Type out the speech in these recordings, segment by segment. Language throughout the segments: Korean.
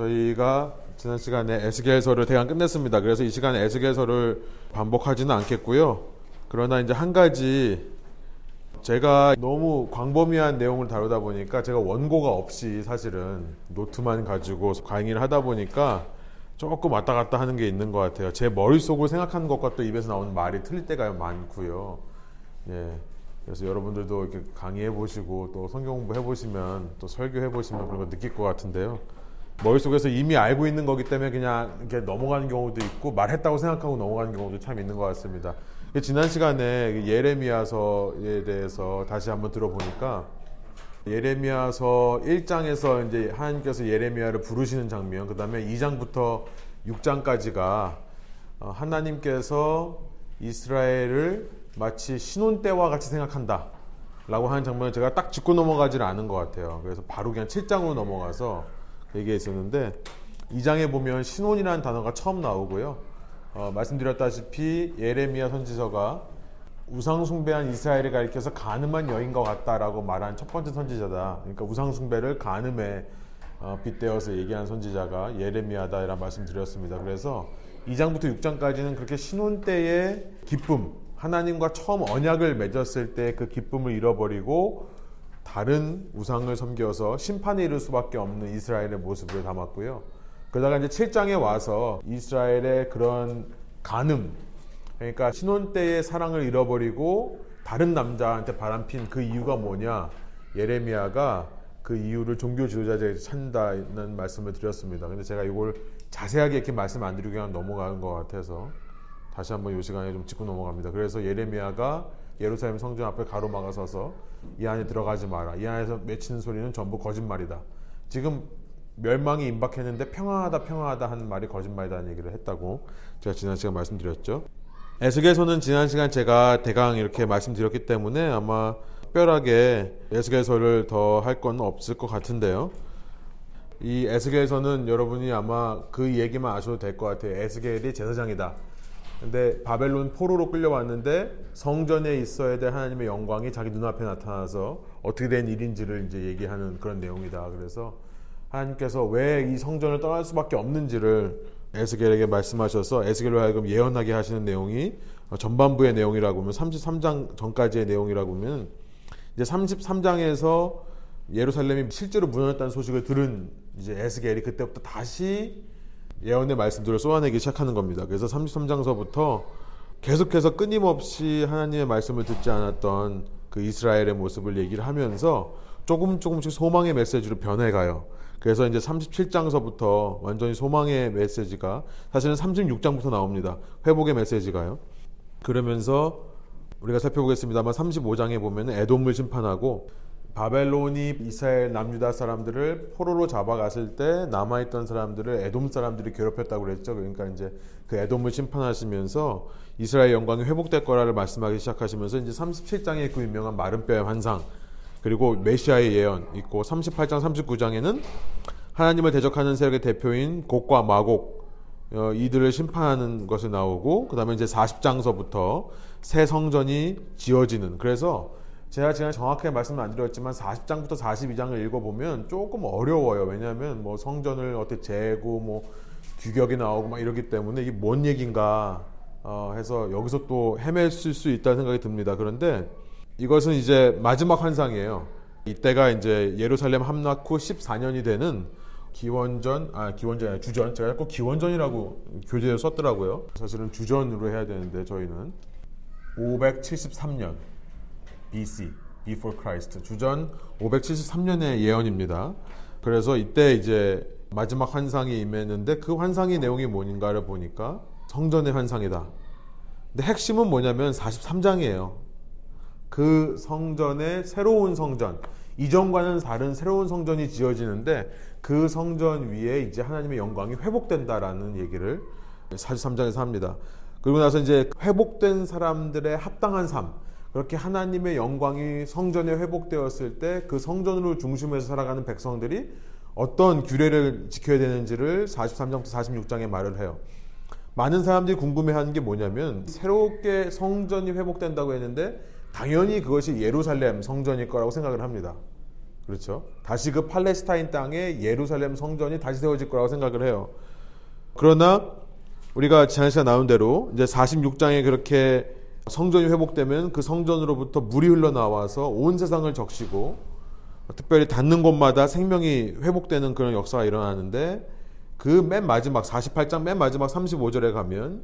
저희가 지난 시간에 에스겔서를 대강 끝냈습니다. 그래서 이 시간에 에스겔서를 반복하지는 않겠고요. 그러나 이제 한 가지 제가 너무 광범위한 내용을 다루다 보니까 제가 원고가 없이 사실은 노트만 가지고 강의를 하다 보니까 조금 왔다 갔다 하는 게 있는 것 같아요. 제 머릿속으로 생각하는 것과 또 입에서 나오는 말이 틀릴 때가 많고요. 예. 그래서 여러분들도 이렇게 강의해 보시고 또 성경 공부 해 보시면 또 설교해 보시면 그런 거 느낄 것 같은데요. 머릿속에서 이미 알고 있는 거기 때문에 그냥 이렇게 넘어가는 경우도 있고 말했다고 생각하고 넘어가는 경우도 참 있는 것 같습니다. 지난 시간에 예레미야서에 대해서 다시 한번 들어보니까 예레미야서 1장에서 이제 하나님께서 예레미야를 부르시는 장면, 그 다음에 2장부터 6장까지가 어, 하나님께서 이스라엘을 마치 신혼 때와 같이 생각한다. 라고 하는 장면을 제가 딱 짚고 넘어가지를 않은 것 같아요. 그래서 바로 그냥 7장으로 넘어가서 얘기했었는데 2장에 보면 신혼이라는 단어가 처음 나오고요. 어, 말씀드렸다시피 예레미야 선지서가 우상 숭배한 이스라엘을 가리켜서 가늠한 여인과 같다라고 말한 첫 번째 선지자다. 그러니까 우상 숭배를 가늠에 어, 빗대어서 얘기한 선지자가 예레미야다라는 말씀드렸습니다. 그래서 2장부터 6장까지는 그렇게 신혼 때의 기쁨, 하나님과 처음 언약을 맺었을 때 그 기쁨을 잃어버리고 다른 우상을 섬겨서 심판에 이를 수밖에 없는 이스라엘의 모습을 담았고요. 그러다가 이제 7장에 와서 이스라엘의 그런 간음, 그러니까 신혼 때의 사랑을 잃어버리고 다른 남자한테 바람핀 그 이유가 뭐냐? 예레미야가 그 이유를 종교 지도자들에게 찾는다는 말씀을 드렸습니다. 근데 제가 이걸 자세하게 이렇게 말씀 안 드리고 그냥 넘어가는 것 같아서 다시 한번 이 시간에 좀 짚고 넘어갑니다. 그래서 예레미야가 예루살렘 성전 앞에 가로막아 서서 이 안에 들어가지 마라. 이 안에서 맺히는 소리는 전부 거짓말이다. 지금 멸망이 임박했는데 평화하다 평화하다 하는 말이 거짓말이라는 얘기를 했다고 제가 지난 시간 말씀드렸죠. 에스겔서는 지난 시간 제가 대강 이렇게 말씀드렸기 때문에 아마 특별하게 에스겔서를 더 할 건 없을 것 같은데요. 이 에스겔서는 여러분이 아마 그 얘기만 아셔도 될 것 같아요. 에스겔이 제사장이다. 근데 바벨론 포로로 끌려왔는데 성전에 있어야 될 하나님의 영광이 자기 눈앞에 나타나서 어떻게 된 일인지를 이제 얘기하는 그런 내용이다. 그래서 하나님께서 왜 이 성전을 떠날 수밖에 없는지를 에스겔에게 말씀하셔서 에스겔로 하여금 예언하게 하시는 내용이 전반부의 내용이라고 하면 33장 전까지의 내용이라고 하면 이제 33장에서 예루살렘이 실제로 무너졌다는 소식을 들은 이제 에스겔이 그때부터 다시 예언의 말씀들을 쏘아내기 시작하는 겁니다. 그래서 33장서부터 계속해서 끊임없이 하나님의 말씀을 듣지 않았던 그 이스라엘의 모습을 얘기를 하면서 조금 조금씩 소망의 메시지로 변해가요. 그래서 이제 37장서부터 완전히 소망의 메시지가 사실은 36장부터 나옵니다. 회복의 메시지가요. 그러면서 우리가 살펴보겠습니다만 35장에 보면 에돔을 심판하고 바벨론이 이스라엘 남유다 사람들을 포로로 잡아갔을 때 남아있던 사람들을 에돔 사람들이 괴롭혔다고 그랬죠. 그러니까 이제 그 에돔을 심판하시면서 이스라엘 영광이 회복될 거라를 말씀하기 시작하시면서 이제 37장에 그 유명한 마른 뼈의 환상 그리고 메시아의 예언 있고 38장 39장에는 하나님을 대적하는 세력의 대표인 곡과 마곡 어, 이들을 심판하는 것이 나오고 그 다음에 이제 40장서부터 새 성전이 지어지는 그래서 제가 지난 정확하게 말씀을 안 드렸지만 40장부터 42장을 읽어보면 조금 어려워요. 왜냐하면 뭐 성전을 어떻게 재고 뭐 규격이 나오고 막 이러기 때문에 이게 뭔 얘기인가 어, 해서 여기서 또 헤맸을 수 있다는 생각이 듭니다. 그런데 이것은 이제 마지막 환상이에요. 이때가 이제 예루살렘 함락 후 14년이 되는 기원전, 아, 아니라 주전. 제가 꼭 기원전이라고 교재에 썼더라고요. 사실은 주전으로 해야 되는데 저희는 573년. BC, Before Christ, 주전 573년의 예언입니다. 그래서 이때 이제 마지막 환상이 임했는데 그 환상의 내용이 뭔가를 보니까 성전의 환상이다. 근데 핵심은 뭐냐면 43장이에요. 그 성전의 새로운 성전, 이전과는 다른 새로운 성전이 지어지는데 그 성전 위에 이제 하나님의 영광이 회복된다라는 얘기를 43장에서 합니다. 그리고 나서 이제 회복된 사람들의 합당한 삶, 그렇게 하나님의 영광이 성전에 회복되었을 때 그 성전으로 중심에서 살아가는 백성들이 어떤 규례를 지켜야 되는지를 43장부터 46장에 말을 해요. 많은 사람들이 궁금해하는 게 뭐냐면 새롭게 성전이 회복된다고 했는데 당연히 그것이 예루살렘 성전일 거라고 생각을 합니다. 그렇죠. 다시 그 팔레스타인 땅에 예루살렘 성전이 다시 세워질 거라고 생각을 해요. 그러나 우리가 지난 시간 나온 대로 이제 46장에 그렇게 성전이 회복되면 그 성전으로부터 물이 흘러나와서 온 세상을 적시고 특별히 닿는 곳마다 생명이 회복되는 그런 역사가 일어나는데 그 맨 마지막 48장 맨 마지막 35절에 가면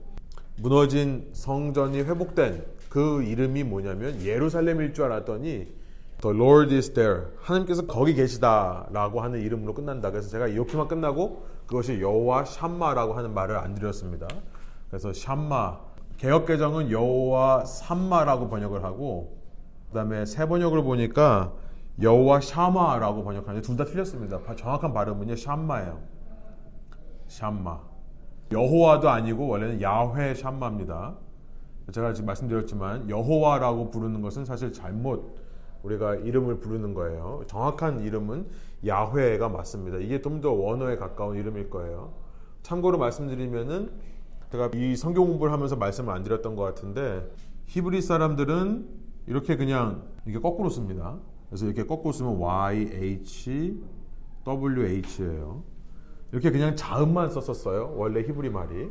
무너진 성전이 회복된 그 이름이 뭐냐면 예루살렘일 줄 알았더니 The Lord is there. 하나님께서 거기 계시다라고 하는 이름으로 끝난다. 그래서 제가 이렇게만 끝나고 그것이 여호와 샴마라고 하는 말을 안 드렸습니다. 그래서 샴마 개혁 개정은 여호와 삼마라고 번역을 하고 그다음에 새 번역을 보니까 여호와 샤마라고 번역하는데 둘 다 틀렸습니다. 정확한 발음은요 샴마예요. 샴마. 여호와도 아니고 원래는 야훼 샴마입니다. 제가 지금 말씀드렸지만 여호와라고 부르는 것은 사실 잘못 우리가 이름을 부르는 거예요. 정확한 이름은 야훼가 맞습니다. 이게 좀 더 원어에 가까운 이름일 거예요. 참고로 말씀드리면은 제가 이 성경 공부를 하면서 말씀을 안 드렸던 것 같은데 히브리 사람들은 이렇게 그냥 이게 거꾸로 씁니다. 그래서 이렇게 거꾸로 쓰면 Y H W H예요. 이렇게 그냥 자음만 썼었어요. 원래 히브리 말이.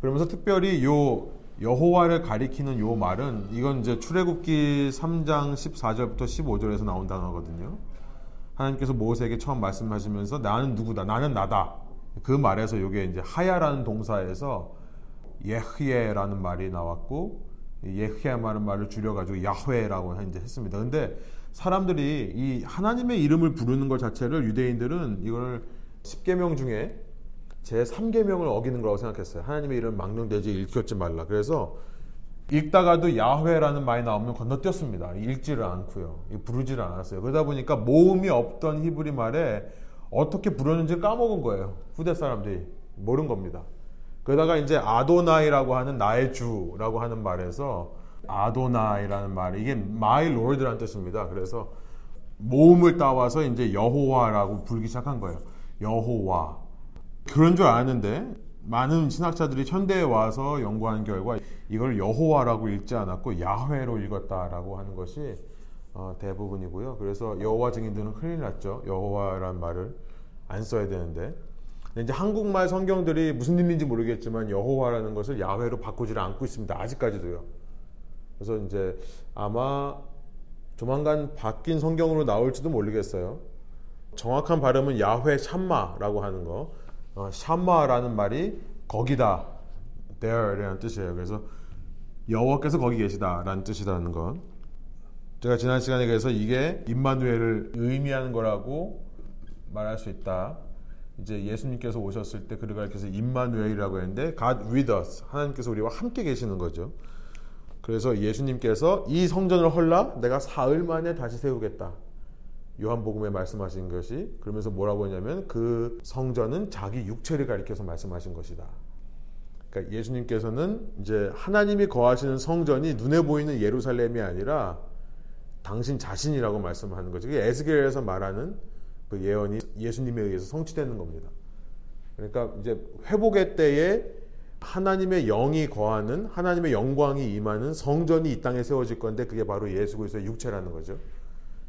그러면서 특별히 요 여호와를 가리키는 요 말은 이건 이제 출애굽기 3장 14절부터 15절에서 나온 단어거든요. 하나님께서 모세에게 처음 말씀하시면서 나는 누구다. 나는 나다. 그 말에서 이게 이제 하야라는 동사에서 예흐예라는 말이 나왔고 예흐야라는 말을 줄여가지고 야훼라고 이제 했습니다. 근데 사람들이 이 하나님의 이름을 부르는 것 자체를 유대인들은 이걸 10계명 중에 제 3계명을 어기는 거라고 생각했어요. 하나님의 이름 망령되지 읽혔지 말라. 그래서 읽다가도 야훼라는 말이 나오면 건너뛰었습니다. 읽지를 않고요. 부르지를 않았어요. 그러다 보니까 모음이 없던 히브리 말에 어떻게 부르는지 까먹은 거예요. 후대 사람들이 모른 겁니다. 그러다가 이제 아도나이라고 하는 나의 주라고 하는 말에서 아도나이라는 말이 이게 my lord라는 뜻입니다. 그래서 모음을 따와서 이제 여호와라고 부르기 시작한 거예요. 여호와. 그런 줄 아는데 많은 신학자들이 현대에 와서 연구한 결과 이걸 여호와라고 읽지 않았고 야훼로 읽었다라고 하는 것이 어, 대부분이고요. 그래서 여호와 증인들은 큰일 났죠. 여호와라는 말을 안 써야 되는데 이제 한국말 성경들이 무슨 의미인지 모르겠지만 여호와라는 것을 야훼로 바꾸지를 않고 있습니다. 아직까지도요. 그래서 이제 아마 조만간 바뀐 성경으로 나올지도 모르겠어요. 정확한 발음은 야훼 샴마라고 하는 거. 어, 샴마라는 말이 거기다, there라는 뜻이에요. 그래서 여호와께서 거기 계시다라는 뜻이라는 것. 제가 지난 시간에 그래서 이게 임마누엘을 의미하는 거라고 말할 수 있다. 이제 예수님께서 오셨을 때 그를 가리켜서 임마누엘이라고 했는데 God with us 하나님께서 우리와 함께 계시는 거죠. 그래서 예수님께서 이 성전을 헐라 내가 사흘 만에 다시 세우겠다. 요한복음에 말씀하신 것이 그러면서 뭐라고 했냐면 그 성전은 자기 육체를 가리켜서 말씀하신 것이다. 그러니까 예수님께서는 이제 하나님이 거하시는 성전이 눈에 보이는 예루살렘이 아니라 당신 자신이라고 말씀하는 거죠. 에스겔에서 말하는 그 예언이 예수님에 의해서 성취되는 겁니다. 그러니까 이제 회복의 때에 하나님의 영이 거하는 하나님의 영광이 임하는 성전이 이 땅에 세워질 건데 그게 바로 예수 그리스도의 육체라는 거죠.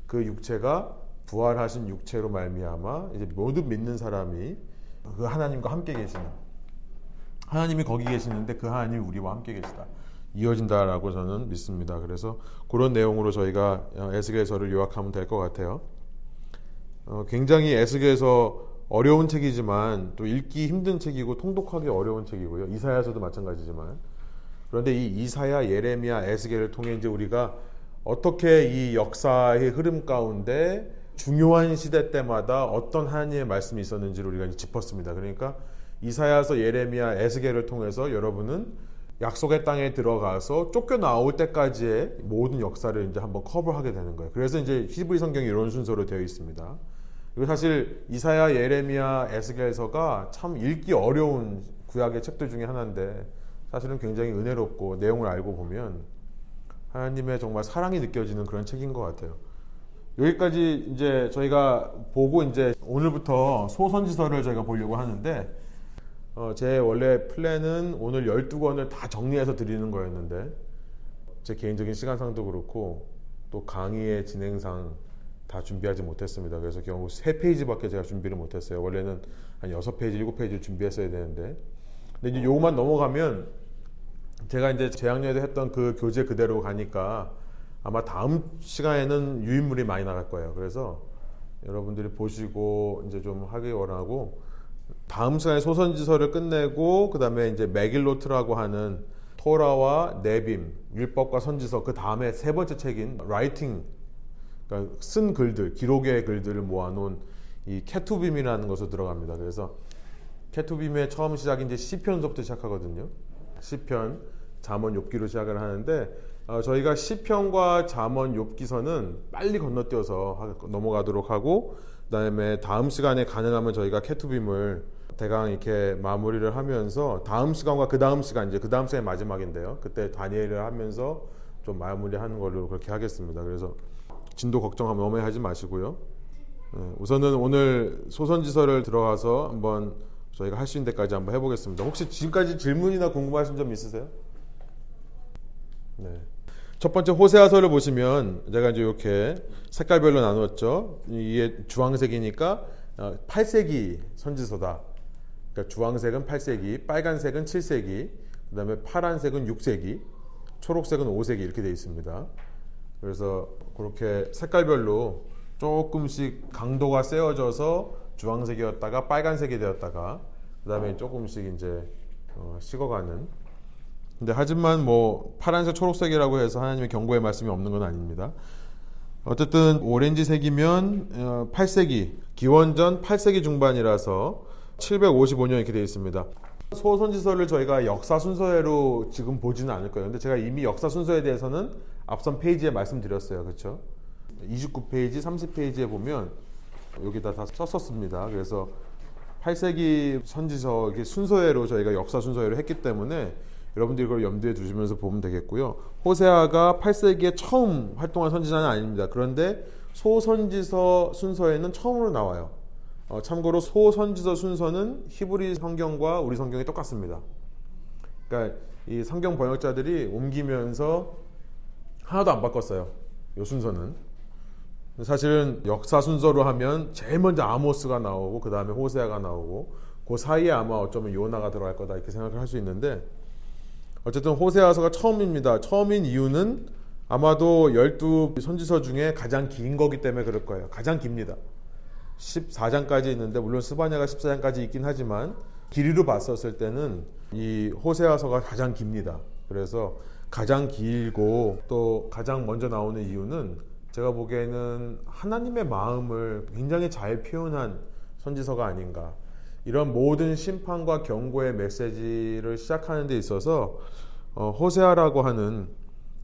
그 육체가 부활하신 육체로 말미암아 이제 모든 믿는 사람이 그 하나님과 함께 계시는 하나님이 거기 계시는데 그 하나님이 우리와 함께 계시다. 이어진다라고 저는 믿습니다. 그래서 그런 내용으로 저희가 에스겔서를 요약하면 될 것 같아요. 어, 굉장히 에스겔서 어려운 책이지만 또 읽기 힘든 책이고 통독하기 어려운 책이고요. 이사야서도 마찬가지지만 그런데 이 이사야, 예레미야, 에스겔을 통해 이제 우리가 어떻게 이 역사의 흐름 가운데 중요한 시대 때마다 어떤 하나님의 말씀이 있었는지를 우리가 짚었습니다. 그러니까 이사야서, 예레미야, 에스겔을 통해서 여러분은 약속의 땅에 들어가서 쫓겨 나올 때까지의 모든 역사를 이제 한번 커버하게 되는 거예요. 그래서 이제 히브리 성경이 이런 순서로 되어 있습니다. 그리고 사실 이사야, 예레미야, 에스겔서가 참 읽기 어려운 구약의 책들 중에 하나인데 사실은 굉장히 은혜롭고 내용을 알고 보면 하나님의 정말 사랑이 느껴지는 그런 책인 것 같아요. 여기까지 이제 저희가 보고 이제 오늘부터 소선지서를 저희가 보려고 하는데 어, 제 원래 플랜은 오늘 12권을 다 정리해서 드리는 거였는데 제 개인적인 시간상도 그렇고 또 강의의 진행상 다 준비하지 못했습니다. 그래서 결국 세 페이지밖에 제가 준비를 못했어요. 원래는 한 여섯 페이지, 일곱 페이지 준비했어야 되는데. 근데 이제 요것만 넘어가면 제가 이제 재작년에 했던 그 교재 그대로 가니까 아마 다음 시간에는 유인물이 많이 나갈 거예요. 그래서 여러분들이 보시고 이제 좀 하기 원하고 다음 시간에 소선지서를 끝내고 그다음에 이제 메길로트라고 하는 토라와 네비임 율법과 선지서 그 다음에 세 번째 책인 writing 그러니까 쓴 글들 기록의 글들을 모아놓은 이 케투빔이라는 것으로 들어갑니다. 그래서 케투빔의 처음 시작이 이제 시편서부터 시작하거든요. 시편, 잠언, 욥기로 시작을 하는데 어, 저희가 시편과 잠언, 욥기서는 빨리 건너뛰어서 넘어가도록 하고 그다음에 다음 시간에 가능하면 저희가 캐투빔을 대강 이렇게 마무리를 하면서 다음 시간과 그 다음 시간 이제 그 다음 시간이 마지막인데요. 그때 다니엘을 하면서 좀 마무리하는 걸로 그렇게 하겠습니다. 그래서 진도 걱정 너무 하지 마시고요. 네, 우선은 오늘 소선지서를 들어가서 한번 저희가 할 수 있는 데까지 한번 해보겠습니다. 혹시 지금까지 질문이나 궁금하신 점 있으세요? 네. 첫 번째 호세아서를 보시면 제가 이제 이렇게 색깔별로 나누었죠. 이게 주황색이니까 8세기 어, 선지서다. 그러니까 주황색은 8세기, 빨간색은 7세기, 그다음에 파란색은 6세기, 초록색은 5세기 이렇게 되어 있습니다. 그래서 그렇게 색깔별로 조금씩 강도가 세워져서 주황색이었다가 빨간색이 되었다가 그다음에 조금씩 이제 어, 식어가는 근데 하지만 뭐 파란색 초록색이라고 해서 하나님의 경고의 말씀이 없는 건 아닙니다. 어쨌든 오렌지색이면 8세기 어, 기원전 8세기 중반이라서 755년 이렇게 되어 있습니다. 소선지서를 저희가 역사 순서로 지금 보지는 않을 거예요. 근데 제가 이미 역사 순서에 대해서는 앞선 페이지에 말씀드렸어요. 그렇죠? 29페이지, 30페이지에 보면 여기다 다 썼었습니다. 그래서 8세기 선지서 순서대로 저희가 역사 순서대로 했기 때문에 여러분들이 그걸 염두에 두시면서 보면 되겠고요. 호세아가 8세기에 처음 활동한 선지자는 아닙니다. 그런데 소선지서 순서에는 처음으로 나와요. 어, 참고로 소선지서 순서는 히브리 성경과 우리 성경이 똑같습니다. 그러니까 이 성경 번역자들이 옮기면서 하나도 안 바꿨어요. 이 순서는. 사실은 역사 순서로 하면 제일 먼저 아모스가 나오고 그 다음에 호세아가 나오고 그 사이에 아마 어쩌면 요나가 들어갈 거다 이렇게 생각을 할 수 있는데 어쨌든 호세아서가 처음입니다. 처음인 이유는 아마도 열두 선지서 중에 가장 긴 거기 때문에 그럴 거예요. 가장 깁니다. 14장까지 있는데 물론 스바냐가 14장까지 있긴 하지만 길이로 봤었을 때는 이 호세아서가 가장 깁니다. 그래서 가장 길고 또 가장 먼저 나오는 이유는 제가 보기에는 하나님의 마음을 굉장히 잘 표현한 선지서가 아닌가. 이런 모든 심판과 경고의 메시지를 시작하는 데 있어서 어, 호세아라고 하는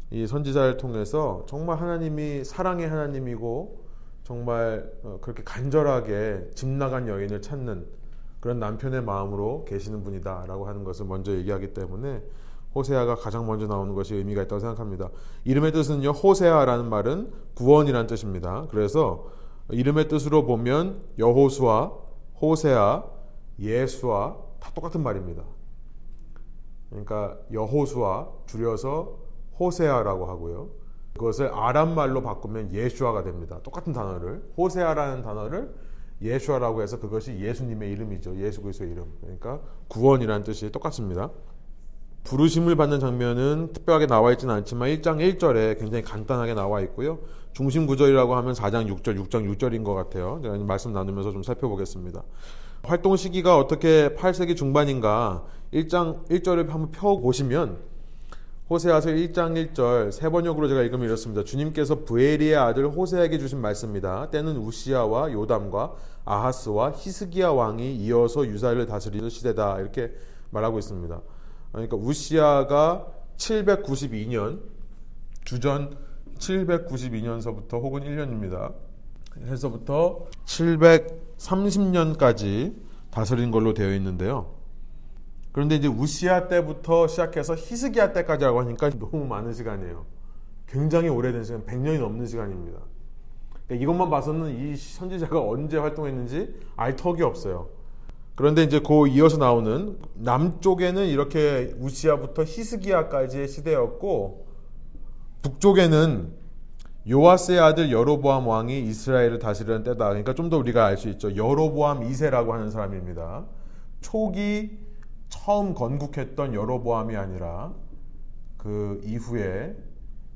이 선지자를 통해서 정말 하나님이 사랑의 하나님이고 정말 어, 그렇게 간절하게 집 나간 여인을 찾는 그런 남편의 마음으로 계시는 분이다라고 하는 것을 먼저 얘기하기 때문에 호세아가 가장 먼저 나오는 것이 의미가 있다고 생각합니다. 이름의 뜻은요, 호세아라는 말은 구원이라는 뜻입니다. 그래서 이름의 뜻으로 보면 여호수아, 호세아, 예수와 다 똑같은 말입니다. 그러니까 여호수아 줄여서 호세아라고 하고요. 그것을 아람 말로 바꾸면 예수아가 됩니다. 똑같은 단어를 호세아라는 단어를 예수아라고 해서 그것이 예수님의 이름이죠. 예수 그리스도의 이름. 그러니까 구원이라는 뜻이 똑같습니다. 부르심을 받는 장면은 특별하게 나와 있지는 않지만 1장 1절에 굉장히 간단하게 나와 있고요. 중심 구절이라고 하면 4장 6절, 6장 6절인 것 같아요. 제가 말씀 나누면서 좀 살펴보겠습니다. 활동 시기가 어떻게 8세기 중반인가 1장 1절을 한번 펴 보시면 호세아서 1장 1절 세 번역으로 제가 읽으면 이렇습니다. 주님께서 부에리의 아들 호세에게 주신 말씀입니다. 때는 우시아와 요담과 아하스와 히스기야 왕이 이어서 유사를 다스리는 시대다 이렇게 말하고 있습니다. 그러니까 우시아가 792년 주전 792년서부터 혹은 1년입니다. 해서부터 730년까지 다스린 걸로 되어 있는데요. 그런데 이제 우시아 때부터 시작해서 히스기야 때까지라고 하니까 너무 많은 시간이에요. 굉장히 오래된 시간, 100년이 넘는 시간입니다. 그러니까 이것만 봐서는 이 선지자가 언제 활동했는지 알 턱이 없어요. 그런데 이제 그 이어서 나오는 남쪽에는 이렇게 우시아부터 히스기야까지의 시대였고 북쪽에는 요아스의 아들 여로보암 왕이 이스라엘을 다스리는 때다. 그러니까 좀 더 우리가 알 수 있죠. 여로보암 2세라고 하는 사람입니다. 초기 처음 건국했던 여로보암이 아니라 그 이후에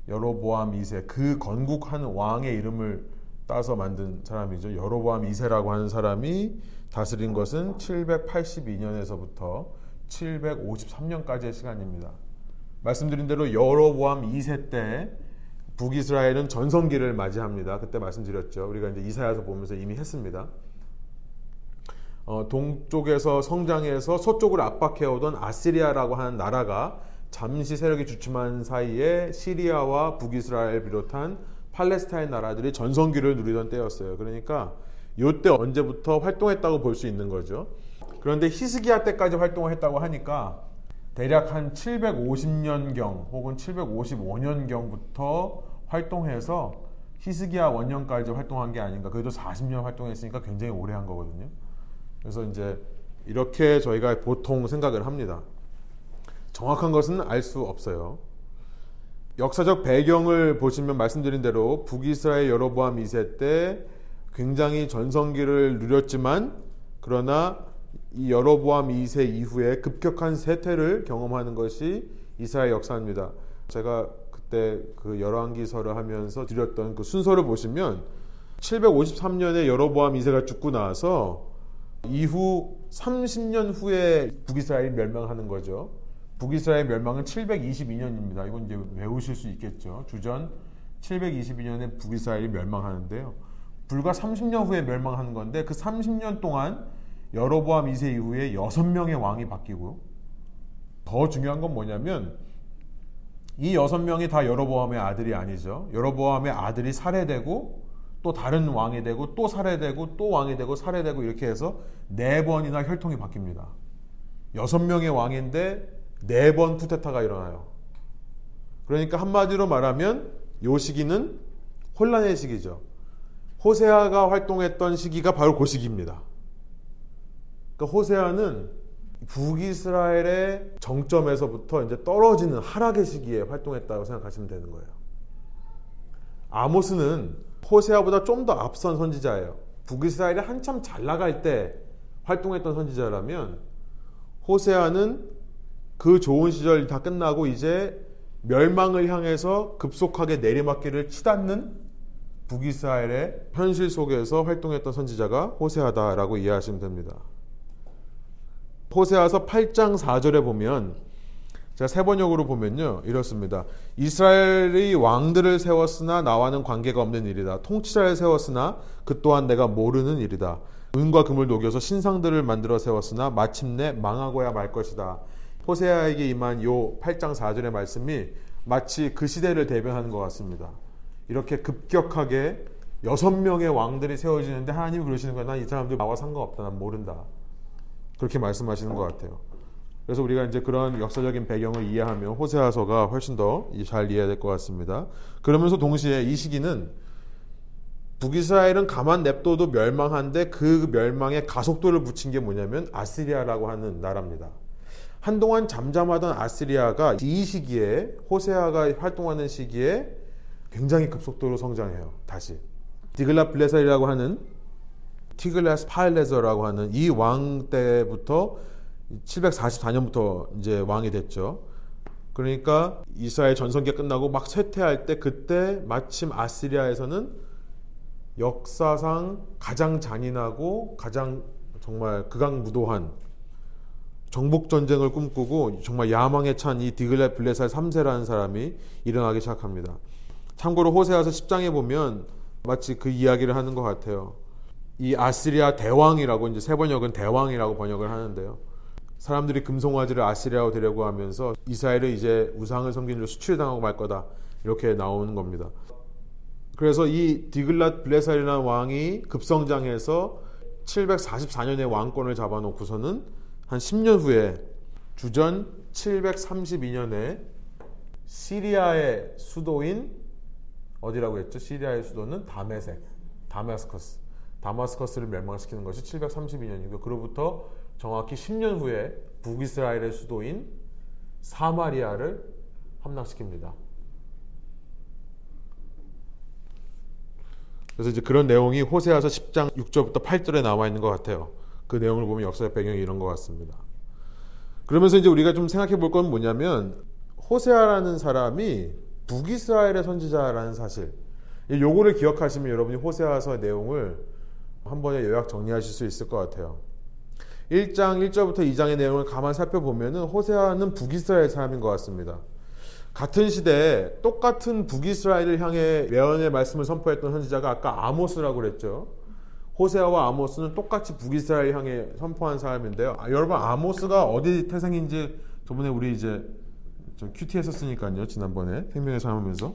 여로보암 2세 그 건국한 왕의 이름을 따서 만든 사람이죠. 여로보암 2세라고 하는 사람이 다스린 것은 782년에서부터 753년까지의 시간입니다. 말씀드린 대로 여로보암 2세 때 북이스라엘은 전성기를 맞이합니다. 그때 말씀드렸죠. 우리가 이제 이사야서 보면서 이미 했습니다. 어, 동쪽에서 성장해서 서쪽을 압박해오던 아시리아라고 하는 나라가 잠시 세력이 주춤한 사이에 시리아와 북이스라엘 비롯한 팔레스타인 나라들이 전성기를 누리던 때였어요. 그러니까 이때 언제부터 활동했다고 볼 수 있는 거죠. 그런데 히스기야 때까지 활동을 했다고 하니까 대략 한 750년경 혹은 755년경부터 활동해서 히스기야 원년까지 활동한 게 아닌가. 그래도 40년 활동했으니까 굉장히 오래 한 거거든요. 그래서 이제 이렇게 저희가 보통 생각을 합니다. 정확한 것은 알 수 없어요. 역사적 배경을 보시면 말씀드린 대로 북이스라엘 여로보암 2세 때 굉장히 전성기를 누렸지만 그러나 이 여로보암 2세 이후에 급격한 쇠퇴를 경험하는 것이 이스라엘 역사입니다. 제가 그때 그 열왕기서를 하면서 드렸던 그 순서를 보시면 753년에 여로보암 2세가 죽고 나서 이후 30년 후에 북이스라엘이 멸망하는 거죠. 북이스라엘 멸망은 722년입니다. 이건 이제 외우실 수 있겠죠. 주전 722년에 북이스라엘이 멸망하는데요. 불과 30년 후에 멸망하는 건데 그 30년 동안 여로보암 2세 이후에 6명의 왕이 바뀌고 더 중요한 건 뭐냐면 이 6명이 다 여로보암의 아들이 아니죠. 여로보암의 아들이 살해되고 또 다른 왕이 되고 또 살해되고 또 왕이 되고 살해되고 이렇게 해서 네 번이나 혈통이 바뀝니다. 여섯 명의 왕인데 네 번 쿠데타가 일어나요. 그러니까 한마디로 말하면 요 시기는 혼란의 시기죠. 호세아가 활동했던 시기가 바로 그 시기입니다. 그러니까 호세아는 북이스라엘의 정점에서부터 이제 떨어지는 하락의 시기에 활동했다고 생각하시면 되는 거예요. 아모스는 호세아보다 좀 더 앞선 선지자예요. 북이스라엘이 한참 잘 나갈 때 활동했던 선지자라면 호세아는 그 좋은 시절이 다 끝나고 이제 멸망을 향해서 급속하게 내리막길을 치닫는 북이스라엘의 현실 속에서 활동했던 선지자가 호세아다라고 이해하시면 됩니다. 호세아서 8장 4절에 보면 제가 세 번역으로 보면요 이렇습니다. 이스라엘이 왕들을 세웠으나 나와는 관계가 없는 일이다. 통치자를 세웠으나 그 또한 내가 모르는 일이다. 은과 금을 녹여서 신상들을 만들어 세웠으나 마침내 망하고야 말 것이다. 호세아에게 임한 요 8장 4절의 말씀이 마치 그 시대를 대변하는 것 같습니다. 이렇게 급격하게 여섯 명의 왕들이 세워지는데 하나님이 그러시는 거야. 난 이 사람들 나와 상관없다. 난 모른다. 그렇게 말씀하시는 것 같아요. 그래서 우리가 이제 그런 역사적인 배경을 이해하면 호세아서가 훨씬 더 잘 이해될 것 같습니다. 그러면서 동시에 이 시기는 북이스라엘은 가만 냅둬도 멸망한데 그 멸망에 가속도를 붙인 게 뭐냐면 아시리아라고 하는 나라입니다. 한동안 잠잠하던 아시리아가 이 시기에 호세아가 활동하는 시기에 굉장히 급속도로 성장해요. 다시 디글라 블레살이라고 하는 티글라스 파일레저라고 하는 이 왕 때부터 744년부터 이제 왕이 됐죠. 그러니까 이스라엘 전성기 끝나고 막 쇠퇴할 때 그때 마침 아시리아에서는 역사상 가장 잔인하고 가장 정말 극악무도한 정복 전쟁을 꿈꾸고 정말 야망에 찬 이 디글레 블레살 3세라는 사람이 일어나기 시작합니다. 참고로 호세아서 10장에 보면 마치 그 이야기를 하는 것 같아요. 이 아시리아 대왕이라고 이제 세 번역은 대왕이라고 번역을 하는데요. 사람들이 금송아지를 아시리아로 데려고 하면서 이스라엘을 이제 우상을 섬기는 수출당하고 말 거다 이렇게 나오는 겁니다. 그래서 이 디글랏 블레살이라는 왕이 급성장해서 744년에 왕권을 잡아놓고서는 한 10년 후에 주전 732년에 시리아의 수도인 어디라고 했죠? 시리아의 수도는 다메섹, 다마스커스. 다마스커스를 멸망시키는 것이 732년이고 그로부터 정확히 10년 후에 북이스라엘의 수도인 사마리아를 함락시킵니다. 그래서 이제 그런 내용이 호세아서 10장 6절부터 8절에 나와 있는 것 같아요. 그 내용을 보면 역사적 배경이 이런 것 같습니다. 그러면서 이제 우리가 좀 생각해 볼 건 뭐냐면 호세아라는 사람이 북이스라엘의 선지자라는 사실. 요거를 기억하시면 여러분이 호세아서 내용을 한 번에 요약 정리하실 수 있을 것 같아요. 1장 1절부터 2장의 내용을 가만 살펴보면은 호세아는 북이스라엘 사람인 것 같습니다. 같은 시대에 똑같은 북이스라엘을 향해 예언의 말씀을 선포했던 선지자가 아까 아모스라고 그랬죠. 호세아와 아모스는 똑같이 북이스라엘 향해 선포한 사람인데요. 아, 여러분 아모스가 어디 태생인지 저번에 우리 이제 큐티 했었으니까요. 지난번에 생명의 삶하면서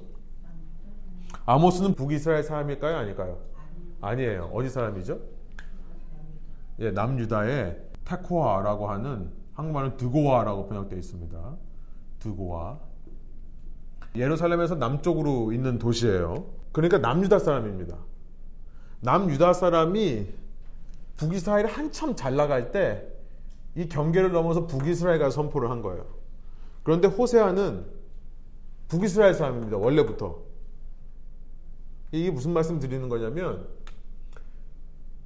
아모스는 북이스라엘 사람일까요? 아닐까요? 아니에요. 어디 사람이죠? 예, 남유다의 테코아라고 하는 한국말은 드고아라고 번역되어 있습니다. 드고아. 예루살렘에서 남쪽으로 있는 도시예요. 그러니까 남유다 사람입니다. 남유다 사람이 북이스라엘이 한참 잘 나갈 때 이 경계를 넘어서 북이스라엘 가 선포를 한 거예요. 그런데 호세아는 북이스라엘 사람입니다. 원래부터. 이게 무슨 말씀 드리는 거냐면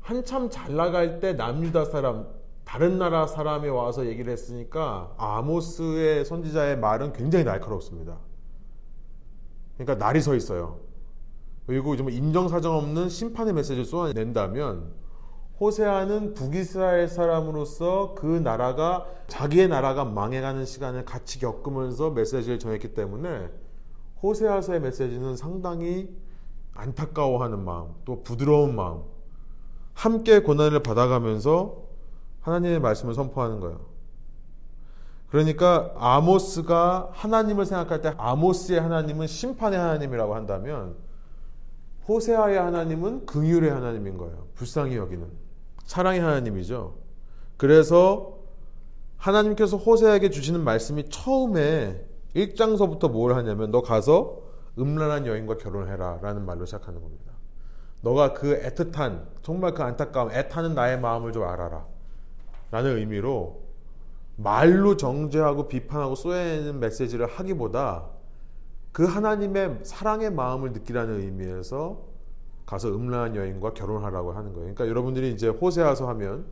한참 잘 나갈 때 남유다 사람 다른 나라 사람이 와서 얘기를 했으니까 아모스의 선지자의 말은 굉장히 날카롭습니다. 그러니까 날이 서 있어요. 그리고 좀 인정사정 없는 심판의 메시지를 쏘아낸다면 호세아는 북이스라엘 사람으로서 그 나라가 자기의 나라가 망해가는 시간을 같이 겪으면서 메시지를 전했기 때문에 호세아서의 메시지는 상당히 안타까워하는 마음, 또 부드러운 마음, 함께 고난을 받아가면서 하나님의 말씀을 선포하는 거예요. 그러니까 아모스가 하나님을 생각할 때 아모스의 하나님은 심판의 하나님이라고 한다면 호세아의 하나님은 긍휼의 하나님인 거예요. 불쌍히 여기는 사랑의 하나님이죠. 그래서 하나님께서 호세아에게 주시는 말씀이 처음에 1장서부터 뭘 하냐면 너 가서 음란한 여인과 결혼해라 라는 말로 시작하는 겁니다. 너가 그 애틋한 정말 그 안타까움 애타는 나의 마음을 좀 알아라 라는 의미로 말로 정죄하고 비판하고 쏘여내는 메시지를 하기보다 그 하나님의 사랑의 마음을 느끼라는 의미에서 가서 음란한 여인과 결혼하라고 하는 거예요. 그러니까 여러분들이 이제 호세아서 하면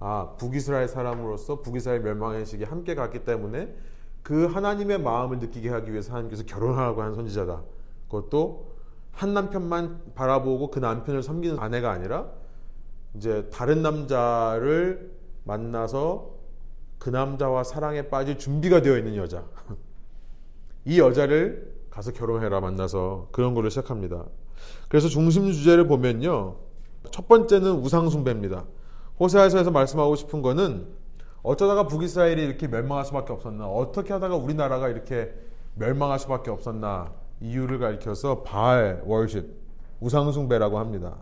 아 북이스라엘 사람으로서 북이스라엘 멸망의 시기 함께 갔기 때문에 그 하나님의 마음을 느끼게 하기 위해서 하나님께서 결혼하라고 하는 선지자다. 그것도 한 남편만 바라보고 그 남편을 섬기는 아내가 아니라 이제 다른 남자를 만나서 그 남자와 사랑에 빠질 준비가 되어 있는 여자. 이 여자를 가서 결혼해라 만나서 그런 걸로 시작합니다. 그래서 중심 주제를 보면요. 첫 번째는 우상숭배입니다. 호세아서에서 말씀하고 싶은 거는 어쩌다가 북이스라엘이 이렇게 멸망할 수밖에 없었나? 어떻게 하다가 우리나라가 이렇게 멸망할 수밖에 없었나? 이유를 가리켜서 바알 월십, 우상숭배라고 합니다.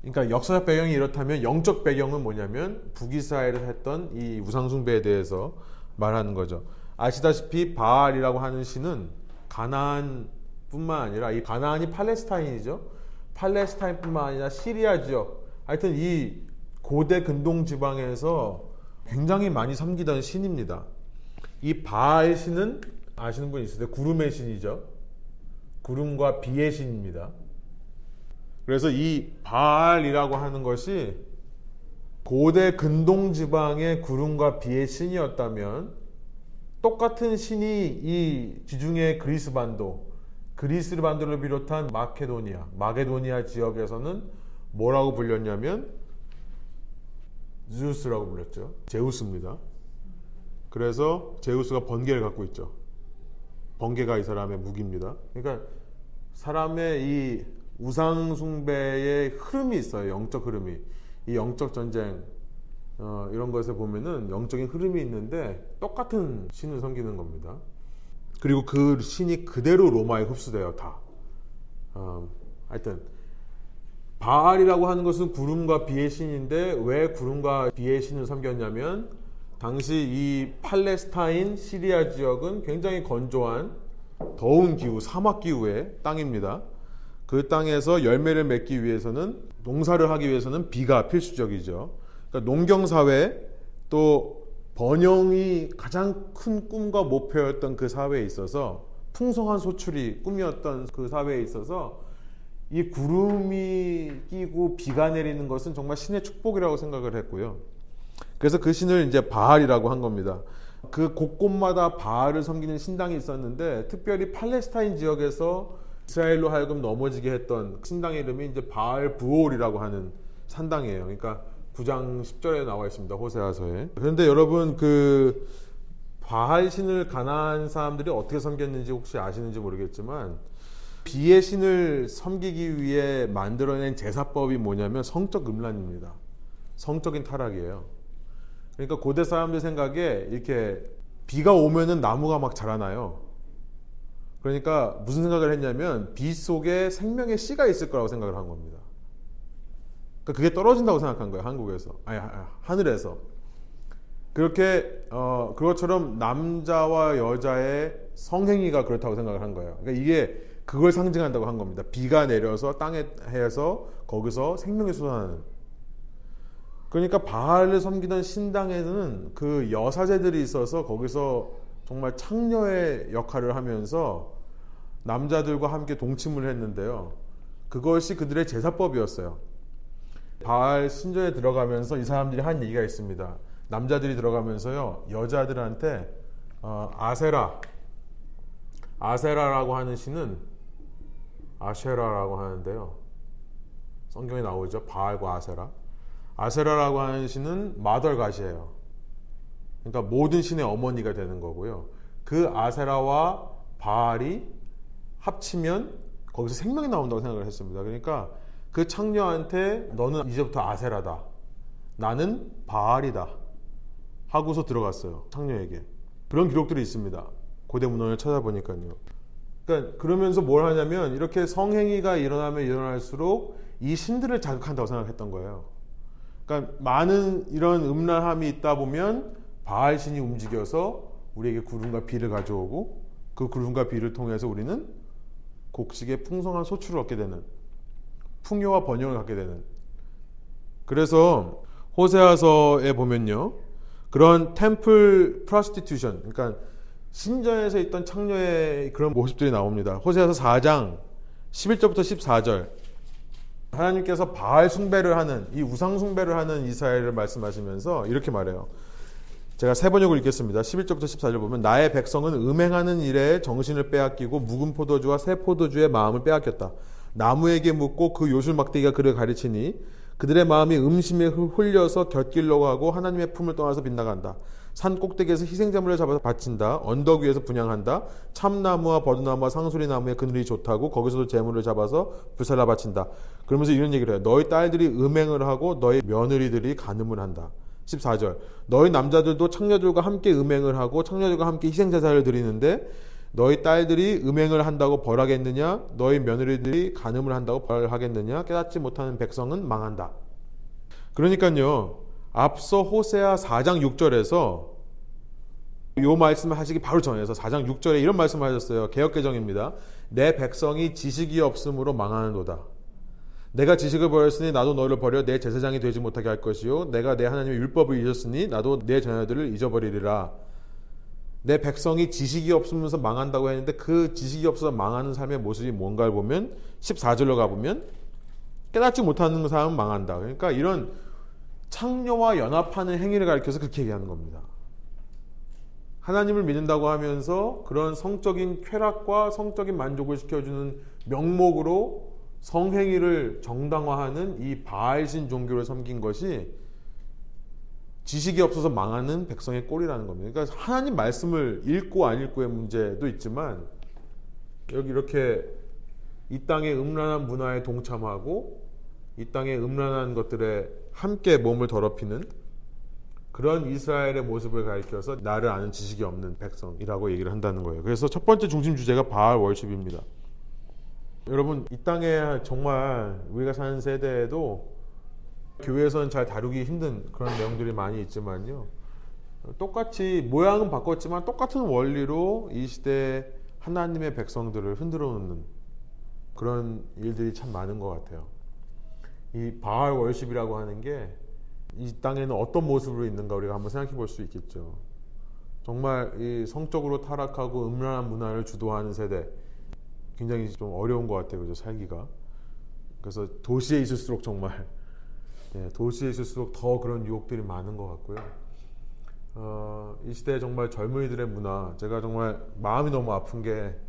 그러니까 역사적 배경이 이렇다면 영적 배경은 뭐냐면 북이스라엘을 했던 이 우상숭배에 대해서 말하는 거죠. 아시다시피 바알이라고 하는 신은 가나안뿐만 아니라 이 가나안이 팔레스타인이죠. 팔레스타인뿐만 아니라 시리아 지역, 하여튼 이 고대 근동 지방에서 굉장히 많이 섬기던 신입니다. 이 바알 신은 아시는 분 있으세요? 구름의 신이죠. 구름과 비의 신입니다. 그래서 이 바알이라고 하는 것이 고대 근동 지방의 구름과 비의 신이었다면 똑같은 신이 이 지중해 그리스 반도, 그리스 반도를 비롯한 마케도니아, 마게도니아 지역에서는 뭐라고 불렸냐면 제우스라고 불렸죠. 제우스입니다. 그래서 제우스가 번개를 갖고 있죠. 번개가 이 사람의 무기입니다. 그러니까 사람의 이 우상 숭배의 흐름이 있어요. 영적 흐름이. 이 영적 전쟁, 어, 이런 것에 보면은 영적인 흐름이 있는데 똑같은 신을 섬기는 겁니다. 그리고 그 신이 그대로 로마에 흡수돼요, 다. 어, 하여튼, 바알이라고 하는 것은 구름과 비의 신인데 왜 구름과 비의 신을 섬겼냐면 당시 이 팔레스타인 시리아 지역은 굉장히 건조한 더운 기후, 사막 기후의 땅입니다. 그 땅에서 열매를 맺기 위해서는 농사를 하기 위해서는 비가 필수적이죠. 그러니까 농경 사회 또 번영이 가장 큰 꿈과 목표였던 그 사회에 있어서 풍성한 소출이 꿈이었던 그 사회에 있어서 이 구름이 끼고 비가 내리는 것은 정말 신의 축복이라고 생각을 했고요. 그래서 그 신을 이제 바알이라고 한 겁니다. 그 곳곳마다 바알을 섬기는 신당이 있었는데 특별히 팔레스타인 지역에서 이스라엘로 하여금 넘어지게 했던 신당의 이름이 이제 바알 부올이라고 하는 산당이에요. 그러니까 9장 10절에 나와 있습니다. 호세아서에. 그런데 여러분 그 바알 신을 가난한 사람들이 어떻게 섬겼는지 혹시 아시는지 모르겠지만 비의 신을 섬기기 위해 만들어낸 제사법이 뭐냐면 성적 음란입니다. 성적인 타락이에요. 그러니까 고대 사람들 생각에 이렇게 비가 오면은 나무가 막 자라나요. 그러니까 무슨 생각을 했냐면 비 속에 생명의 씨가 있을 거라고 생각을 한 겁니다. 그러니까 그게 떨어진다고 생각한 거예요. 한국에서 아니 하늘에서 그렇게 어 그것처럼 남자와 여자의 성행위가 그렇다고 생각을 한 거예요. 그러니까 이게 그걸 상징한다고 한 겁니다. 비가 내려서 땅에 해서 거기서 생명이 솟아나는. 그러니까 바알을 섬기던 신당에는 그 여사제들이 있어서 거기서 정말 창녀의 역할을 하면서 남자들과 함께 동침을 했는데요. 그것이 그들의 제사법이었어요. 바알 신전에 들어가면서 이 사람들이 한 얘기가 있습니다. 남자들이 들어가면서요, 여자들한테 어, 아세라, 아세라라고 하는 신은 아쉐라라고 하는데요. 성경에 나오죠. 바알과 아세라. 아세라라고 하는 신은 마덜갓이에요. 그러니까 모든 신의 어머니가 되는 거고요. 그 아세라와 바알이 합치면 거기서 생명이 나온다고 생각을 했습니다. 그러니까 그 창녀한테 너는 이제부터 아세라다. 나는 바알이다. 하고서 들어갔어요. 창녀에게. 그런 기록들이 있습니다. 고대 문헌을 찾아보니까요. 그러니까 그러면서 뭘 하냐면 이렇게 성행위가 일어나면 일어날수록 이 신들을 자극한다고 생각했던 거예요. 그러니까 많은 이런 음란함이 있다 보면 바알 신이 움직여서 우리에게 구름과 비를 가져오고 그 구름과 비를 통해서 우리는 곡식의 풍성한 소출을 얻게 되는 풍요와 번영을 갖게 되는 그래서 호세아서에 보면요 그런 temple prostitution 그러니까 신전에서 있던 창녀의 그런 모습들이 나옵니다. 호세아서 4장 11절부터 14절. 하나님께서 바알 숭배를 하는 이 우상 숭배를 하는 이스라엘을 말씀하시면서 이렇게 말해요. 제가 세 번역을 읽겠습니다. 11절부터 14절 보면 나의 백성은 음행하는 일에 정신을 빼앗기고 묵은 포도주와 새 포도주의 마음을 빼앗겼다. 나무에게 묻고 그 요술 막대기가 그를 가르치니 그들의 마음이 음심에 흘려서 곁길로 가고 하나님의 품을 떠나서 빗나간다. 산 꼭대기에서 희생자물을 잡아서 바친다. 언덕 위에서 분양한다. 참나무와 버드나무와 상수리나무의 그늘이 좋다고 거기서도 재물을 잡아서 불살라 바친다. 그러면서 이런 얘기를 해요. 너희 딸들이 음행을 하고 너희 며느리들이 간음을 한다. 14절. 너희 남자들도 창녀들과 함께 음행을 하고 창녀들과 함께 희생제사를 드리는데 너희 딸들이 음행을 한다고 벌하겠느냐? 너희 며느리들이 간음을 한다고 벌하겠느냐? 깨닫지 못하는 백성은 망한다. 그러니까요. 앞서 호세아 4장 6절에서 요 말씀을 하시기 바로 전에서 4장 6절에 이런 말씀을 하셨어요. 개혁개정입니다. 내 백성이 지식이 없으므로 망하는도다. 내가 지식을 버렸으니 나도 너를 버려 내 제사장이 되지 못하게 할 것이요. 내가 내 하나님의 율법을 잊었으니 나도 내 자녀들을 잊어버리리라. 내 백성이 지식이 없으면서 망한다고 했는데 그 지식이 없어서 망하는 삶의 모습이 뭔가를 보면 14절로 가보면 깨닫지 못하는 사람은 망한다. 그러니까 이런 창녀와 연합하는 행위를 가리켜서 그렇게 얘기하는 겁니다. 하나님을 믿는다고 하면서 그런 성적인 쾌락과 성적인 만족을 시켜주는 명목으로 성행위를 정당화하는 이 바알신 종교를 섬긴 것이 지식이 없어서 망하는 백성의 꼴이라는 겁니다. 그러니까 하나님 말씀을 읽고 안 읽고의 문제도 있지만 여기 이렇게 이 땅의 음란한 문화에 동참하고 이 땅의 음란한 것들에 함께 몸을 더럽히는 그런 이스라엘의 모습을 가리켜서 나를 아는 지식이 없는 백성이라고 얘기를 한다는 거예요. 그래서 첫 번째 중심 주제가 바알 월십입니다. 여러분 이 땅에 정말 우리가 사는 세대에도 교회에서는 잘 다루기 힘든 그런 내용들이 많이 있지만요. 똑같이 모양은 바꿨지만 똑같은 원리로 이 시대 하나님의 백성들을 흔들어 놓는 그런 일들이 참 많은 것 같아요. 이 바알 월십이라고 하는 게 이 땅에는 어떤 모습으로 있는가 우리가 한번 생각해 볼 수 있겠죠. 정말 이 성적으로 타락하고 음란한 문화를 주도하는 세대 굉장히 좀 어려운 것 같아요. 그죠? 살기가. 그래서 도시에 있을수록 정말 예, 도시에 있을수록 더 그런 유혹들이 많은 것 같고요. 어, 이 시대에 정말 젊은이들의 문화, 제가 정말 마음이 너무 아픈 게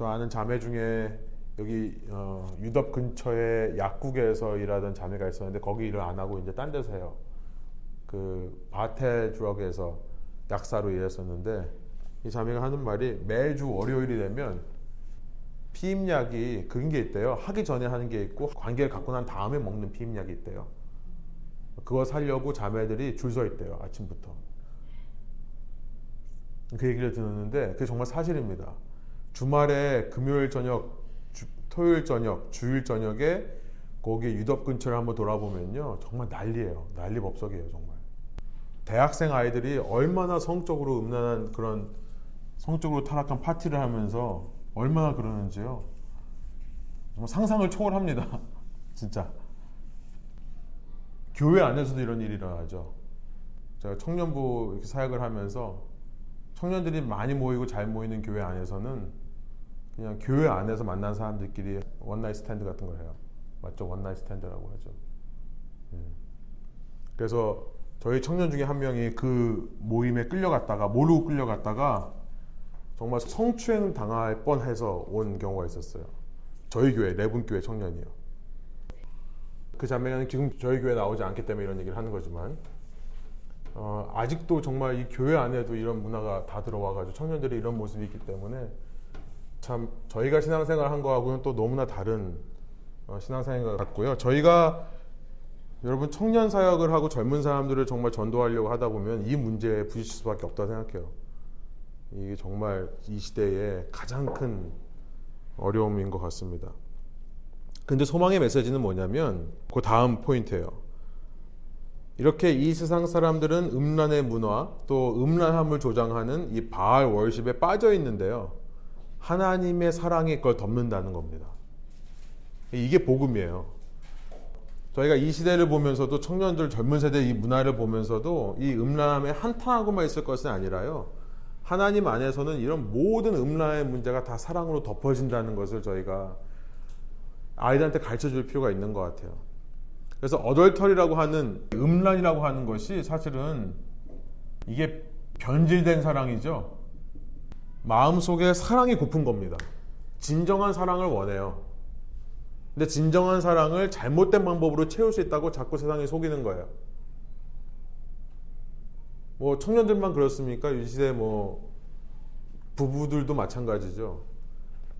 저 아는 자매 중에 여기 어, 유럽 근처에 약국에서 일하던 자매가 있었는데 거기 일을 안 하고 이제 딴 데서 해요. 그 바텔 드럭에서 약사로 일했었는데 이 자매가 하는 말이 매주 월요일이 되면 피임약이 그런 게 있대요. 하기 전에 하는 게 있고 관계를 갖고 난 다음에 먹는 피임약이 있대요. 그거 살려고 자매들이 줄 서 있대요. 아침부터. 그 얘기를 듣는데 그게 정말 사실입니다. 주말에 금요일 저녁, 주, 토요일 저녁, 주일 저녁에 거기 유럽 근처를 한번 돌아보면요. 정말 난리예요. 난리 법석이에요, 정말. 대학생 아이들이 얼마나 성적으로 음란한 그런 성적으로 타락한 파티를 하면서 얼마나 그러는지요. 정말 상상을 초월합니다. 진짜. 교회 안에서도 이런 일이 일어나죠. 제가 청년부 이렇게 사역을 하면서 청년들이 많이 모이고 잘 모이는 교회 안에서는 그냥 교회 안에서 만난 사람들끼리 one night stand 같은 걸 해요. 맞죠? one night stand라고 하죠. 예. 그래서 저희 청년 중에 한 명이 그 모임에 끌려갔다가 모르고 끌려갔다가 정말 성추행 당할 뻔해서 온 경우가 있었어요. 저희 교회 레분 교회 청년이요. 그 자매는 지금 저희 교회 나오지 않기 때문에 이런 얘기를 하는 거지만 어, 아직도 정말 이 교회 안에도 이런 문화가 다 들어와가지고 청년들이 이런 모습이 있기 때문에 참 저희가 신앙생활 한 거하고는 또 너무나 다른 어, 신앙생활 같고요. 저희가 여러분 청년 사역을 하고 젊은 사람들을 정말 전도하려고 하다 보면 이 문제에 부딪힐 수밖에 없다고 생각해요. 이게 정말 이 시대의 가장 큰 어려움인 것 같습니다. 근데 소망의 메시지는 뭐냐면 그 다음 포인트예요. 이렇게 이 세상 사람들은 음란의 문화 또 음란함을 조장하는 이 바알 월십에 빠져 있는데요. 하나님의 사랑이 그걸 덮는다는 겁니다. 이게 복음이에요. 저희가 이 시대를 보면서도 청년들 젊은 세대 이 문화를 보면서도 이 음란함에 한탄하고만 있을 것은 아니라요. 하나님 안에서는 이런 모든 음란의 문제가 다 사랑으로 덮어진다는 것을 저희가 아이들한테 가르쳐 줄 필요가 있는 것 같아요. 그래서 어덜털이라고 하는 음란이라고 하는 것이 사실은 이게 변질된 사랑이죠. 마음속에 사랑이 고픈 겁니다. 진정한 사랑을 원해요. 근데 진정한 사랑을 잘못된 방법으로 채울 수 있다고 자꾸 세상에 속이는 거예요. 뭐 청년들만 그렇습니까? 이 시대 뭐 부부들도 마찬가지죠.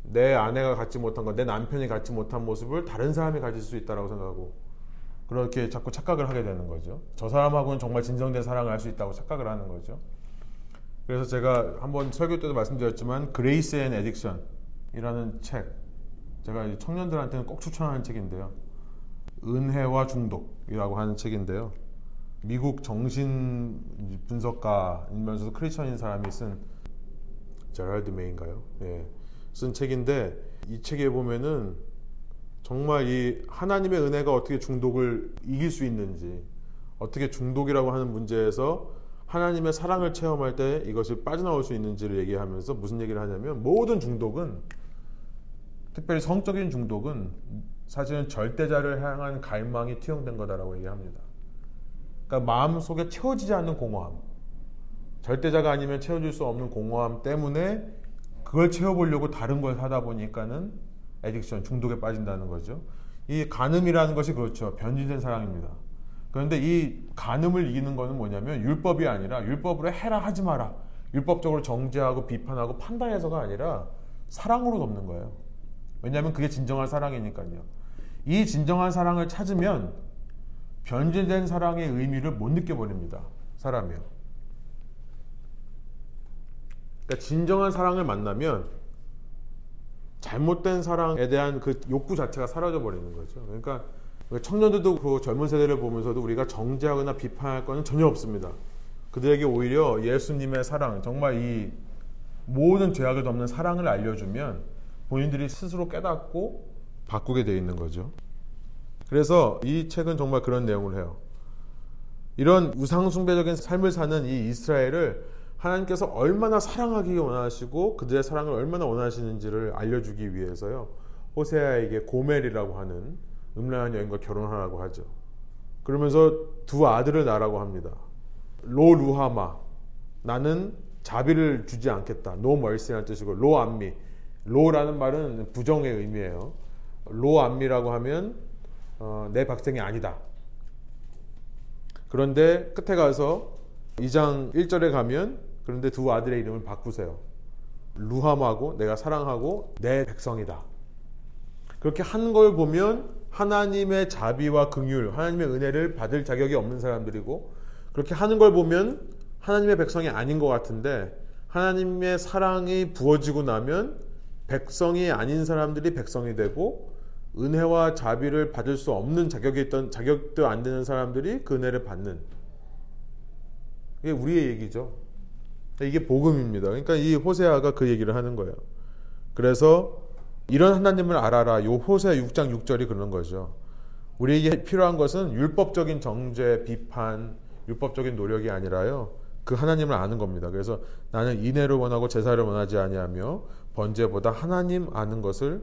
내 아내가 갖지 못한 것, 내 남편이 갖지 못한 모습을 다른 사람이 가질 수 있다라고 생각하고 그렇게 자꾸 착각을 하게 되는 거죠. 저 사람하고는 정말 진정된 사랑을 할 수 있다고 착각을 하는 거죠. 그래서 제가 한번 설교 때도 말씀드렸지만 Grace and Addiction이라는 책 제가 청년들한테는 꼭 추천하는 책인데요. 은혜와 중독이라고 하는 책인데요. 미국 정신 분석가이면서도 크리스천인 사람이 쓴 제랄드 메인가요? 예. 쓴 책인데 이 책에 보면은 정말 이 하나님의 은혜가 어떻게 중독을 이길 수 있는지 어떻게 중독이라고 하는 문제에서 하나님의 사랑을 체험할 때 이것이 빠져나올 수 있는지를 얘기하면서 무슨 얘기를 하냐면 모든 중독은 특별히 성적인 중독은 사실은 절대자를 향한 갈망이 투영된 거다라고 얘기합니다. 그러니까 마음 속에 채워지지 않는 공허함, 절대자가 아니면 채워질 수 없는 공허함 때문에 그걸 채워보려고 다른 걸 하다 보니까는 에딕션 중독에 빠진다는 거죠. 이 간음이라는 것이 그렇죠. 변질된 사랑입니다. 그런데 이 간음을 이기는 것은 뭐냐면 율법이 아니라 율법으로 해라 하지 마라. 율법적으로 정죄하고 비판하고 판단해서가 아니라 사랑으로 덮는 거예요. 왜냐하면 그게 진정한 사랑이니까요. 이 진정한 사랑을 찾으면 변질된 사랑의 의미를 못 느껴버립니다. 사람이요. 그러니까 진정한 사랑을 만나면 잘못된 사랑에 대한 그 욕구 자체가 사라져 버리는 거죠. 그러니까 청년들도 그 젊은 세대를 보면서도 우리가 정죄하거나 비판할 거는 전혀 없습니다. 그들에게 오히려 예수님의 사랑, 정말 이 모든 죄악을 덮는 사랑을 알려주면 본인들이 스스로 깨닫고 바꾸게 되어 있는 거죠. 그래서 이 책은 정말 그런 내용을 해요. 이런 우상숭배적인 삶을 사는 이 이스라엘을 하나님께서 얼마나 사랑하기 원하시고 그들의 사랑을 얼마나 원하시는지를 알려주기 위해서요. 호세아에게 고멜이라고 하는 음란한 여인과 결혼하라고 하죠. 그러면서 두 아들을 낳으라고 합니다. 로 루하마 나는 자비를 주지 않겠다. no mercy라는 뜻이고 로 암미 로라는 말은 부정의 의미예요. 로 암미라고 하면 어, 내 백성이 아니다. 그런데 끝에 가서 2장 1절에 가면 그런데 두 아들의 이름을 바꾸세요. 루하마고 내가 사랑하고 내 백성이다. 그렇게 한 걸 보면 하나님의 자비와 긍휼, 하나님의 은혜를 받을 자격이 없는 사람들이고 그렇게 하는 걸 보면 하나님의 백성이 아닌 것 같은데 하나님의 사랑이 부어지고 나면 백성이 아닌 사람들이 백성이 되고 은혜와 자비를 받을 수 없는 자격이 있던 자격도 안 되는 사람들이 그 은혜를 받는 이게 우리의 얘기죠. 이게 복음입니다. 그러니까 이 호세아가 그 얘기를 하는 거예요. 그래서 이런 하나님을 알아라. 요 호세 6장 6절이 그런 거죠. 우리에게 필요한 것은 율법적인 정죄, 비판, 율법적인 노력이 아니라요. 그 하나님을 아는 겁니다. 그래서 나는 인애를 원하고 제사를 원하지 아니하며 번제보다 하나님 아는 것을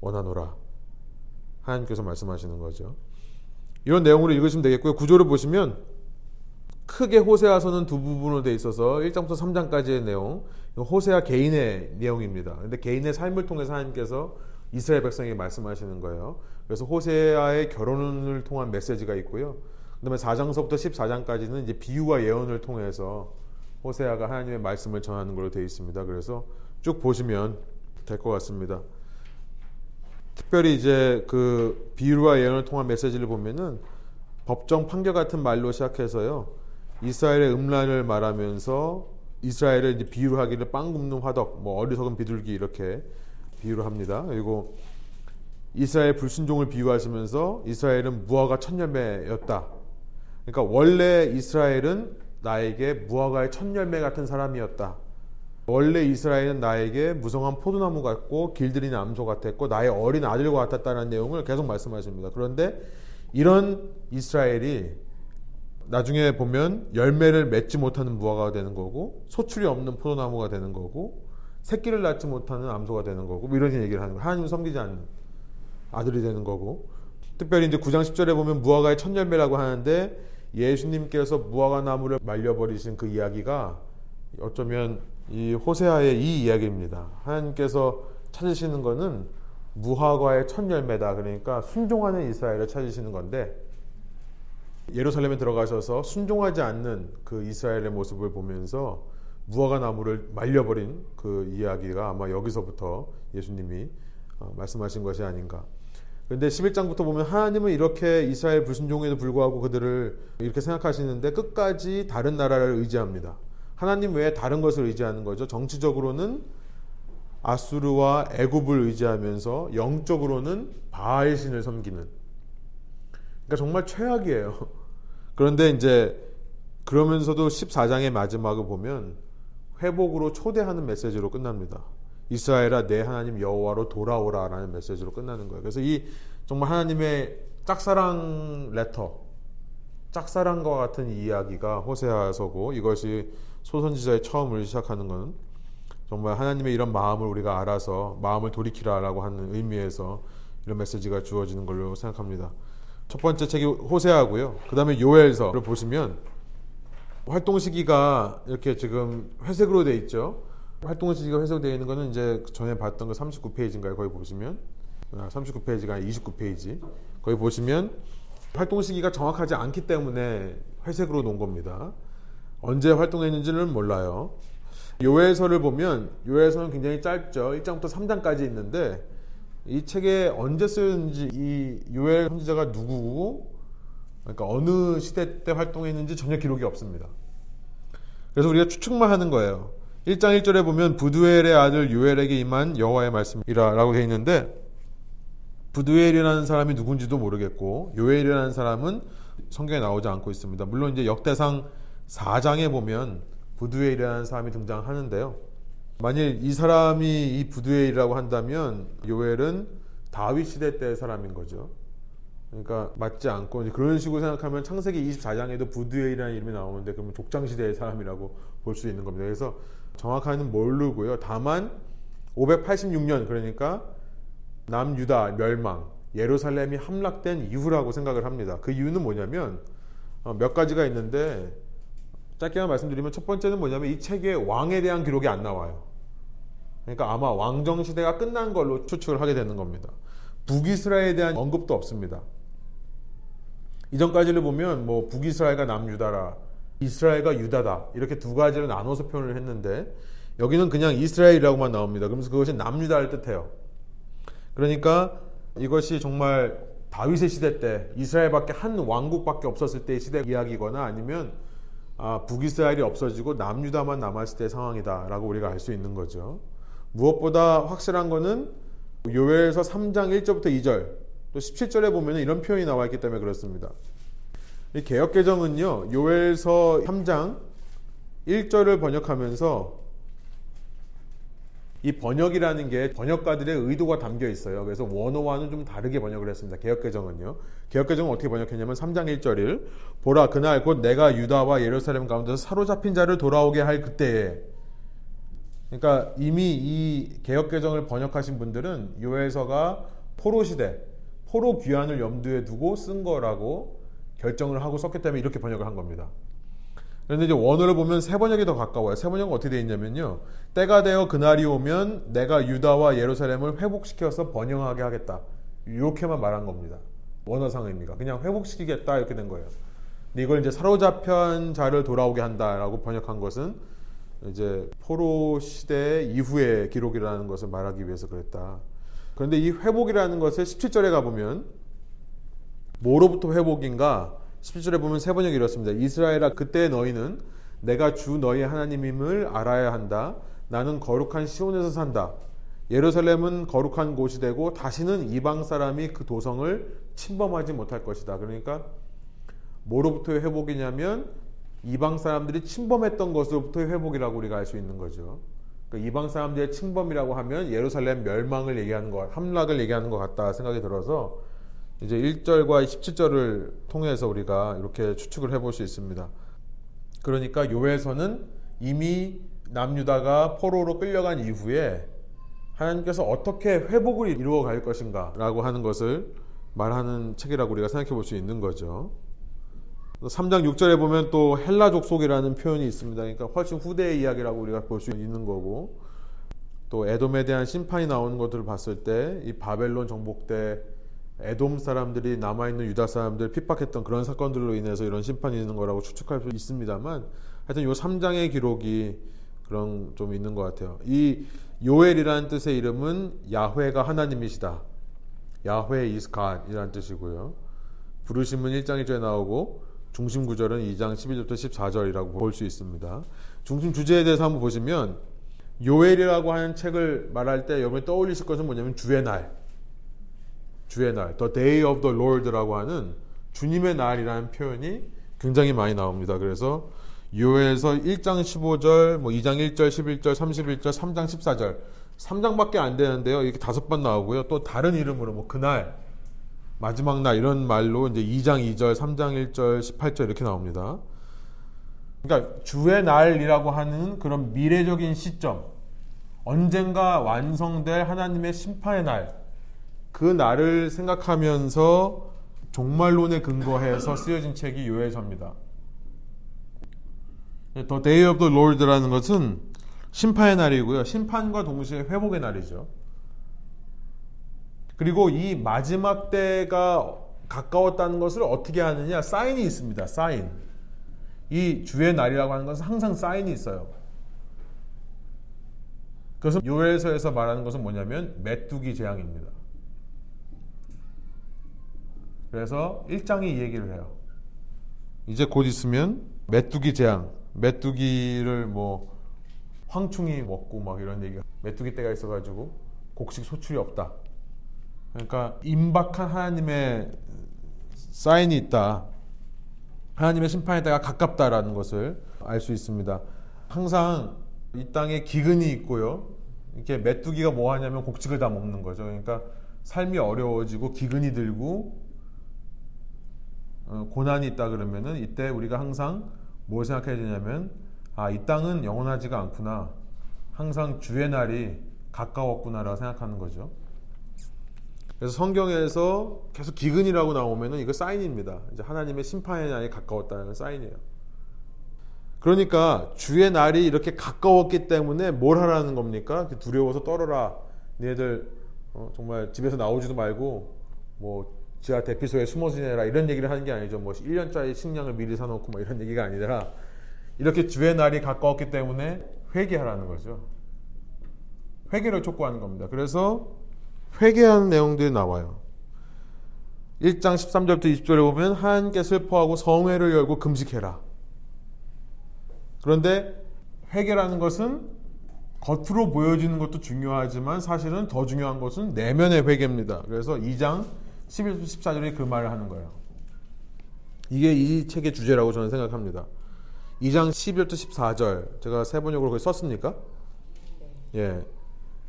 원하노라. 하나님께서 말씀하시는 거죠. 이런 내용으로 읽으시면 되겠고요. 구조를 보시면 크게 호세아서는 두 부분으로 돼 있어서 1장부터 3장까지의 내용, 호세아 개인의 내용입니다. 근데 개인의 삶을 통해서 하나님께서 이스라엘 백성에게 말씀하시는 거예요. 그래서 호세아의 결혼을 통한 메시지가 있고요. 그다음에 4장서부터 14장까지는 이제 비유와 예언을 통해서 호세아가 하나님의 말씀을 전하는 걸로 되어 있습니다. 그래서 쭉 보시면 될 것 같습니다. 특별히 이제 그 비유와 예언을 통한 메시지를 보면은 법정 판결 같은 말로 시작해서요. 이스라엘의 음란을 말하면서 이스라엘을 이제 비유를 하기를 빵 굽는 화덕, 뭐 어리석은 비둘기 이렇게 비유를 합니다. 그리고 이스라엘 불순종을 비유하시면서 이스라엘은 무화과 천열매였다. 그러니까 원래 이스라엘은 나에게 무화과의 천열매 같은 사람이었다. 원래 이스라엘은 나에게 무성한 포도나무 같고 길들이는 암소 같았고 나의 어린 아들과 같았다는 내용을 계속 말씀하십니다. 그런데 이런 이스라엘이 나중에 보면 열매를 맺지 못하는 무화과가 되는 거고 소출이 없는 포도나무가 되는 거고 새끼를 낳지 못하는 암소가 되는 거고 뭐 이런 얘기를 하는 거예요. 하나님을 섬기지 않는 아들이 되는 거고 특별히 이제 9장 10절에 보면 무화과의 첫 열매라고 하는데 예수님께서 무화과 나무를 말려버리신 그 이야기가 어쩌면 이 호세아의 이 이야기입니다. 하나님께서 찾으시는 것은 무화과의 첫 열매다. 그러니까 순종하는 이스라엘을 찾으시는 건데 예루살렘에 들어가셔서 순종하지 않는 그 이스라엘의 모습을 보면서 무화과 나무를 말려버린 그 이야기가 아마 여기서부터 예수님이 어, 말씀하신 것이 아닌가. 그런데 11장부터 보면 하나님은 이렇게 이스라엘 불순종에도 불구하고 그들을 이렇게 생각하시는데 끝까지 다른 나라를 의지합니다. 하나님 외에 다른 것을 의지하는 거죠. 정치적으로는 아수르와 애굽을 의지하면서 영적으로는 바알 신을 섬기는. 그러니까 정말 최악이에요. 그런데 이제 그러면서도 14장의 마지막을 보면 회복으로 초대하는 메시지로 끝납니다. 이스라엘아 내 하나님 여호와로 돌아오라라는 메시지로 끝나는 거예요. 그래서 이 정말 하나님의 짝사랑 레터, 짝사랑과 같은 이야기가 호세아서고 이것이 소선지자의 처음을 시작하는 건 정말 하나님의 이런 마음을 우리가 알아서 마음을 돌이키라라고 하는 의미에서 이런 메시지가 주어지는 걸로 생각합니다. 첫 번째 책이 호세아고요. 그 다음에 요엘서를 보시면 활동 시기가 이렇게 지금 회색으로 돼 있죠. 활동 시기가 회색되어 있는 거는 이제 전에 봤던 그 39페이지인가요? 거기 보시면 39페이지가 아, 29페이지. 거기 보시면 활동 시기가 정확하지 않기 때문에 회색으로 놓은 겁니다. 언제 활동했는지는 몰라요. 요해서를 보면 요해서는 굉장히 짧죠. 1장부터 3장까지 있는데 이 책에 언제 쓰였는지 이 요엘 선지자가 누구고 그러니까 어느 시대 때 활동했는지 전혀 기록이 없습니다. 그래서 우리가 추측만 하는 거예요. 1장 1절에 보면 부두엘의 아들 요엘에게 임한 여호와의 말씀이라라고 되어 있는데 부두엘이라는 사람이 누군지도 모르겠고 요엘이라는 사람은 성경에 나오지 않고 있습니다. 물론 이제 역대상 4장에 보면 부두엘이라는 사람이 등장하는데요. 만일 이 사람이 이 부두엘이라고 한다면 요엘은 다윗 시대 때의 사람인 거죠. 그러니까 맞지 않고 그런 식으로 생각하면 창세기 24장에도 부두엘이라는 이름이 나오는데 그러면 족장 시대의 사람이라고 볼 수 있는 겁니다. 그래서 정확하게는 모르고요. 다만 586년 그러니까 남유다 멸망 예루살렘이 함락된 이후라고 생각을 합니다. 그 이유는 뭐냐면 어, 몇 가지가 있는데 짧게만 말씀드리면 첫 번째는 뭐냐면 이 책에 왕에 대한 기록이 안 나와요. 그러니까 아마 왕정 시대가 끝난 걸로 추측을 하게 되는 겁니다. 북이스라엘에 대한 언급도 없습니다. 이전까지를 보면 뭐 북이스라엘과 남유다라, 이스라엘과 유다다 이렇게 두 가지를 나눠서 표현을 했는데 여기는 그냥 이스라엘이라고만 나옵니다. 그러면서 그것이 남유다를 뜻해요. 그러니까 이것이 정말 다윗의 시대 때 이스라엘밖에 한 왕국밖에 없었을 때의 시대 이야기거나 아니면 아, 북이스라엘이 없어지고 남유다만 남았을 때의 상황이다라고 우리가 알 수 있는 거죠. 무엇보다 확실한 거는 요엘서 3장 1절부터 2절 또 17절에 보면 이런 표현이 나와 있기 때문에 그렇습니다. 이 개혁개정은요, 요엘서 3장 1절을 번역하면서 이 번역이라는 게 번역가들의 의도가 담겨 있어요. 그래서 원어와는 좀 다르게 번역을 했습니다. 개혁개정은요. 개혁개정은 어떻게 번역했냐면 3장 1절을 보라 그날 곧 내가 유다와 예루살렘 가운데서 사로잡힌 자를 돌아오게 할 그때에 그러니까 이미 이 개혁개정을 번역하신 분들은 요엘서가 포로 시대, 포로 귀환을 염두에 두고 쓴 거라고 결정을 하고 썼기 때문에 이렇게 번역을 한 겁니다. 그런데 이제 원어를 보면 세 번역이 더 가까워요. 세 번역은 어떻게 되어 있냐면요. 때가 되어 그날이 오면 내가 유다와 예루살렘을 회복시켜서 번영하게 하겠다. 이렇게만 말한 겁니다. 원어상 의미가. 그냥 회복시키겠다 이렇게 된 거예요. 근데 이걸 이제 사로잡힌 자를 돌아오게 한다라고 번역한 것은 이제 포로 시대 이후의 기록이라는 것을 말하기 위해서 그랬다. 그런데 이 회복이라는 것을 17절에 가보면 뭐로부터 회복인가 17절에 보면 세 번역이 이렇습니다. 이스라엘아 그때 너희는 내가 주 너희 하나님임을 알아야 한다. 나는 거룩한 시온에서 산다. 예루살렘은 거룩한 곳이 되고 다시는 이방 사람이 그 도성을 침범하지 못할 것이다. 그러니까 뭐로부터의 회복이냐면 이방 사람들이 침범했던 것으로부터의 회복이라고 우리가 알 수 있는 거죠. 그러니까 이방 사람들의 침범이라고 하면 예루살렘 멸망을 얘기하는 것, 함락을 얘기하는 것 같다 생각이 들어서 이제 1절과 17절을 통해서 우리가 이렇게 추측을 해볼 수 있습니다. 그러니까 요에서는 이미 남유다가 포로로 끌려간 이후에 하나님께서 어떻게 회복을 이루어 갈 것인가 라고 하는 것을 말하는 책이라고 우리가 생각해 볼 수 있는 거죠. 3장 6절에 보면 또 헬라 족속이라는 표현이 있습니다. 그러니까 훨씬 후대의 이야기라고 우리가 볼 수 있는 거고 또 에돔에 대한 심판이 나오는 것들을 봤을 때 이 바벨론 정복 때 에돔 사람들이 남아있는 유다 사람들 핍박했던 그런 사건들로 인해서 이런 심판이 있는 거라고 추측할 수 있습니다만 하여튼 요 3장의 기록이 그런 좀 있는 것 같아요. 이 요엘이라는 뜻의 이름은 야훼가 하나님이시다. 야훼 is God이라는 뜻이고요. 부르심은 1장 1절에 나오고 중심 구절은 2장 12절부터 14절이라고 볼 수 있습니다. 중심 주제에 대해서 한번 보시면 요엘이라고 하는 책을 말할 때 여러분이 떠올리실 것은 뭐냐면 주의 날. 주의 날, The Day of the Lord라고 하는 주님의 날이라는 표현이 굉장히 많이 나옵니다. 그래서 요에서 1장 15절, 뭐 2장 1절, 11절, 31절, 3장 14절, 3장밖에 안 되는데요. 이렇게 다섯 번 나오고요. 또 다른 이름으로 뭐 그날, 마지막 날 이런 말로 이제 2장 2절, 3장 1절, 18절 이렇게 나옵니다. 그러니까 주의 날이라고 하는 그런 미래적인 시점, 언젠가 완성될 하나님의 심판의 날, 그 날을 생각하면서 종말론에 근거해서 쓰여진 책이 요해서입니다. 더 Day of the Lord라는 것은 심판의 날이고요. 심판과 동시에 회복의 날이죠. 그리고 이 마지막 때가 가까웠다는 것을 어떻게 하느냐? 사인이 있습니다. 사인. 이 주의 날이라고 하는 것은 항상 사인이 있어요. 그래서 요엘서에서 말하는 것은 뭐냐면 메뚜기 재앙입니다. 그래서 1장이 이 얘기를 해요. 이제 곧 있으면 메뚜기 재앙, 메뚜기를 뭐 황충이 먹고 막 이런 얘기가 메뚜기 때가 있어가지고 곡식 소출이 없다. 그러니까 임박한 하나님의 사인이 있다. 하나님의 심판의 때가 가깝다라는 것을 알 수 있습니다. 항상 이 땅에 기근이 있고요. 이렇게 메뚜기가 뭐 하냐면 곡식을 다 먹는 거죠. 그러니까 삶이 어려워지고 기근이 들고 어, 고난이 있다 그러면은 이때 우리가 항상 뭘 생각해야 되냐면 아, 이 땅은 영원하지가 않구나. 항상 주의 날이 가까웠구나라고 생각하는 거죠. 그래서 성경에서 계속 기근이라고 나오면은 이거 사인입니다. 이제 하나님의 심판의 날이 가까웠다는 사인이에요. 그러니까 주의 날이 이렇게 가까웠기 때문에 뭘 하라는 겁니까? 두려워서 떨어라. 니네들 어, 정말 집에서 나오지도 말고 뭐 지하 대피소에 숨어 지내라 이런 얘기를 하는 게 아니죠. 뭐 1년짜리 식량을 미리 사놓고 뭐 이런 얘기가 아니라 이렇게 주의 날이 가까웠기 때문에 회개하라는 거죠. 회개를 촉구하는 겁니다. 그래서 회개하는 내용들이 나와요. 1장 13절부터 20절에 보면 하나님께 슬퍼하고 성회를 열고 금식해라. 그런데 회개라는 것은 겉으로 보여지는 것도 중요하지만 사실은 더 중요한 것은 내면의 회개입니다. 그래서 2장 11절 14절에 그 말을 하는 거예요. 이게 이 책의 주제라고 저는 생각합니다. 2장 11절 14절 제가 세 번역으로 거기 썼습니까? 예.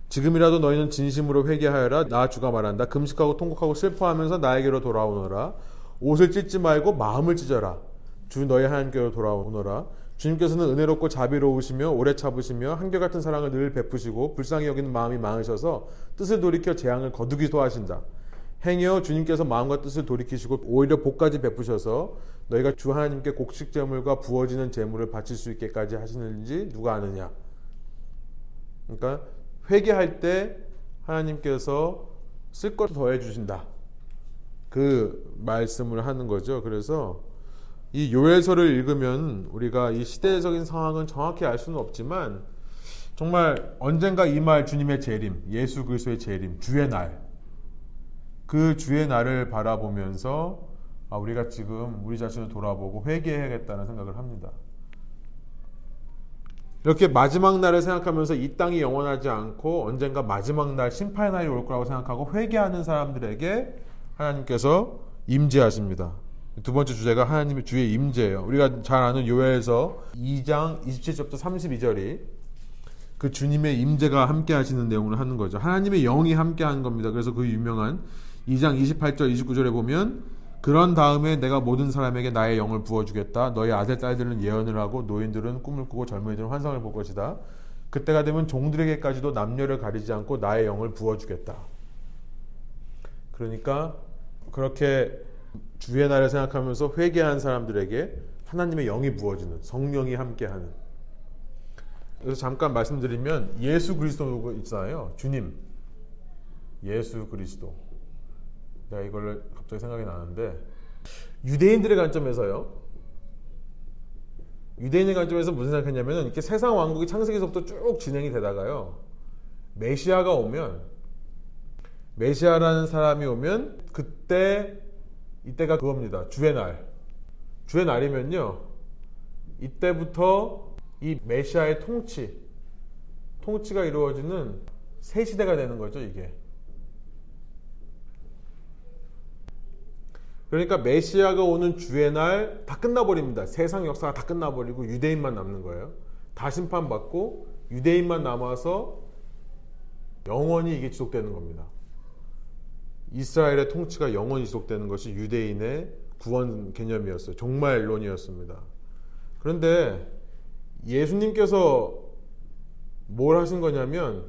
지금이라도 너희는 진심으로 회개하여라 나 주가 말한다 금식하고 통곡하고 슬퍼하면서 나에게로 돌아오너라 옷을 찢지 말고 마음을 찢어라 주 너희 하나님께로 돌아오너라 주님께서는 은혜롭고 자비로우시며 오래 참으시며 한결같은 사랑을 늘 베푸시고 불쌍히 여기는 마음이 많으셔서 뜻을 돌이켜 재앙을 거두기도 하신다. 행여 주님께서 마음과 뜻을 돌이키시고 오히려 복까지 베푸셔서 너희가 주 하나님께 곡식 제물과 부어지는 제물을 바칠 수 있게까지 하시는지 누가 아느냐. 그러니까 회개할 때 하나님께서 쓸 것을 더해 주신다. 그 말씀을 하는 거죠. 그래서 이 요엘서를 읽으면 우리가 이 시대적인 상황은 정확히 알 수는 없지만 정말 언젠가 이 말 주님의 재림, 예수 그리스도의 재림, 주의 날, 그 주의 날을 바라보면서 아, 우리가 지금 우리 자신을 돌아보고 회개해야겠다는 생각을 합니다. 이렇게 마지막 날을 생각하면서 이 땅이 영원하지 않고 언젠가 마지막 날 심판의 날이 올 거라고 생각하고 회개하는 사람들에게 하나님께서 임재하십니다. 두 번째 주제가 하나님의 주의 임재예요. 우리가 잘 아는 요엘서 2장 27절부터 32절이 그 주님의 임재가 함께 하시는 내용을 하는 거죠. 하나님의 영이 함께 하는 겁니다. 그래서 그 유명한 2장 28절 29절에 보면 그런 다음에 내가 모든 사람에게 나의 영을 부어주겠다. 너희 아들 딸들은 예언을 하고 노인들은 꿈을 꾸고 젊은이들은 환상을 볼 것이다. 그때가 되면 종들에게까지도 남녀를 가리지 않고 나의 영을 부어주겠다. 그러니까 그렇게 주의 날을 생각하면서 회개한 사람들에게 하나님의 영이 부어지는 성령이 함께하는. 그래서 잠깐 말씀드리면 예수 그리스도 있잖아요. 주님, 예수 그리스도. 내가 이걸 갑자기 생각이 나는데 유대인들의 관점에서요. 유대인의 관점에서 무슨 생각했냐면 이렇게 세상 왕국이 창세기서부터 쭉 진행이 되다가요. 메시아가 오면 메시아라는 사람이 오면 그때 이때가 그겁니다. 주의 날. 주의 날이면요. 이때부터 이 메시아의 통치, 통치가 이루어지는 새 시대가 되는 거죠, 이게. 그러니까 메시아가 오는 주의 날 다 끝나버립니다. 세상 역사가 다 끝나버리고 유대인만 남는 거예요. 다 심판받고 유대인만 남아서 영원히 이게 지속되는 겁니다. 이스라엘의 통치가 영원히 지속되는 것이 유대인의 구원 개념이었어요. 종말론이었습니다. 그런데 예수님께서 뭘 하신 거냐면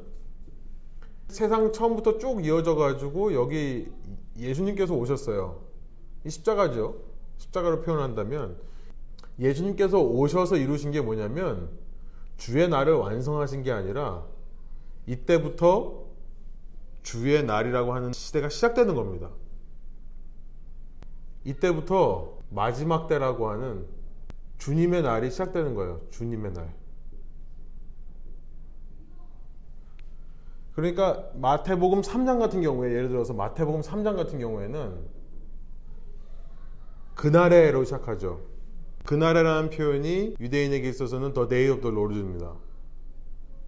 세상 처음부터 쭉 이어져 가지고 여기 예수님께서 오셨어요. 이 십자가죠. 십자가로 표현한다면 예수님께서 오셔서 이루신 게 뭐냐면 주의 날을 완성하신 게 아니라 이때부터 주의 날이라고 하는 시대가 시작되는 겁니다. 이때부터 마지막 때라고 하는 주님의 날이 시작되는 거예요. 주님의 날. 그러니까 마태복음 3장 같은 경우에 예를 들어서 마태복음 3장 같은 경우에는 그날에로 시작하죠. 그날에라는 표현이 유대인에게 있어서는 the day of the Lord입니다.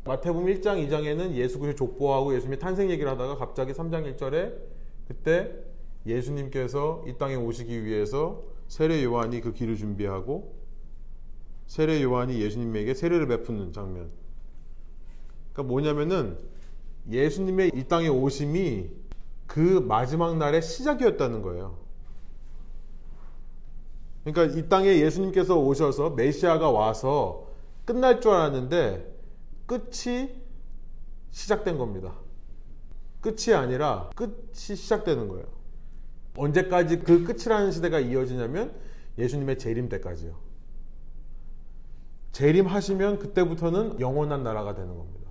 마태복음 1장 2장에는 예수 그리스도 족보하고 예수님의 탄생 얘기를 하다가 갑자기 3장 1절에 그때 예수님께서 이 땅에 오시기 위해서 세례 요한이 그 길을 준비하고 세례 요한이 예수님에게 세례를 베푸는 장면. 그러니까 뭐냐면은 예수님의 이 땅에 오심이 그 마지막 날의 시작이었다는 거예요. 그러니까 이 땅에 예수님께서 오셔서 메시아가 와서 끝날 줄 알았는데 끝이 시작된 겁니다. 끝이 아니라 끝이 시작되는 거예요. 언제까지 그 끝이라는 시대가 이어지냐면 예수님의 재림 때까지요. 재림하시면 그때부터는 영원한 나라가 되는 겁니다.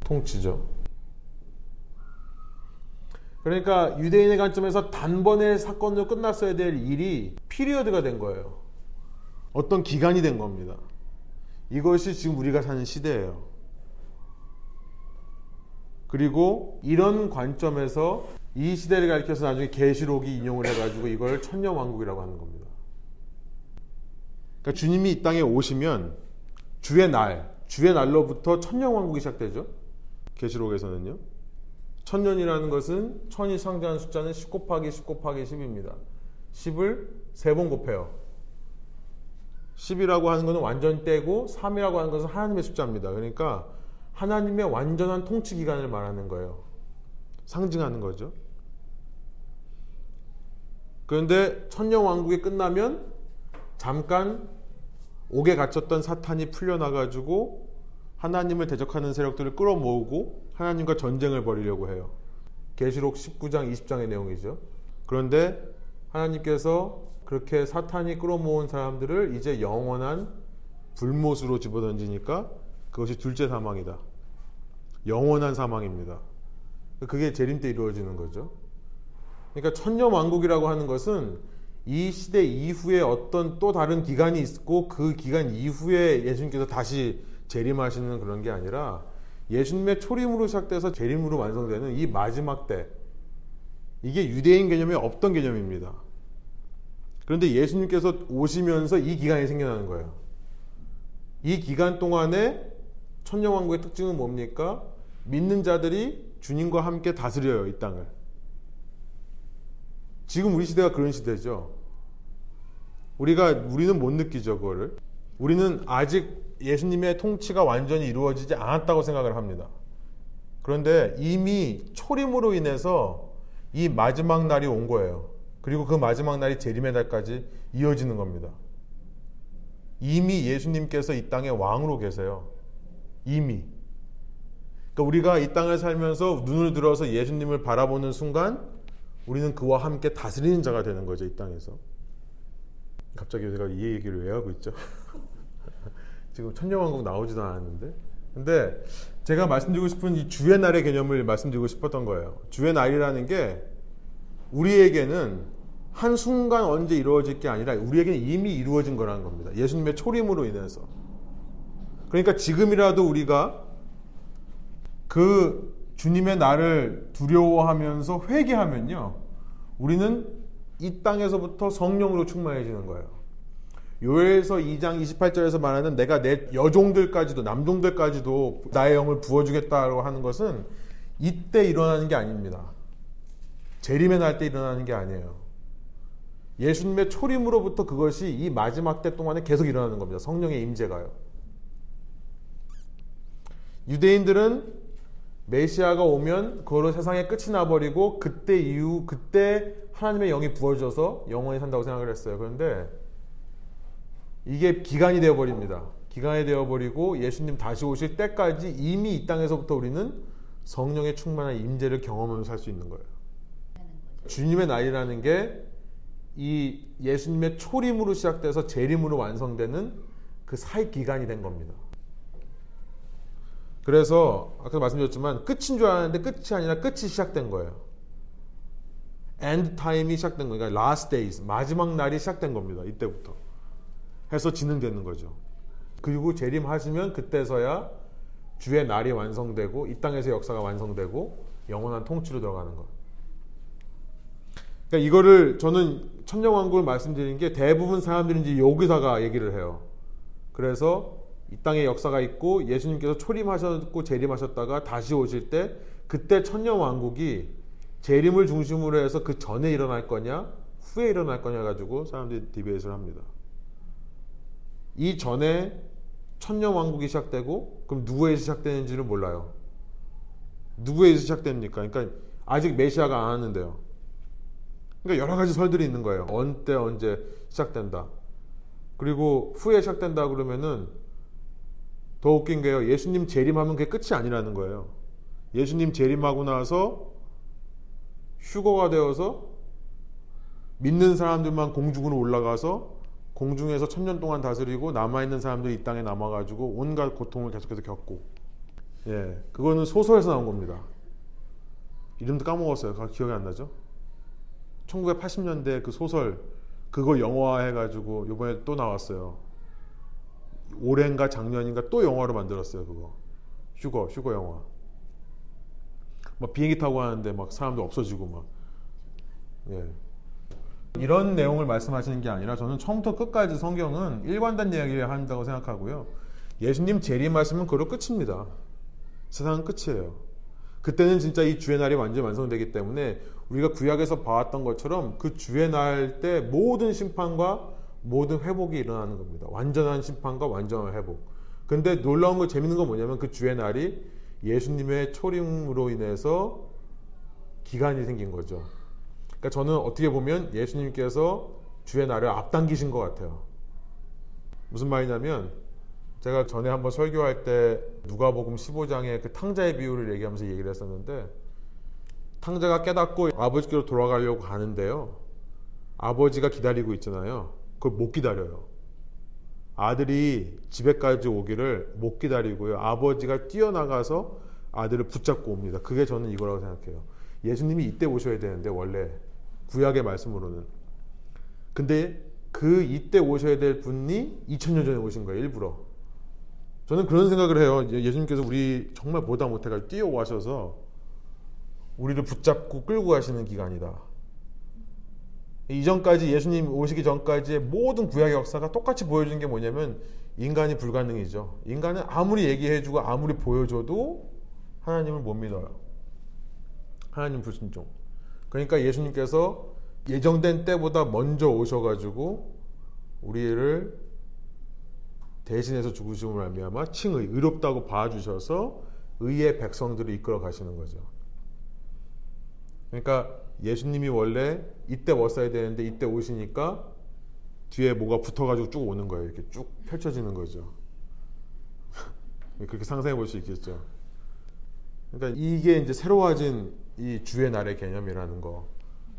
통치죠. 그러니까 유대인의 관점에서 단번에 사건으로 끝났어야 될 일이 피리어드가 된 거예요. 어떤 기간이 된 겁니다. 이것이 지금 우리가 사는 시대예요. 그리고 이런 관점에서 이 시대를 가리켜서 나중에 계시록이 인용을 해가지고 이걸 천년 왕국이라고 하는 겁니다. 그러니까 주님이 이 땅에 오시면 주의 날, 주의 날로부터 천년 왕국이 시작되죠. 계시록에서는요. 천년이라는 것은 천이 상징하는 숫자는 10 곱하기 10 곱하기 10입니다. 10을 세번 곱해요. 10이라고 하는 것은 완전 떼고 3이라고 하는 것은 하나님의 숫자입니다. 그러니까 하나님의 완전한 통치 기간을 말하는 거예요. 상징하는 거죠. 그런데 천년 왕국이 끝나면 잠깐 옥에 갇혔던 사탄이 풀려나가지고 하나님을 대적하는 세력들을 끌어모으고 하나님과 전쟁을 벌이려고 해요. 계시록 19장, 20장의 내용이죠. 그런데 하나님께서 그렇게 사탄이 끌어모은 사람들을 이제 영원한 불못으로 집어던지니까 그것이 둘째 사망이다. 영원한 사망입니다. 그게 재림 때 이루어지는 거죠. 그러니까 천년 왕국이라고 하는 것은 이 시대 이후에 어떤 또 다른 기간이 있고 그 기간 이후에 예수님께서 다시 재림하시는 그런 게 아니라 예수님의 초림으로 시작돼서 재림으로 완성되는 이 마지막 때 이게 유대인 개념에 없던 개념입니다. 그런데 예수님께서 오시면서 이 기간이 생겨나는 거예요. 이 기간 동안에 천년왕국의 특징은 뭡니까? 믿는 자들이 주님과 함께 다스려요, 이 땅을. 지금 우리 시대가 그런 시대죠. 우리가, 우리는 못 느끼죠, 그거를. 우리는 아직 예수님의 통치가 완전히 이루어지지 않았다고 생각을 합니다. 그런데 이미 초림으로 인해서 이 마지막 날이 온 거예요. 그리고 그 마지막 날이 재림의 날까지 이어지는 겁니다. 이미 예수님께서 이 땅에 왕으로 계세요. 이미. 그러니까 우리가 이 땅을 살면서 눈을 들어서 예수님을 바라보는 순간 우리는 그와 함께 다스리는 자가 되는 거죠, 이 땅에서. 갑자기 제가 이 얘기를 왜 하고 있죠? 지금 천년왕국 나오지도 않았는데. 근데 제가 말씀드리고 싶은 이 주의 날의 개념을 말씀드리고 싶었던 거예요. 주의 날이라는 게 우리에게는 한 순간 언제 이루어질 게 아니라 우리에게는 이미 이루어진 거라는 겁니다. 예수님의 초림으로 인해서. 그러니까 지금이라도 우리가 그 주님의 날을 두려워하면서 회개하면요. 우리는 이 땅에서부터 성령으로 충만해지는 거예요. 요엘서 2장 28절에서 말하는 내가 내 여종들까지도 남종들까지도 나의 영을 부어주겠다고 하는 것은 이때 일어나는 게 아닙니다. 재림의 날 때 일어나는 게 아니에요. 예수님의 초림으로부터 그것이 이 마지막 때 동안에 계속 일어나는 겁니다. 성령의 임재가요. 유대인들은 메시아가 오면 그거로 세상의 끝이 나버리고 그때 이후 그때 하나님의 영이 부어져서 영원히 산다고 생각을 했어요. 그런데 이게 기간이 되어버립니다. 기간이 되어버리고 예수님 다시 오실 때까지 이미 이 땅에서부터 우리는 성령의 충만한 임재를 경험하면서 살 수 있는 거예요. 주님의 날이라는 게 이 예수님의 초림으로 시작돼서 재림으로 완성되는 그 사이 기간이 된 겁니다. 그래서 아까 말씀드렸지만 끝인 줄 알았는데 끝이 아니라 끝이 시작된 거예요. end time이 시작된 거니까 그러니까 last days 마지막 날이 시작된 겁니다. 이때부터 해서 진행되는 거죠. 그리고 재림하시면 그때서야 주의 날이 완성되고 이 땅에서 역사가 완성되고 영원한 통치로 들어가는 것. 그러니까 이거를 저는 천년왕국을 말씀드리는 게 대부분 사람들이 이제 여기다가 얘기를 해요. 그래서 이 땅에 역사가 있고 예수님께서 초림하셨고 재림하셨다가 다시 오실 때 그때 천년왕국이 재림을 중심으로 해서 그 전에 일어날 거냐 후에 일어날 거냐 가지고 사람들이 디베이트를 합니다. 이 전에 천년 왕국이 시작되고 그럼 누구에서 시작되는지를 몰라요. 누구에서 시작됩니까? 그러니까 아직 메시아가 안 왔는데요. 그러니까 여러 가지 설들이 있는 거예요. 언제 언제 시작된다. 그리고 후에 시작된다 그러면은 더 웃긴 게요. 예수님 재림하면 그게 끝이 아니라는 거예요. 예수님 재림하고 나서 휴거가 되어서 믿는 사람들만 공중으로 올라가서 공중에서 천년 동안 다스리고 남아있는 사람들이 이 땅에 남아가지고 온갖 고통을 계속해서 겪고. 예 그거는 소설에서 나온 겁니다. 이름도 까먹었어요. 기억이 안 나죠? 1980년대 그 소설 그거 영화해가지고 이번에 또 나왔어요. 올해인가 작년인가 또 영화로 만들었어요 그거. 휴거 휴거 영화. 막 비행기 타고 하는데 막 사람도 없어지고 막. 예. 이런 내용을 말씀하시는 게 아니라 저는 처음부터 끝까지 성경은 일관된 이야기를 한다고 생각하고요. 예수님 재림하시면 그로 끝입니다. 세상은 끝이에요. 그때는 진짜 이 주의 날이 완전히 완성되기 때문에 우리가 구약에서 봐왔던 것처럼 그 주의 날 때 모든 심판과 모든 회복이 일어나는 겁니다. 완전한 심판과 완전한 회복. 근데 놀라운 거 재밌는 건 뭐냐면 그 주의 날이 예수님의 초림으로 인해서 기간이 생긴 거죠. 그러니까 저는 어떻게 보면 예수님께서 주의 날을 앞당기신 것 같아요. 무슨 말이냐면 제가 전에 한번 설교할 때 누가복음 15장의 그 탕자의 비유를 얘기하면서 얘기를 했었는데 탕자가 깨닫고 아버지께로 돌아가려고 가는데요. 아버지가 기다리고 있잖아요. 그걸 못 기다려요. 아들이 집에까지 오기를 못 기다리고요. 아버지가 뛰어나가서 아들을 붙잡고 옵니다. 그게 저는 이거라고 생각해요. 예수님이 이때 오셔야 되는데 원래 구약의 말씀으로는. 근데 그 이때 오셔야 될 분이 2000년 전에 오신 거예요. 일부러. 저는 그런 생각을 해요. 예수님께서 우리 정말 보다 못해가 뛰어와셔서 우리를 붙잡고 끌고 가시는 기간이다. 이전까지 예수님 오시기 전까지의 모든 구약의 역사가 똑같이 보여주는 게 뭐냐면 인간이 불가능이죠. 인간은 아무리 얘기해주고 아무리 보여줘도 하나님을 못 믿어요. 하나님 불신종. 그러니까 예수님께서 예정된 때보다 먼저 오셔가지고 우리를 대신해서 죽으심을 말미암아 칭의 의롭다고 봐주셔서 의의 백성들을 이끌어 가시는 거죠. 그러니까 예수님이 원래 이때 왔어야 되는데 이때 오시니까 뒤에 뭐가 붙어가지고 쭉 오는 거예요. 이렇게 쭉 펼쳐지는 거죠. 그렇게 상상해 볼 수 있겠죠. 그러니까 이게 이제 새로워진 이 주의 날의 개념이라는 거.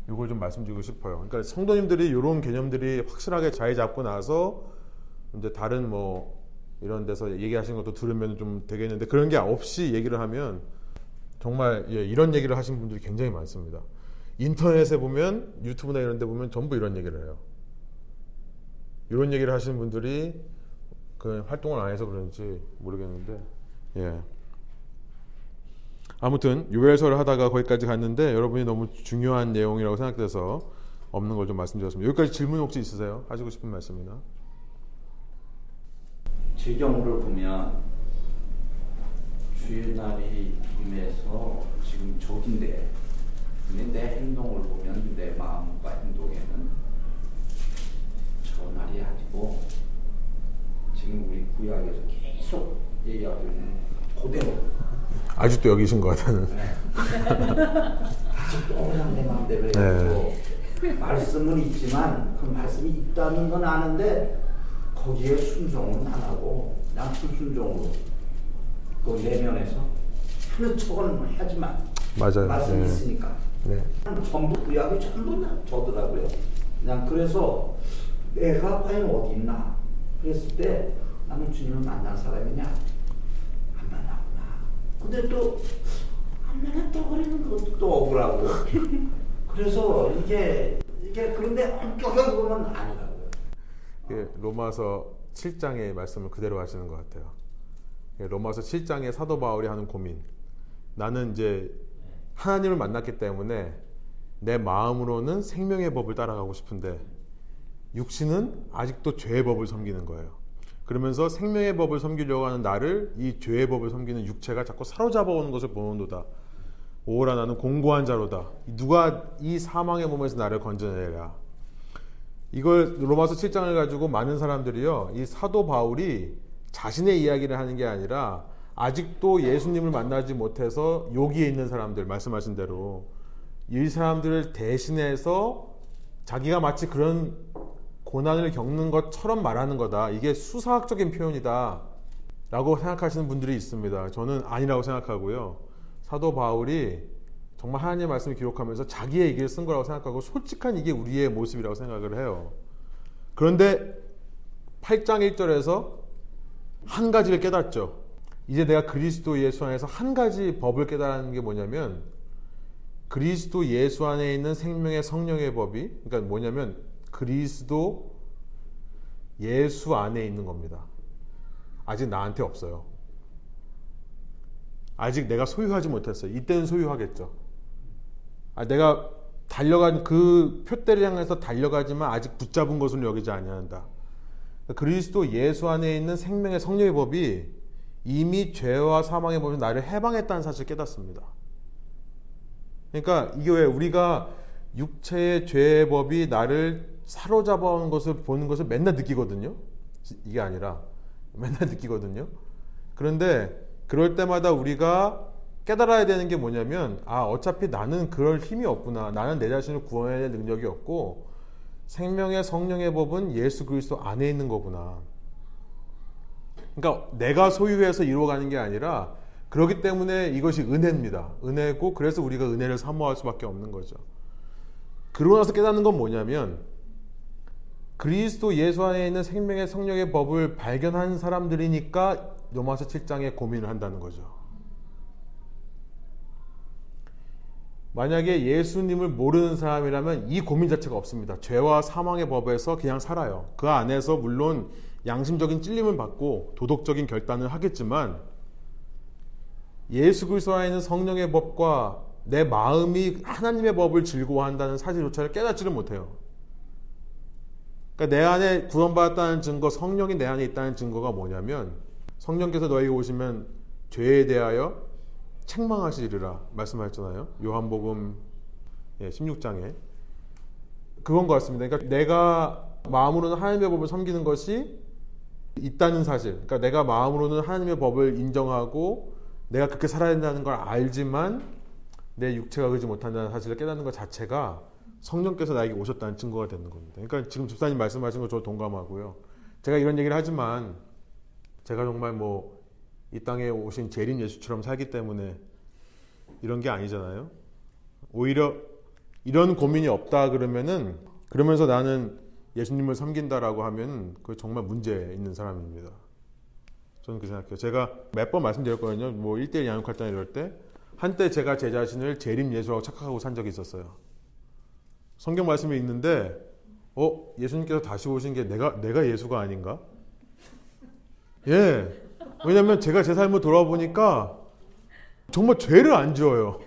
이걸 좀 말씀드리고 싶어요. 그러니까 성도님들이 이런 개념들이 확실하게 자리 잡고 나서 이제 다른 뭐 이런 데서 얘기하신 것도 들으면 좀 되겠는데 그런 게 없이 얘기를 하면 정말 예, 이런 얘기를 하신 분들이 굉장히 많습니다. 인터넷에 보면 유튜브나 이런 데 보면 전부 이런 얘기를 해요. 이런 얘기를 하시는 분들이 그 활동을 안 해서 그런지 모르겠는데 예. 아무튼 유월서를 하다가 거기까지 갔는데 여러분이 너무 중요한 내용이라고 생각돼서 없는 걸 좀 말씀드렸습니다. 여기까지 질문 혹시 있으세요? 하시고 싶은 말씀이나? 제 경우를 보면 주의 날이 임해서 지금 적인데 근데 내 행동을 보면 내 마음과 행동에는 저 날이 아니고 지금 우리 구약에서 계속 얘기하고 있는 그대로 아직도 여기신 것 같다는. 네. 아직도 그냥 내 마음대로 해요. 네. 말씀은 있지만 그 말씀이 있다는 건 아는데 거기에 순종은 안 하고 그냥 불순종으로 그 내면에서 하는 척은 하지만 맞아요. 말씀이 네. 있으니까 네. 전부 구약이 전부 저더라고요. 그냥 그래서 내가 과연 어디 있나 그랬을 때 나는 주님을 만난 사람이냐. 근데 또안 만났다고 그러는 것도 또 억울하고 그래서 이게 이게 그런데 엄격하게 보면 아니라고요. 로마서 7장의 말씀을 그대로 하시는 것 같아요. 로마서 7장의 사도 바울이 하는 고민. 나는 이제 하나님을 만났기 때문에 내 마음으로는 생명의 법을 따라가고 싶은데 육신은 아직도 죄의 법을 섬기는 거예요. 그러면서 생명의 법을 섬기려고 하는 나를 이 죄의 법을 섬기는 육체가 자꾸 사로잡아 오는 것을 보는도다. 오라 나는 공고한 자로다. 누가 이 사망의 몸에서 나를 건져내라. 이걸 로마서 7장을 가지고 많은 사람들이요. 이 사도 바울이 자신의 이야기를 하는 게 아니라 아직도 예수님을 만나지 못해서 여기에 있는 사람들 말씀하신 대로 이 사람들을 대신해서 자기가 마치 그런 고난을 겪는 것처럼 말하는 거다. 이게 수사학적인 표현이다. 라고 생각하시는 분들이 있습니다. 저는 아니라고 생각하고요. 사도 바울이 정말 하나님의 말씀을 기록하면서 자기의 얘기를 쓴 거라고 생각하고 솔직한 이게 우리의 모습이라고 생각을 해요. 그런데 8장 1절에서 한 가지를 깨닫죠. 이제 내가 그리스도 예수 안에서 한 가지 법을 깨달은 게 뭐냐면 그리스도 예수 안에 있는 생명의 성령의 법이 그러니까 뭐냐면 그리스도 예수 안에 있는 겁니다. 아직 나한테 없어요. 아직 내가 소유하지 못했어요. 이때는 소유하겠죠. 아, 내가 달려간 그 표대를 향해서 달려가지만 아직 붙잡은 것을 여기지 아니한다. 그리스도 예수 안에 있는 생명의 성령의 법이 이미 죄와 사망의 법에서 나를 해방했다는 사실을 깨닫습니다. 그러니까 이게 왜 우리가 육체의 죄의 법이 나를 사로잡아온 것을 보는 것을 맨날 느끼거든요. 이게 아니라 맨날 느끼거든요. 그런데 그럴 때마다 우리가 깨달아야 되는 게 뭐냐면 아 어차피 나는 그럴 힘이 없구나. 나는 내 자신을 구원해야 될 능력이 없고 생명의 성령의 법은 예수 그리스도 안에 있는 거구나. 그러니까 내가 소유해서 이루어가는 게 아니라 그렇기 때문에 이것이 은혜입니다. 은혜고 그래서 우리가 은혜를 사모할 수밖에 없는 거죠. 그러고 나서 깨닫는 건 뭐냐면 그리스도 예수 안에 있는 생명의 성령의 법을 발견한 사람들이니까 로마서 7장에 고민을 한다는 거죠. 만약에 예수님을 모르는 사람이라면 이 고민 자체가 없습니다. 죄와 사망의 법에서 그냥 살아요. 그 안에서 물론 양심적인 찔림을 받고 도덕적인 결단을 하겠지만 예수 그리스도 안에 있는 성령의 법과 내 마음이 하나님의 법을 즐거워한다는 사실조차를 깨닫지를 못해요. 그러니까 내 안에 구원받았다는 증거, 성령이 내 안에 있다는 증거가 뭐냐면 성령께서 너에게 오시면 죄에 대하여 책망하시리라 말씀하셨잖아요. 요한복음 16장에 예, 그건 것 같습니다. 그러니까 내가 마음으로는 하나님의 법을 섬기는 것이 있다는 사실. 그러니까 내가 마음으로는 하나님의 법을 인정하고 내가 그렇게 살아야 된다는 걸 알지만 내 육체가 그러지 못한다는 사실을 깨닫는 것 자체가 성령께서 나에게 오셨다는 증거가 되는 겁니다. 그러니까 지금 집사님 말씀하신 거 저 동감하고요. 제가 이런 얘기를 하지만 제가 정말 뭐 이 땅에 오신 재림 예수처럼 살기 때문에 이런 게 아니잖아요. 오히려 이런 고민이 없다 그러면은 그러면서 나는 예수님을 섬긴다라고 하면 그 정말 문제 있는 사람입니다. 저는 그 생각해요. 제가 몇 번 말씀드렸거든요. 뭐 1대1 양육할 때 이럴 때 한때 제가 제 자신을 재림 예수라고 착각하고 산 적이 있었어요. 성경 말씀이 있는데 어 예수님께서 다시 오신 게 내가 내가 예수가 아닌가? 예. 왜냐면 제가 제 삶을 돌아보니까 정말 죄를 안 지어요.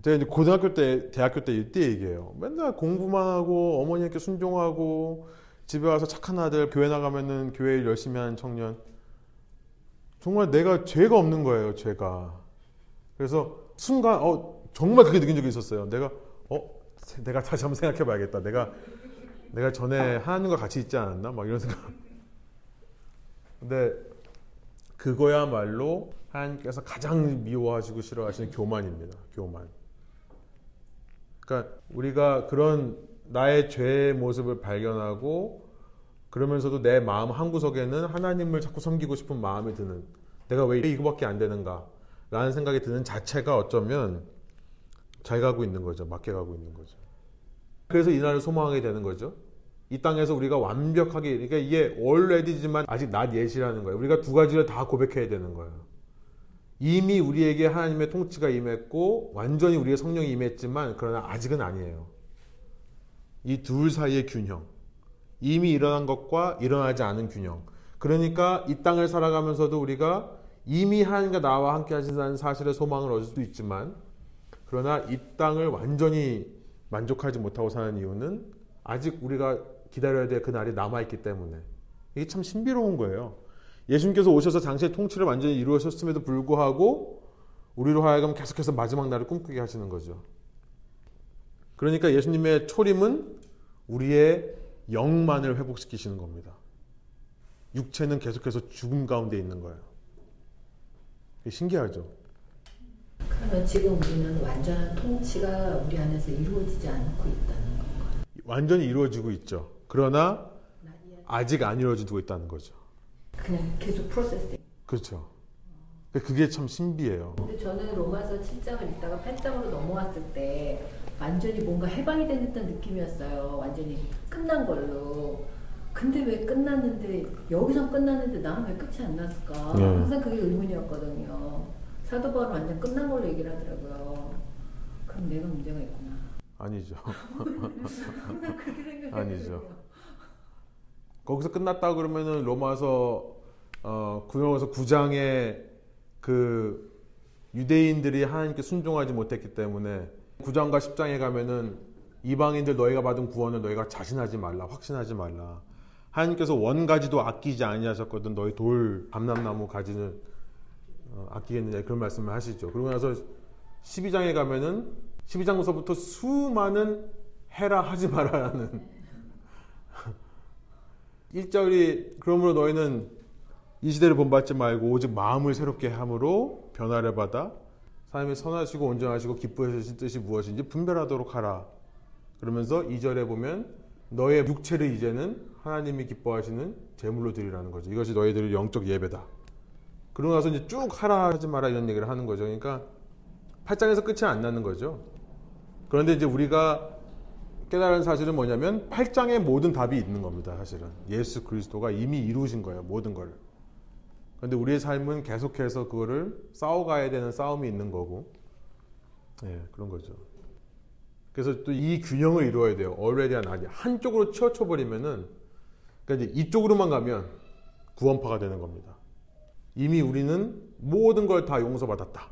제가 이제 고등학교 때, 대학교 때 이때 얘기해요. 맨날 공부만 하고 어머니께 순종하고 집에 와서 착한 아들 교회 나가면은 교회 일 열심히 하는 청년. 정말 내가 죄가 없는 거예요, 죄가. 그래서 순간 어 정말 그게 느낀 적이 있었어요. 내가 어 내가 다시 한번 생각해 봐야겠다. 내가 내가 전에 하나님과 같이 있지 않았나? 막 이런 생각. 근데 그거야말로 하나님께서 가장 미워하시고 싫어하시는 교만입니다. 교만. 그러니까 우리가 그런 나의 죄의 모습을 발견하고 그러면서도 내 마음 한구석에는 하나님을 자꾸 섬기고 싶은 마음이 드는 내가 왜 이거밖에 안 되는가 라는 생각이 드는 자체가 어쩌면 잘 가고 있는 거죠. 맞게 가고 있는 거죠. 그래서 이 날을 소망하게 되는 거죠. 이 땅에서 우리가 완벽하게 그러니까 이게 already지만 아직 not yet이라는 거예요. 우리가 두 가지를 다 고백해야 되는 거예요. 이미 우리에게 하나님의 통치가 임했고 완전히 우리의 성령이 임했지만 그러나 아직은 아니에요. 이 둘 사이의 균형. 이미 일어난 것과 일어나지 않은 균형. 그러니까 이 땅을 살아가면서도 우리가 이미 하나님과 나와 함께 하신다는 사실의 소망을 얻을 수도 있지만 그러나 이 땅을 완전히 만족하지 못하고 사는 이유는 아직 우리가 기다려야 될 그날이 남아있기 때문에 이게 참 신비로운 거예요. 예수님께서 오셔서 당시의 통치를 완전히 이루셨음에도 불구하고 우리로 하여금 계속해서 마지막 날을 꿈꾸게 하시는 거죠. 그러니까 예수님의 초림은 우리의 영만을 회복시키시는 겁니다. 육체는 계속해서 죽음 가운데 있는 거예요. 신기하죠? 그러면 지금 우리는 완전한 통치가 우리 안에서 이루어지지 않고 있다는 건가요? 완전히 이루어지고 있죠. 그러나 아직 안 이루어지고 있다는 거죠. 그냥 계속 프로세스. 그렇죠. 그게 참 신비해요. 근데 저는 로마서 7장을 읽다가 8장으로 넘어왔을 때 완전히 뭔가 해방이 된 듯한 느낌이었어요. 완전히 끝난 걸로. 근데 왜 끝났는데 여기서 끝났는데 나는 왜 끝이 안 났을까? 네. 항상 그게 의문이었거든요. 사도 바울은 완전 끝난 걸로 얘기를 하더라고요. 그럼 내가 문제가 있구나. 아니죠. 아니죠. 거기서 끝났다 그러면은 로마서 어, 구명에서 9장에 그 유대인들이 하나님께 순종하지 못했기 때문에 9장과 10장에 가면은 이방인들 너희가 받은 구원을 너희가 자신하지 말라 확신하지 말라 하나님께서 원 가지도 아끼지 아니하셨거든 너희 돌 감람나무 가지는 어, 아끼겠느냐 그런 말씀을 하시죠 그러고 나서 12장에 가면은 12장부터 수많은 해라 하지 마라라는 1절이 그러므로 너희는 이 시대를 본받지 말고 오직 마음을 새롭게 함으로 변화를 받아 사람이 선하시고 온전하시고 기뻐하신 뜻이 무엇인지 분별하도록 하라. 그러면서 2절에 보면 너의 육체를 이제는 하나님이 기뻐하시는 제물로 드리라는 거죠. 이것이 너희들의 영적 예배다. 그러고 나서 이제 쭉 하라 하지 마라 이런 얘기를 하는 거죠. 그러니까 8장에서 끝이 안 나는 거죠. 그런데 이제 우리가 깨달은 사실은 뭐냐면 8장에 모든 답이 있는 겁니다. 사실은 예수 그리스도가 이미 이루신 거예요. 모든 걸. 그런데 우리의 삶은 계속해서 그거를 싸워가야 되는 싸움이 있는 거고, 예, 그런 거죠. 그래서 또 이 균형을 이루어야 돼요. already and 한쪽으로 치우쳐 버리면은, 그러니까 이제 이쪽으로만 가면 구원파가 되는 겁니다. 이미 우리는 모든 걸 다 용서받았다.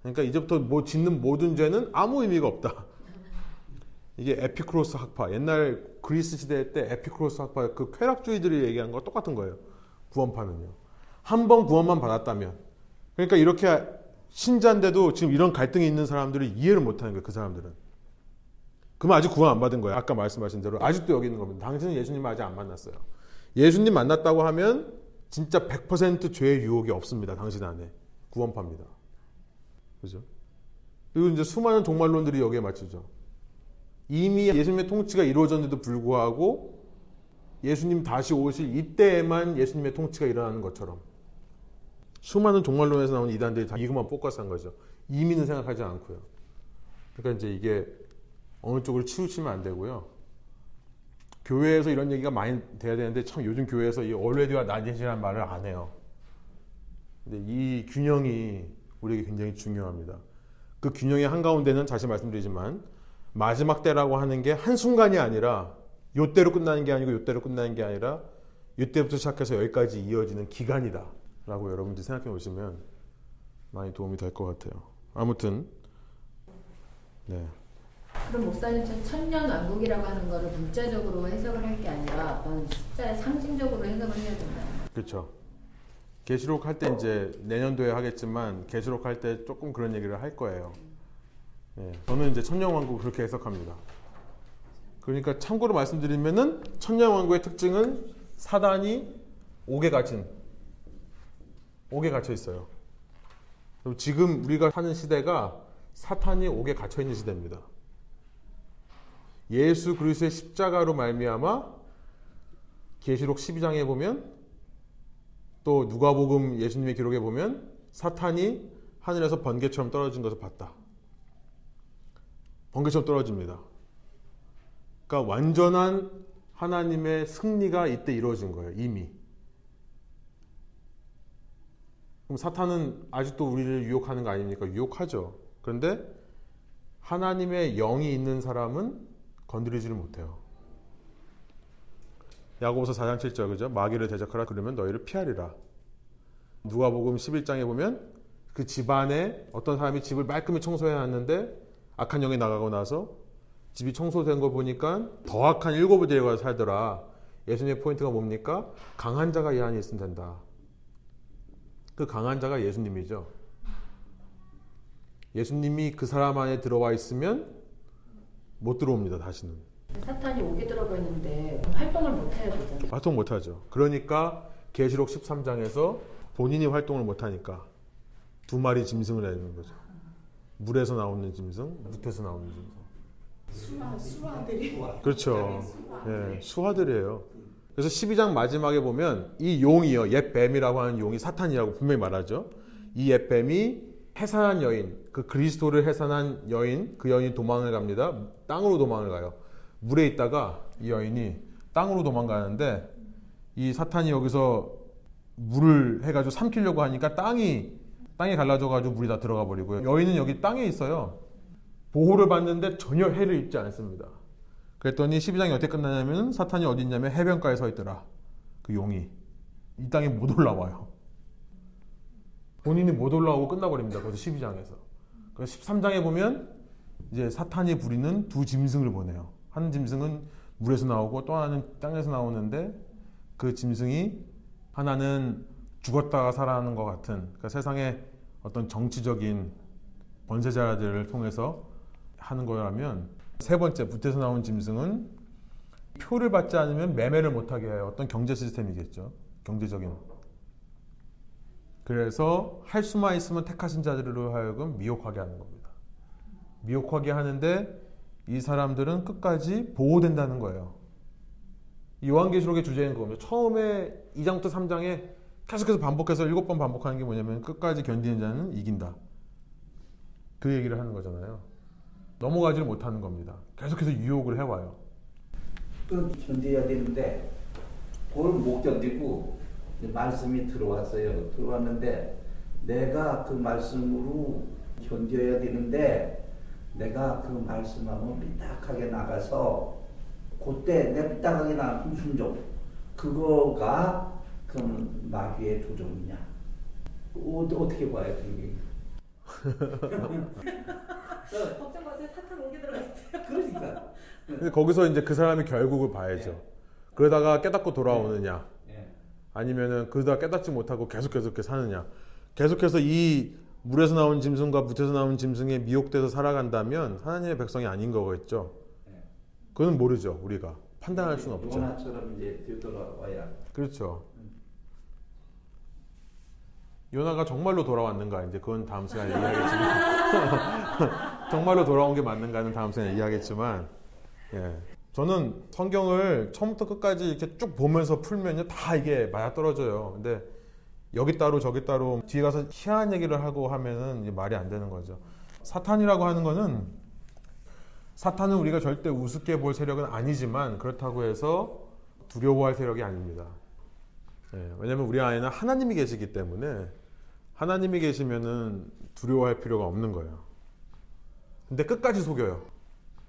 그러니까 이제부터 뭐 짓는 모든 죄는 아무 의미가 없다. 이게 에피크로스 학파 옛날 그리스 시대 때 에피크로스 학파 그 쾌락주의들이 얘기한 거 똑같은 거예요. 구원파는요. 한 번 구원만 받았다면 그러니까 이렇게 신자인데도 지금 이런 갈등이 있는 사람들이 이해를 못 하는 거예요. 그 사람들은. 그럼 아직 구원 안 받은 거예요. 아까 말씀하신 대로 아직도 여기 있는 겁니다. 당신은 예수님 아직 안 만났어요. 예수님 만났다고 하면 진짜 100% 죄의 유혹이 없습니다. 당신 안에 구원파입니다. 그죠? 그리고 이제 수많은 종말론들이 여기에 맞추죠. 이미 예수님의 통치가 이루어졌는데도 불구하고 예수님 다시 오실 이때에만 예수님의 통치가 일어나는 것처럼 수많은 종말론에서 나오는 이단들이 다 이것만 뽑아서 한 거죠. 이미는 생각하지 않고요. 그러니까 이제 이게 어느 쪽을 치우치면 안 되고요. 교회에서 이런 얘기가 많이 돼야 되는데 참 요즘 교회에서 이 already와 not이라는 말을 안 해요. 근데 이 균형이 우리에게 굉장히 중요합니다. 그 균형의 한가운데는 다시 말씀드리지만 마지막 때라고 하는 게 한순간이 아니라 요때로 끝나는 게 아니고 요때로 끝나는 게 아니라 요때부터 시작해서 여기까지 이어지는 기간이다. 라고 여러분들이 생각해 보시면 많이 도움이 될 것 같아요. 아무튼, 네. 그럼 목사님 전 천년 왕국이라고 하는 거를 문자적으로 해석을 할 게 아니라 어떤 숫자의 상징적으로 해석을 해야 된다. 그렇죠. 계시록 할 때 이제 내년도에 하겠지만 계시록 할 때 조금 그런 얘기를 할 거예요. 예, 저는 이제 천년 왕국 그렇게 해석합니다. 그러니까 참고로 말씀드리면은 천년 왕국의 특징은 사단이 옥에 갇힌 옥에 갇혀 있어요. 지금 우리가 사는 시대가 사탄이 옥에 갇혀 있는 시대입니다. 예수 그리스도의 십자가로 말미암아 계시록 12장에 보면 또 누가복음 예수님의 기록에 보면 사탄이 하늘에서 번개처럼 떨어진 것을 봤다. 번개처럼 떨어집니다. 그러니까 완전한 하나님의 승리가 이때 이루어진 거예요. 이미. 그럼 사탄은 아직도 우리를 유혹하는 거 아닙니까? 유혹하죠. 그런데 하나님의 영이 있는 사람은 건드리지를 못해요. 야고보서 4장 7절 그죠? 마귀를 대적하라 그러면 너희를 피하리라. 누가복음 11장에 보면 그 집안에 어떤 사람이 집을 말끔히 청소해 놨는데 악한 영이 나가고 나서 집이 청소된 거 보니까 더 악한 일곱을 데려가 살더라. 예수님의 포인트가 뭡니까? 강한 자가 이 안에 있으면 된다. 그 강한 자가 예수님이죠. 예수님이 그 사람 안에 들어와 있으면 못 들어옵니다, 다시는. 사탄이 옥에 들어가 있는데 활동을 못 해야 되잖아요. 활동 못 하죠. 그러니까 계시록 13장에서 본인이 활동을 못 하니까 두 마리 짐승을 내는 거죠. 물에서 나오는 짐승, 묵에서 나오는 짐승. 수화, 수화들이. 그렇죠. 예, 수하들이에요. 그래서 12장 마지막에 보면 이 용이요, 옛 뱀이라고 하는 용이 사탄이라고 분명히 말하죠. 이 에뱀이 해산한 여인, 그 그리스도를 해산한 여인, 그 여인이 도망을 갑니다. 땅으로 도망을 가요. 물에 있다가 이 여인이 땅으로 도망가는데 이 사탄이 여기서 물을 해가지고 삼키려고 하니까 땅이 땅이 갈라져가지고 물이 다 들어가 버리고요. 여인은 여기 땅에 있어요. 보호를 받는데 전혀 해를 입지 않습니다. 그랬더니 12장이 어떻게 끝나냐면 사탄이 어디 있냐면 해변가에 서 있더라. 그 용이 이 땅에 못 올라와요. 본인이 못 올라오고 끝나버립니다. 거기서 12장에서. 그래서 13장에 보면 이제 사탄이 부리는 두 짐승을 보내요. 한 짐승은 물에서 나오고 또 하나는 땅에서 나오는데 그 짐승이 하나는 죽었다가 살아나는 것 같은 그러니까 세상의 어떤 정치적인 번세자들을 통해서 하는 거라면 세 번째 부태에서 나온 짐승은 표를 받지 않으면 매매를 못하게 해요. 어떤 경제 시스템이겠죠. 경제적인. 그래서 할 수만 있으면 택하신 자들로 하여금 미혹하게 하는 겁니다. 미혹하게 하는데 이 사람들은 끝까지 보호된다는 거예요. 요한계시록의 주제는 그겁니다. 처음에 2장부터 3장에 계속해서 반복해서 7번 반복하는 게 뭐냐면 끝까지 견디는 자는 이긴다. 그 얘기를 하는 거잖아요. 넘어가지를 못하는 겁니다. 계속해서 유혹을 해와요. 그 견뎌야 되는데 그걸 못 견디고 말씀이 들어왔어요. 들어왔는데 내가 그 말씀으로 견뎌야 되는데 내가 그 말씀하고 삐딱하게 나가서 그때 내 삐딱하게 나간 순종 그거가 그럼 마귀의 조종이냐? 어, 어떻게 봐요, 그게? 걱정 마세요. 사탄 오게 들어갔어요. 그러니까. 근데 거기서 이제 그 사람이 결국을 봐야죠. 그러다가 깨닫고 돌아오느냐, 예. 아니면은 그러다 깨닫지 못하고 계속해서 그렇게 사느냐. 계속해서 이 물에서 나온 짐승과 붓에서 나온 짐승에 미혹돼서 살아간다면 하나님의 백성이 아닌 거겠죠. 예. 그건 모르죠, 우리가. 판단할 수는 없죠. 요나처럼 이제 되돌아와야. 그렇죠. 요나가 정말로 돌아왔는가 이제 그건 다음 시간에 얘기하겠지만 정말로 돌아온 게 맞는가는 다음 시간에 얘기하겠지만 예. 저는 성경을 처음부터 끝까지 이렇게 쭉 보면서 풀면요 다 이게 맞아 떨어져요. 근데 여기 따로 저기 따로 뒤에 가서 희한한 얘기를 하고 하면은 말이 안 되는 거죠. 사탄이라고 하는 거는 사탄은 우리가 절대 우습게 볼 세력은 아니지만 그렇다고 해서 두려워할 세력이 아닙니다. 예, 왜냐하면 우리 안에는 하나님이 계시기 때문에 하나님이 계시면은 두려워할 필요가 없는 거예요. 근데 끝까지 속여요.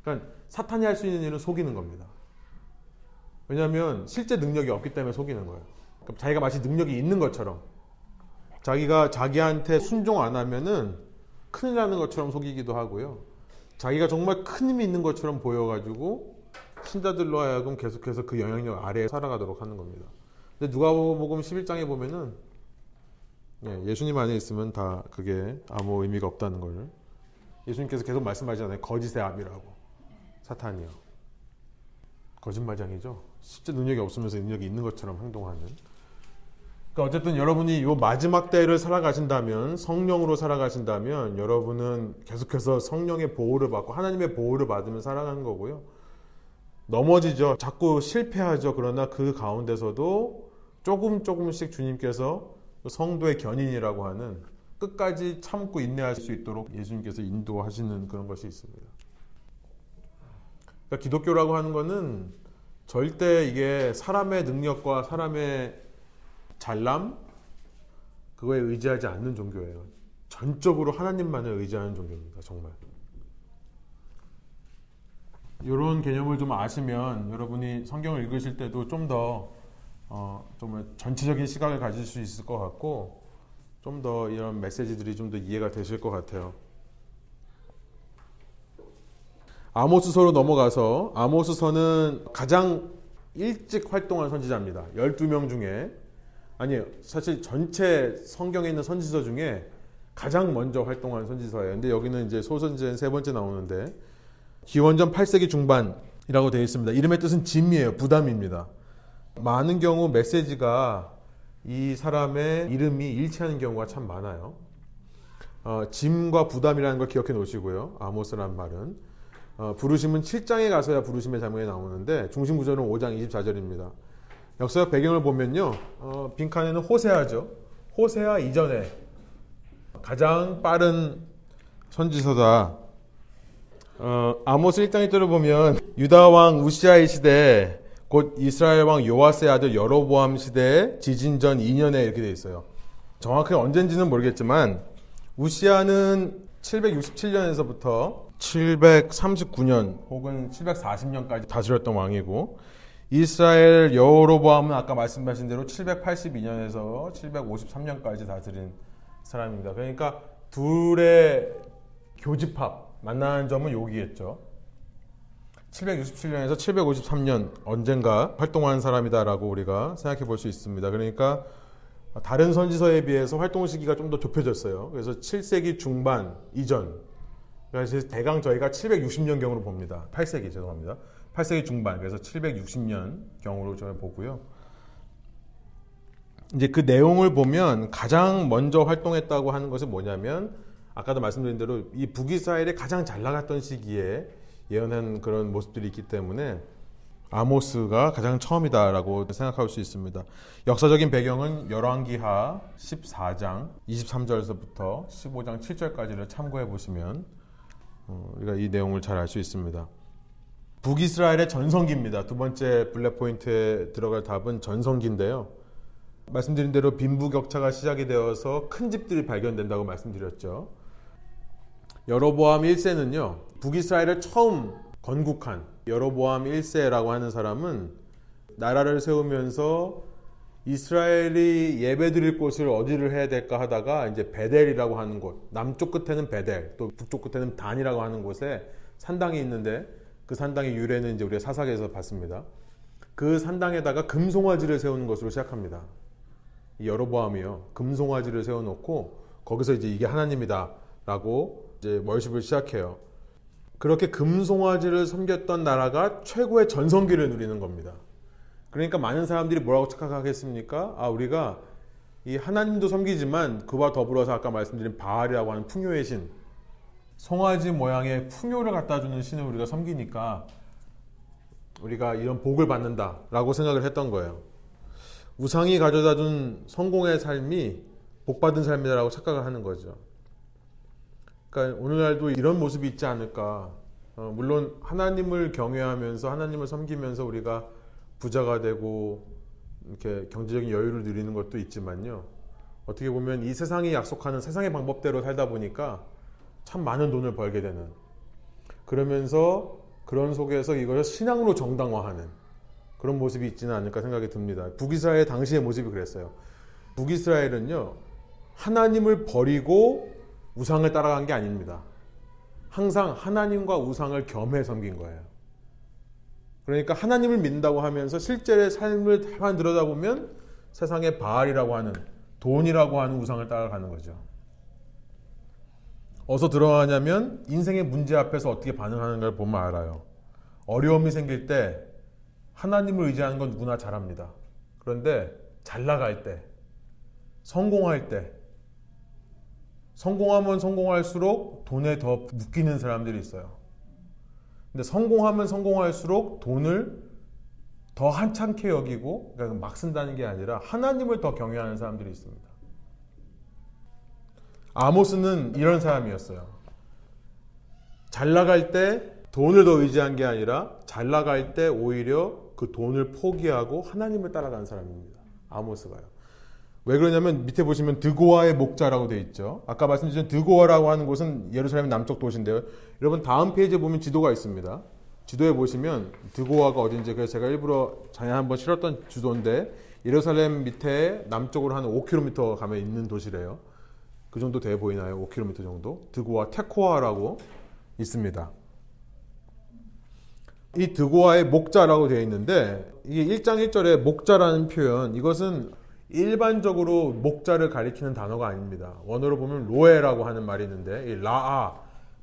그러니까 사탄이 할 수 있는 일은 속이는 겁니다. 왜냐하면 실제 능력이 없기 때문에 속이는 거예요. 그러니까 자기가 마치 능력이 있는 것처럼 자기가 자기한테 순종 안 하면은 큰일 나는 것처럼 속이기도 하고요. 자기가 정말 큰 힘이 있는 것처럼 보여가지고 신자들로 하여금 계속해서 그 영향력 아래에 살아가도록 하는 겁니다. 근데 누가복음 11장에 보면은 예, 예수님 안에 있으면 다 그게 아무 의미가 없다는 걸 예수님께서 계속 말씀하시잖아요. 거짓의 암이라고 사탄이요. 거짓말장이죠. 실제 능력이 없으면서 능력이 있는 것처럼 행동하는. 그러니까 어쨌든 여러분이 이 마지막 때를 살아가신다면 성령으로 살아가신다면 여러분은 계속해서 성령의 보호를 받고 하나님의 보호를 받으면 살아가는 거고요. 넘어지죠. 자꾸 실패하죠. 그러나 그 가운데서도 조금 조금씩 주님께서 성도의 견인이라고 하는 끝까지 참고 인내할 수 있도록 예수님께서 인도하시는 그런 것이 있습니다. 그러니까 기독교라고 하는 것은 절대 이게 사람의 능력과 사람의 잘남 그거에 의지하지 않는 종교예요. 전적으로 하나님만을 의지하는 종교입니다. 정말. 이런 개념을 좀 아시면 여러분이 성경을 읽으실 때도 좀더 어, 정말 전체적인 시각을 가질 수 있을 것 같고 좀 더 이런 메시지들이 좀 더 이해가 되실 것 같아요. 아모스서로 넘어가서 아모스서는 가장 일찍 활동한 선지자입니다. 12명 중에 아니요. 사실 전체 성경에 있는 선지서 중에 가장 먼저 활동한 선지서예요. 근데 여기는 이제 소선지자는 세 번째 나오는데 기원전 8세기 중반이라고 되어 있습니다. 이름의 뜻은 짐이에요. 부담입니다. 많은 경우 메시지가 이 사람의 이름이 일치하는 경우가 참 많아요. 어, 짐과 부담이라는 걸 기억해 놓으시고요. 아모스라는 말은. 어, 부르심은 7장에 가서야 부르심의 장면이 나오는데 중심 구절은 5장 24절입니다. 역사 배경을 보면요. 어, 빈칸에는 호세아죠. 호세아 이전에 가장 빠른 선지서다. 어, 아모스 1장 1절을 보면 유다 왕 우시아의 시대 곧 이스라엘 왕 요아스의 아들 여로보암 시대 지진 전 2년에 이렇게 돼 있어요. 정확하게 언젠지는 모르겠지만 우시아는 767년에서부터 739년 혹은 740년까지 다스렸던 왕이고 이스라엘 여로보암은 아까 말씀하신 대로 782년에서 753년까지 다스린 사람입니다. 그러니까 둘의 교집합 만나는 점은 여기겠죠. 767년에서 753년 언젠가 활동한 사람이다라고 우리가 생각해 볼 수 있습니다. 그러니까 다른 선지서에 비해서 활동 시기가 좀 더 좁혀졌어요. 그래서 7세기 중반 이전. 그래서 대강 저희가 760년 경으로 봅니다. 8세기 죄송합니다. 8세기 중반 그래서 760년 경으로 저희 보고요. 이제 그 내용을 보면 가장 먼저 활동했다고 하는 것은 뭐냐면 아까도 말씀드린 대로 이 북이스라엘이 가장 잘 나갔던 시기에 예언한 그런 모습들이 있기 때문에 아모스가 가장 처음이다라고 생각할 수 있습니다. 역사적인 배경은 열왕기하 14장 23절에서부터 15장 7절까지를 참고해 보시면 어, 우리가 이 내용을 잘 알 수 있습니다. 북이스라엘의 전성기입니다. 두 번째 bullet point에 들어갈 답은 전성기인데요. 말씀드린 대로 빈부격차가 시작이 되어서 큰 집들이 발견된다고 말씀드렸죠. 여로보암 1세는요. 북이스라엘을 처음 건국한 여로보암 1세라고 하는 사람은 나라를 세우면서 이스라엘이 예배드릴 곳을 어디를 해야 될까 하다가 이제 베델이라고 하는 곳, 남쪽 끝에는 베델, 또 북쪽 끝에는 단이라고 하는 곳에 산당이 있는데 그 산당의 유래는 이제 우리가 사사기에서 봤습니다. 그 산당에다가 금송아지를 세우는 것으로 시작합니다. 여로보암이요. 금송아지를 세워놓고 거기서 이제 이게 하나님이다라고 이제 월십을 시작해요. 그렇게 금송아지를 섬겼던 나라가 최고의 전성기를 누리는 겁니다. 그러니까 많은 사람들이 뭐라고 착각하겠습니까? 아, 우리가 이 하나님도 섬기지만 그와 더불어서 아까 말씀드린 바알이라고 하는 풍요의 신, 송아지 모양의 풍요를 갖다 주는 신을 우리가 섬기니까 우리가 이런 복을 받는다라고 생각을 했던 거예요. 우상이 가져다 준 성공의 삶이 복받은 삶이라고 착각을 하는 거죠. 그러니까 오늘날도 이런 모습이 있지 않을까. 어, 물론 하나님을 경외하면서 하나님을 섬기면서 우리가 부자가 되고 이렇게 경제적인 여유를 누리는 것도 있지만요. 어떻게 보면 이 세상이 약속하는 세상의 방법대로 살다 보니까 참 많은 돈을 벌게 되는 그러면서 그런 속에서 이것을 신앙으로 정당화하는 그런 모습이 있지는 않을까 생각이 듭니다. 북이스라엘 당시의 모습이 그랬어요. 북이스라엘은요, 하나님을 버리고 우상을 따라간 게 아닙니다. 항상 하나님과 우상을 겸해 섬긴 거예요. 그러니까 하나님을 믿는다고 하면서 실제의 삶을 다만 들여다보면 세상의 바알이라고 하는 돈이라고 하는 우상을 따라가는 거죠. 어디서 들어가냐면 인생의 문제 앞에서 어떻게 반응하는가를 보면 알아요. 어려움이 생길 때 하나님을 의지하는 건 누구나 잘합니다. 그런데 잘 나갈 때, 성공할 때, 성공하면 성공할수록 돈에 더 묶이는 사람들이 있어요. 근데 성공하면 성공할수록 돈을 더 한창케 여기고 그러니까 막 쓴다는 게 아니라 하나님을 더 경외하는 사람들이 있습니다. 아모스는 이런 사람이었어요. 잘 나갈 때 돈을 더 의지한 게 아니라 잘 나갈 때 오히려 그 돈을 포기하고 하나님을 따라가는 사람입니다. 아모스가요. 왜 그러냐면 밑에 보시면 드고아의 목자라고 되어 있죠. 아까 말씀드린 드고아라고 하는 곳은 예루살렘 남쪽 도시인데요. 여러분 다음 페이지에 보면 지도가 있습니다. 지도에 보시면 드고아가 어딘지 그래서 제가 일부러 전에 한번 실었던 주도인데 예루살렘 밑에 남쪽으로 한 5km 가면 있는 도시래요. 그 정도 돼 보이나요? 5km 정도? 드고아 테코아라고 있습니다. 이 드고아의 목자라고 되어 있는데 이게 1장 1절에 목자라는 표현 이것은 일반적으로 목자를 가리키는 단어가 아닙니다. 원어로 보면 로에라고 하는 말이 있는데 이 라아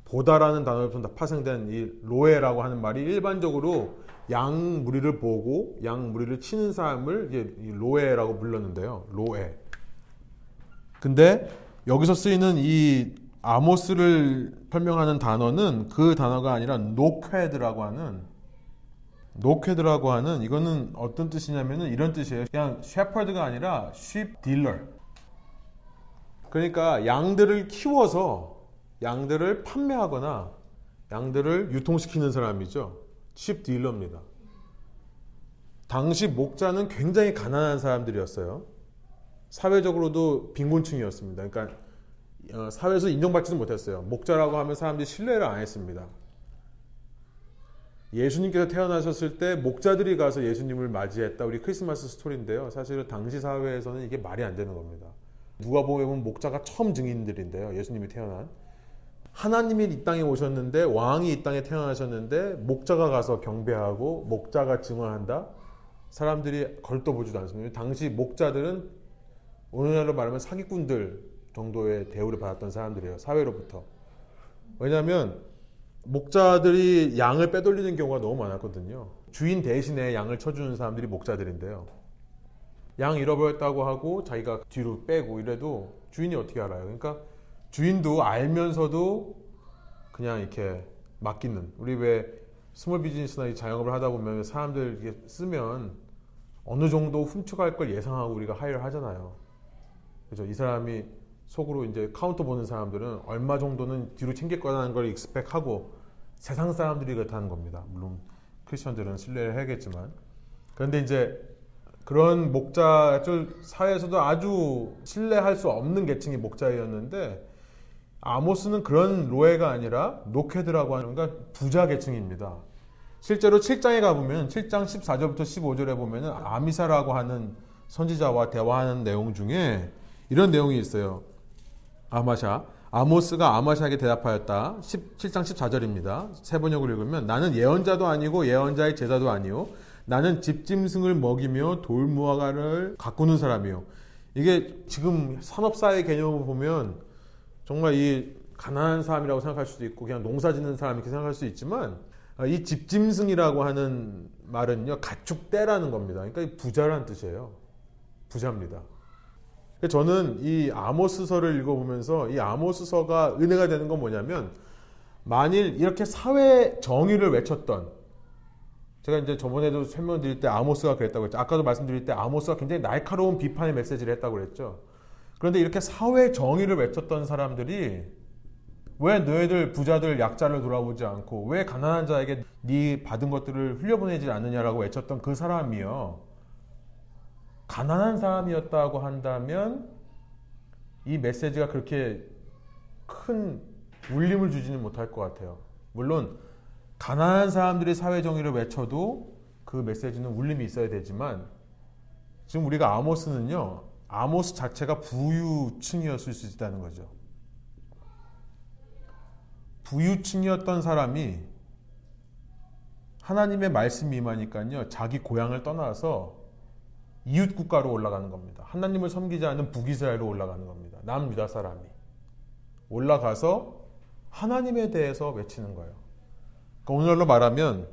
보다라는 단어로부터 파생된 이 로에라고 하는 말이 일반적으로 양 무리를 보고 양 무리를 치는 사람을 이제 로에라고 불렀는데요. 로에. 근데 여기서 쓰이는 이 아모스를 설명하는 단어는 그 단어가 아니라 노케드라고 하는 노케드라고 하는 이거는 어떤 뜻이냐면은 이런 뜻이에요. 그냥 shepherd가 아니라 sheep dealer. 그러니까 양들을 키워서 양들을 판매하거나 양들을 유통시키는 사람이죠. 칩 딜러입니다. 당시 목자는 굉장히 가난한 사람들이었어요. 사회적으로도 빈곤층이었습니다. 그러니까 어, 사회에서 인정받지도 못했어요. 목자라고 하면 사람들이 신뢰를 안 했습니다. 예수님께서 태어나셨을 때 목자들이 가서 예수님을 맞이했다. 우리 크리스마스 스토리인데요. 사실은 당시 사회에서는 이게 말이 안 되는 겁니다. 누가 보면 목자가 처음 증인들인데요. 예수님이 태어난. 하나님이 이 땅에 오셨는데 왕이 이 땅에 태어나셨는데 목자가 가서 경배하고 목자가 증언한다. 사람들이 걸떠보지도 않습니다. 당시 목자들은 오늘날로 말하면 사기꾼들 정도의 대우를 받았던 사람들이에요. 사회로부터. 왜냐하면 목자들이 양을 빼돌리는 경우가 너무 많았거든요. 주인 대신에 양을 쳐주는 사람들이 목자들인데요. 양 잃어버렸다고 하고 자기가 뒤로 빼고 이래도 주인이 어떻게 알아요? 그러니까 주인도 알면서도 그냥 이렇게 맡기는. 우리 왜 small business나 자영업을 하다 보면 사람들 이게 쓰면 어느 정도 훔쳐갈 걸 예상하고 우리가 hire를 하잖아요. 그죠? 이 사람이 속으로 이제 카운터 보는 사람들은 얼마 정도는 뒤로 챙길 거라는 걸 익스펙하고 세상 사람들이 그렇다는 겁니다. 물론 크리스천들은 신뢰를 해야겠지만. 그런데 이제 그런 목자들 사회에서도 아주 신뢰할 수 없는 계층이 목자였는데 아모스는 그런 로에가 아니라 노케드라고 하는 그러니까 부자 계층입니다. 실제로 7장에 가보면 7장 14절부터 15절에 보면은 아마샤라고 하는 선지자와 대화하는 내용 중에 이런 내용이 있어요. 아마샤. 아모스가 아마샤에게 대답하였다. 17장 14절입니다. 새번역을 읽으면 나는 예언자도 아니고 예언자의 제자도 아니요. 나는 집짐승을 먹이며 돌무화과를 가꾸는 사람이요. 이게 지금 산업사의 개념을 보면 정말 이 가난한 사람이라고 생각할 수도 있고 그냥 농사 짓는 사람 이렇게 생각할 수 있지만 이 집짐승이라고 하는 말은요 가축대라는 겁니다. 그러니까 부자란 뜻이에요. 부자입니다. 저는 이 아모스서를 읽어보면서 이 아모스서가 은혜가 되는 건 뭐냐면 만일 이렇게 사회 정의를 외쳤던 제가 이제 저번에도 설명드릴 때 아모스가 그랬다고 했죠. 아까도 말씀드릴 때 아모스가 굉장히 날카로운 비판의 메시지를 했다고 그랬죠. 그런데 이렇게 사회 정의를 외쳤던 사람들이 왜 너희들 부자들 약자를 돌아보지 않고 왜 가난한 자에게 네 받은 것들을 흘려보내지 않느냐라고 외쳤던 그 사람이요. 가난한 사람이었다고 한다면 이 메시지가 그렇게 큰 울림을 주지는 못할 것 같아요. 물론 가난한 사람들이 사회 정의를 외쳐도 그 메시지는 울림이 있어야 되지만 지금 우리가 아모스는요. 아모스 자체가 부유층이었을 수 있다는 거죠. 부유층이었던 사람이 하나님의 말씀이 임하니까요. 자기 고향을 떠나서 이웃 국가로 올라가는 겁니다. 하나님을 섬기지 않는 북이스라엘로 올라가는 겁니다. 남유다 사람이 올라가서 하나님에 대해서 외치는 거예요. 그러니까 오늘날로 말하면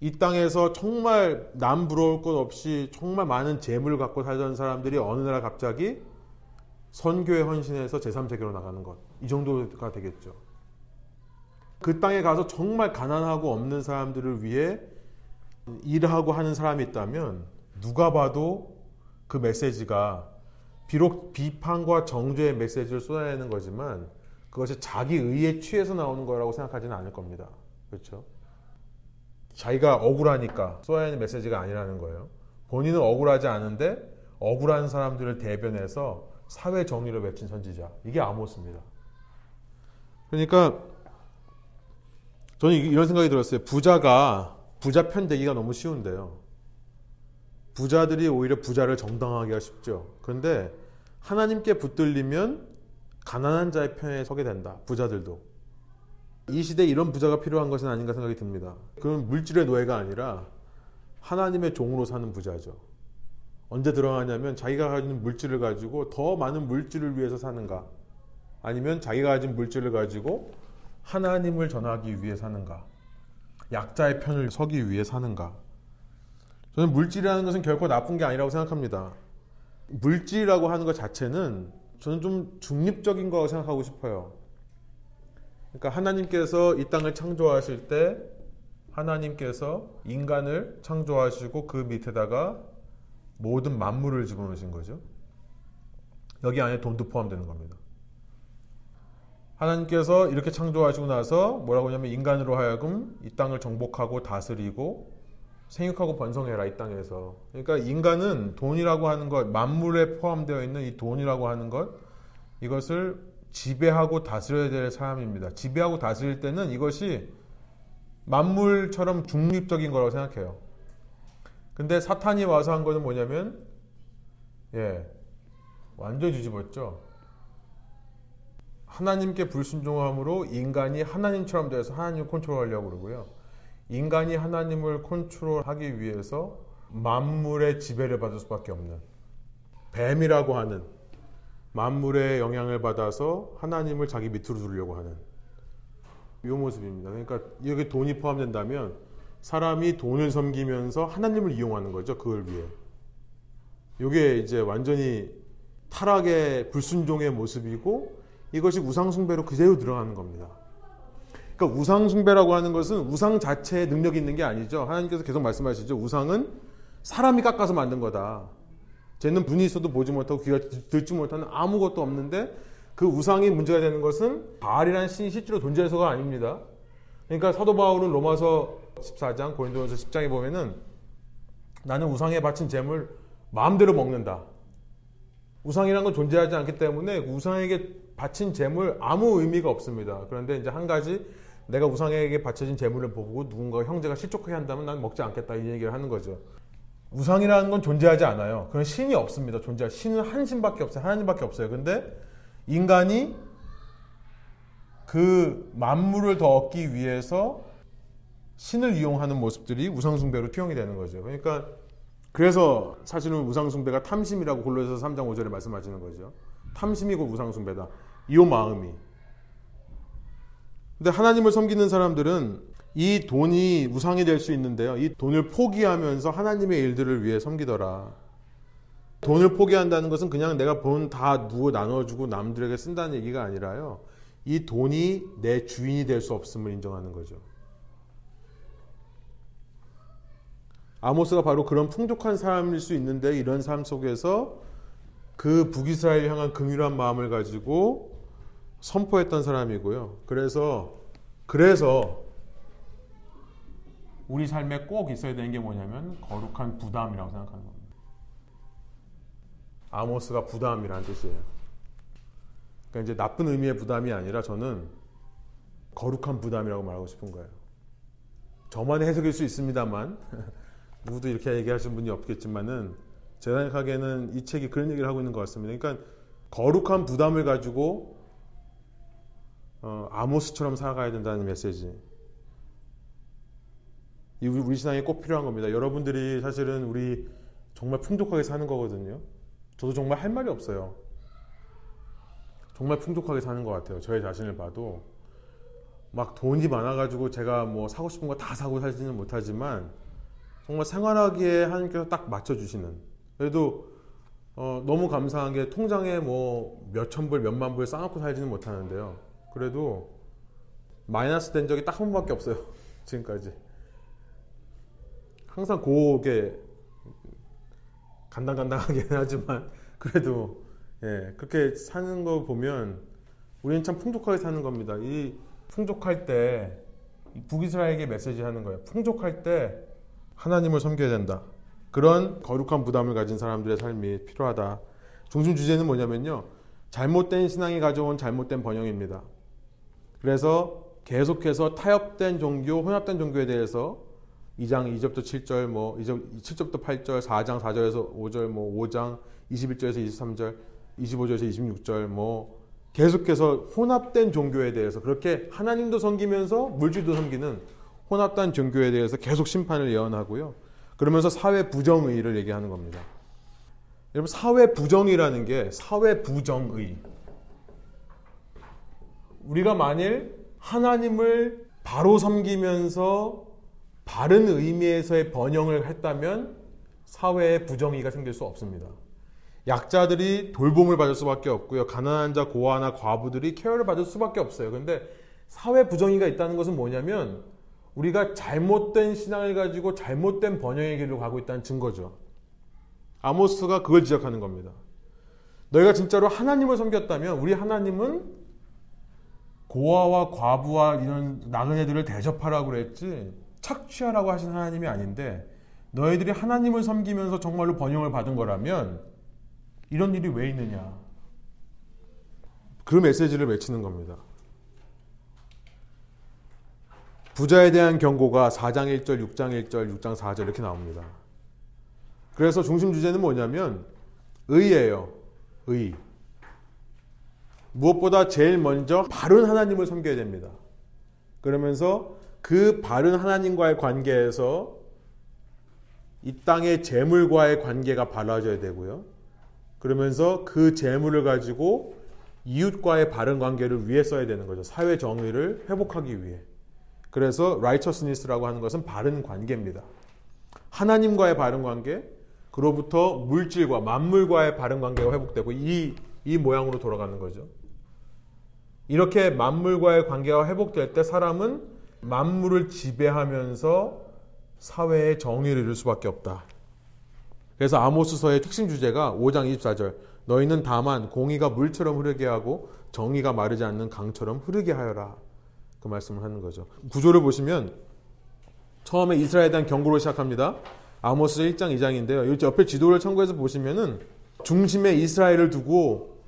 이 땅에서 정말 남 부러울 것 없이 정말 많은 재물을 갖고 살던 사람들이 어느 날 갑자기 선교에 헌신해서 제3세계로 나가는 것. 이 정도가 되겠죠. 그 땅에 가서 정말 가난하고 없는 사람들을 위해 일하고 하는 사람이 있다면 누가 봐도 그 메시지가 비록 비판과 정죄의 메시지를 쏟아내는 거지만 그것이 자기 의에 취해서 나오는 거라고 생각하지는 않을 겁니다. 그렇죠? 자기가 억울하니까 쏟아내는 메시지가 아니라는 거예요. 본인은 억울하지 않은데 억울한 사람들을 대변해서 사회 정의를 외친 선지자. 이게 아모스입니다. 그러니까 저는 이런 생각이 들었어요. 부자가 부자 편되기가 너무 쉬운데요. 부자들이 오히려 부자를 정당하기가 쉽죠. 그런데 하나님께 붙들리면 가난한 자의 편에 서게 된다. 부자들도. 이 시대에 이런 부자가 필요한 것은 아닌가 생각이 듭니다. 그건 물질의 노예가 아니라 하나님의 종으로 사는 부자죠. 언제 들어가냐면 자기가 가진 물질을 가지고 더 많은 물질을 위해서 사는가 아니면 자기가 가진 물질을 가지고 하나님을 전하기 위해 사는가 약자의 편을 서기 위해 사는가 저는 물질이라는 것은 결코 나쁜 게 아니라고 생각합니다. 물질이라고 하는 것 자체는 저는 좀 중립적인 거라고 생각하고 싶어요. 그러니까 하나님께서 이 땅을 창조하실 때 하나님께서 인간을 창조하시고 그 밑에다가 모든 만물을 집어넣으신 거죠. 여기 안에 돈도 포함되는 겁니다. 하나님께서 이렇게 창조하시고 나서 뭐라고 하냐면 인간으로 하여금 이 땅을 정복하고 다스리고 생육하고 번성해라 이 땅에서. 그러니까 인간은 돈이라고 하는 것, 만물에 포함되어 있는 이 돈이라고 하는 것, 이것을 지배하고 다스려야 될 사람입니다. 지배하고 다스릴 때는 이것이 만물처럼 중립적인 거라고 생각해요. 근데 사탄이 와서 한 거는 뭐냐면, 예, 완전 뒤집었죠. 하나님께 불순종함으로 인간이 하나님처럼 되어서 하나님을 컨트롤하려고 그러고요. 인간이 하나님을 컨트롤하기 위해서 만물의 지배를 받을 수밖에 없는 뱀이라고 하는 만물의 영향을 받아서 하나님을 자기 밑으로 두려고 하는 이 모습입니다. 그러니까 여기 돈이 포함된다면 사람이 돈을 섬기면서 하나님을 이용하는 거죠. 그걸 위해. 이게 이제 완전히 타락의 불순종의 모습이고 이것이 우상숭배로 그대로 들어가는 겁니다. 그러니까 우상 숭배라고 하는 것은 우상 자체에 능력이 있는 게 아니죠. 하나님께서 계속 말씀하시죠. 우상은 사람이 깎아서 만든 거다. 쟤는 눈이 있어도 보지 못하고 귀가 듣지 못하는 아무것도 없는데 그 우상이 문제가 되는 것은 바알이라는 신이 실제로 존재해서가 아닙니다. 그러니까 사도 바울은 로마서 14장, 고린도전서 10장에 보면은 나는 우상에 바친 재물 마음대로 먹는다. 우상이라는 건 존재하지 않기 때문에 우상에게 바친 재물 아무 의미가 없습니다. 그런데 이제 한 가지 내가 우상에게 바쳐진 재물을 보고 누군가 형제가 실족하게 한다면 난 먹지 않겠다 이 얘기를 하는 거죠. 우상이라는 건 존재하지 않아요. 그런 신이 없습니다. 존재. 신은 한 신밖에 없어요. 하나님밖에 없어요. 근데 인간이 그 만물을 더 얻기 위해서 신을 이용하는 모습들이 우상숭배로 투영이 되는 거죠. 그러니까 그래서 사실은 우상숭배가 탐심이라고 골로새서 3장 5절에 말씀하시는 거죠. 탐심이 고 우상숭배다. 이 마음이. 근데 하나님을 섬기는 사람들은 이 돈이 우상이 될 수 있는데요. 이 돈을 포기하면서 하나님의 일들을 위해 섬기더라. 돈을 포기한다는 것은 그냥 내가 돈다 누워 나눠주고 남들에게 쓴다는 얘기가 아니라요. 이 돈이 내 주인이 될 수 없음을 인정하는 거죠. 아모스가 바로 그런 풍족한 사람일 수 있는데 이런 삶 속에서 그 북이스라엘 향한 긍휼한 마음을 가지고 선포했던 사람이고요. 그래서 그래서 우리 삶에 꼭 있어야 되는 게 뭐냐면 거룩한 부담이라고 생각하는 겁니다. 아모스가 부담이라는 뜻이에요. 그러니까 이제 나쁜 의미의 부담이 아니라 저는 거룩한 부담이라고 말하고 싶은 거예요. 저만의 해석일 수 있습니다만 누구도 이렇게 얘기하시는 분이 없겠지만은 제가 생각하기에는 이 책이 그런 얘기를 하고 있는 것 같습니다. 그러니까 거룩한 부담을 가지고 어, 아모스처럼 살아가야 된다는 메시지. 이 우리 신앙에 꼭 필요한 겁니다. 여러분들이 사실은 우리 정말 풍족하게 사는 거거든요. 저도 정말 할 말이 없어요. 정말 풍족하게 사는 것 같아요. 저의 자신을 봐도 막 돈이 많아가지고 제가 뭐 사고 싶은 거 다 사고 살지는 못하지만 정말 생활하기에 하나님께서 딱 맞춰주시는 그래도 어, 너무 감사한 게 통장에 뭐 몇천 불, 몇만 불 쌓아놓고 살지는 못하는데요. 그래도 마이너스 된 적이 딱 한 번밖에 없어요. 지금까지. 항상 고게 간당간당하긴 하지만 그래도 예, 그렇게 사는 거 보면 우리는 참 풍족하게 사는 겁니다. 이 풍족할 때 북이스라엘에게 메시지 하는 거예요. 풍족할 때 하나님을 섬겨야 된다. 그런 거룩한 부담을 가진 사람들의 삶이 필요하다. 중심 주제는 뭐냐면요. 잘못된 신앙이 가져온 잘못된 번영입니다. 그래서 계속해서 타협된 종교, 혼합된 종교에 대해서 2장 2절부터 7절, 뭐 7절부터 8절, 4장 4절에서 5절, 뭐 5장 21절에서 23절, 25절에서 26절, 뭐 계속해서 혼합된 종교에 대해서 그렇게 하나님도 섬기면서 물질도 섬기는 혼합된 종교에 대해서 계속 심판을 예언하고요. 그러면서 사회 부정의를 얘기하는 겁니다. 여러분 사회 부정이라는 게 사회 부정의. 우리가 만일 하나님을 바로 섬기면서 바른 의미에서의 번영을 했다면 사회에 부정의가 생길 수 없습니다. 약자들이 돌봄을 받을 수밖에 없고요. 가난한 자, 고아나 과부들이 케어를 받을 수밖에 없어요. 근데 사회 부정의가 있다는 것은 뭐냐면 우리가 잘못된 신앙을 가지고 잘못된 번영의 길로 가고 있다는 증거죠. 아모스가 그걸 지적하는 겁니다. 너희가 진짜로 하나님을 섬겼다면 우리 하나님은 고아와 과부와 이런 나그네들을 대접하라고 그랬지 착취하라고 하신 하나님이 아닌데 너희들이 하나님을 섬기면서 정말로 번영을 받은 거라면 이런 일이 왜 있느냐 그 메시지를 외치는 겁니다. 부자에 대한 경고가 4장 1절, 6장 1절, 6장 4절 이렇게 나옵니다. 그래서 중심 주제는 뭐냐면 의예요. 의. 무엇보다 제일 먼저 바른 하나님을 섬겨야 됩니다. 그러면서 그 바른 하나님과의 관계에서 이 땅의 재물과의 관계가 바라져야 되고요. 그러면서 그 재물을 가지고 이웃과의 바른 관계를 위해 써야 되는 거죠. 사회 정의를 회복하기 위해. 그래서 righteousness라고 하는 것은 바른 관계입니다. 하나님과의 바른 관계, 그로부터 물질과 만물과의 바른 관계가 회복되고 이, 이 모양으로 돌아가는 거죠. 이렇게 만물과의 관계가 회복될 때 사람은 만물을 지배하면서 사회의 정의를 이룰 수밖에 없다. 그래서 아모스서의 특징 주제가 5장 24절 너희는 다만 공의가 물처럼 흐르게 하고 정의가 마르지 않는 강처럼 흐르게 하여라. 그 말씀을 하는 거죠. 구조를 보시면 처음에 이스라엘에 대한 경고로 시작합니다. 아모스 1장 2장인데요. 옆에 지도를 참고해서 보시면은 중심에 이스라엘을 두고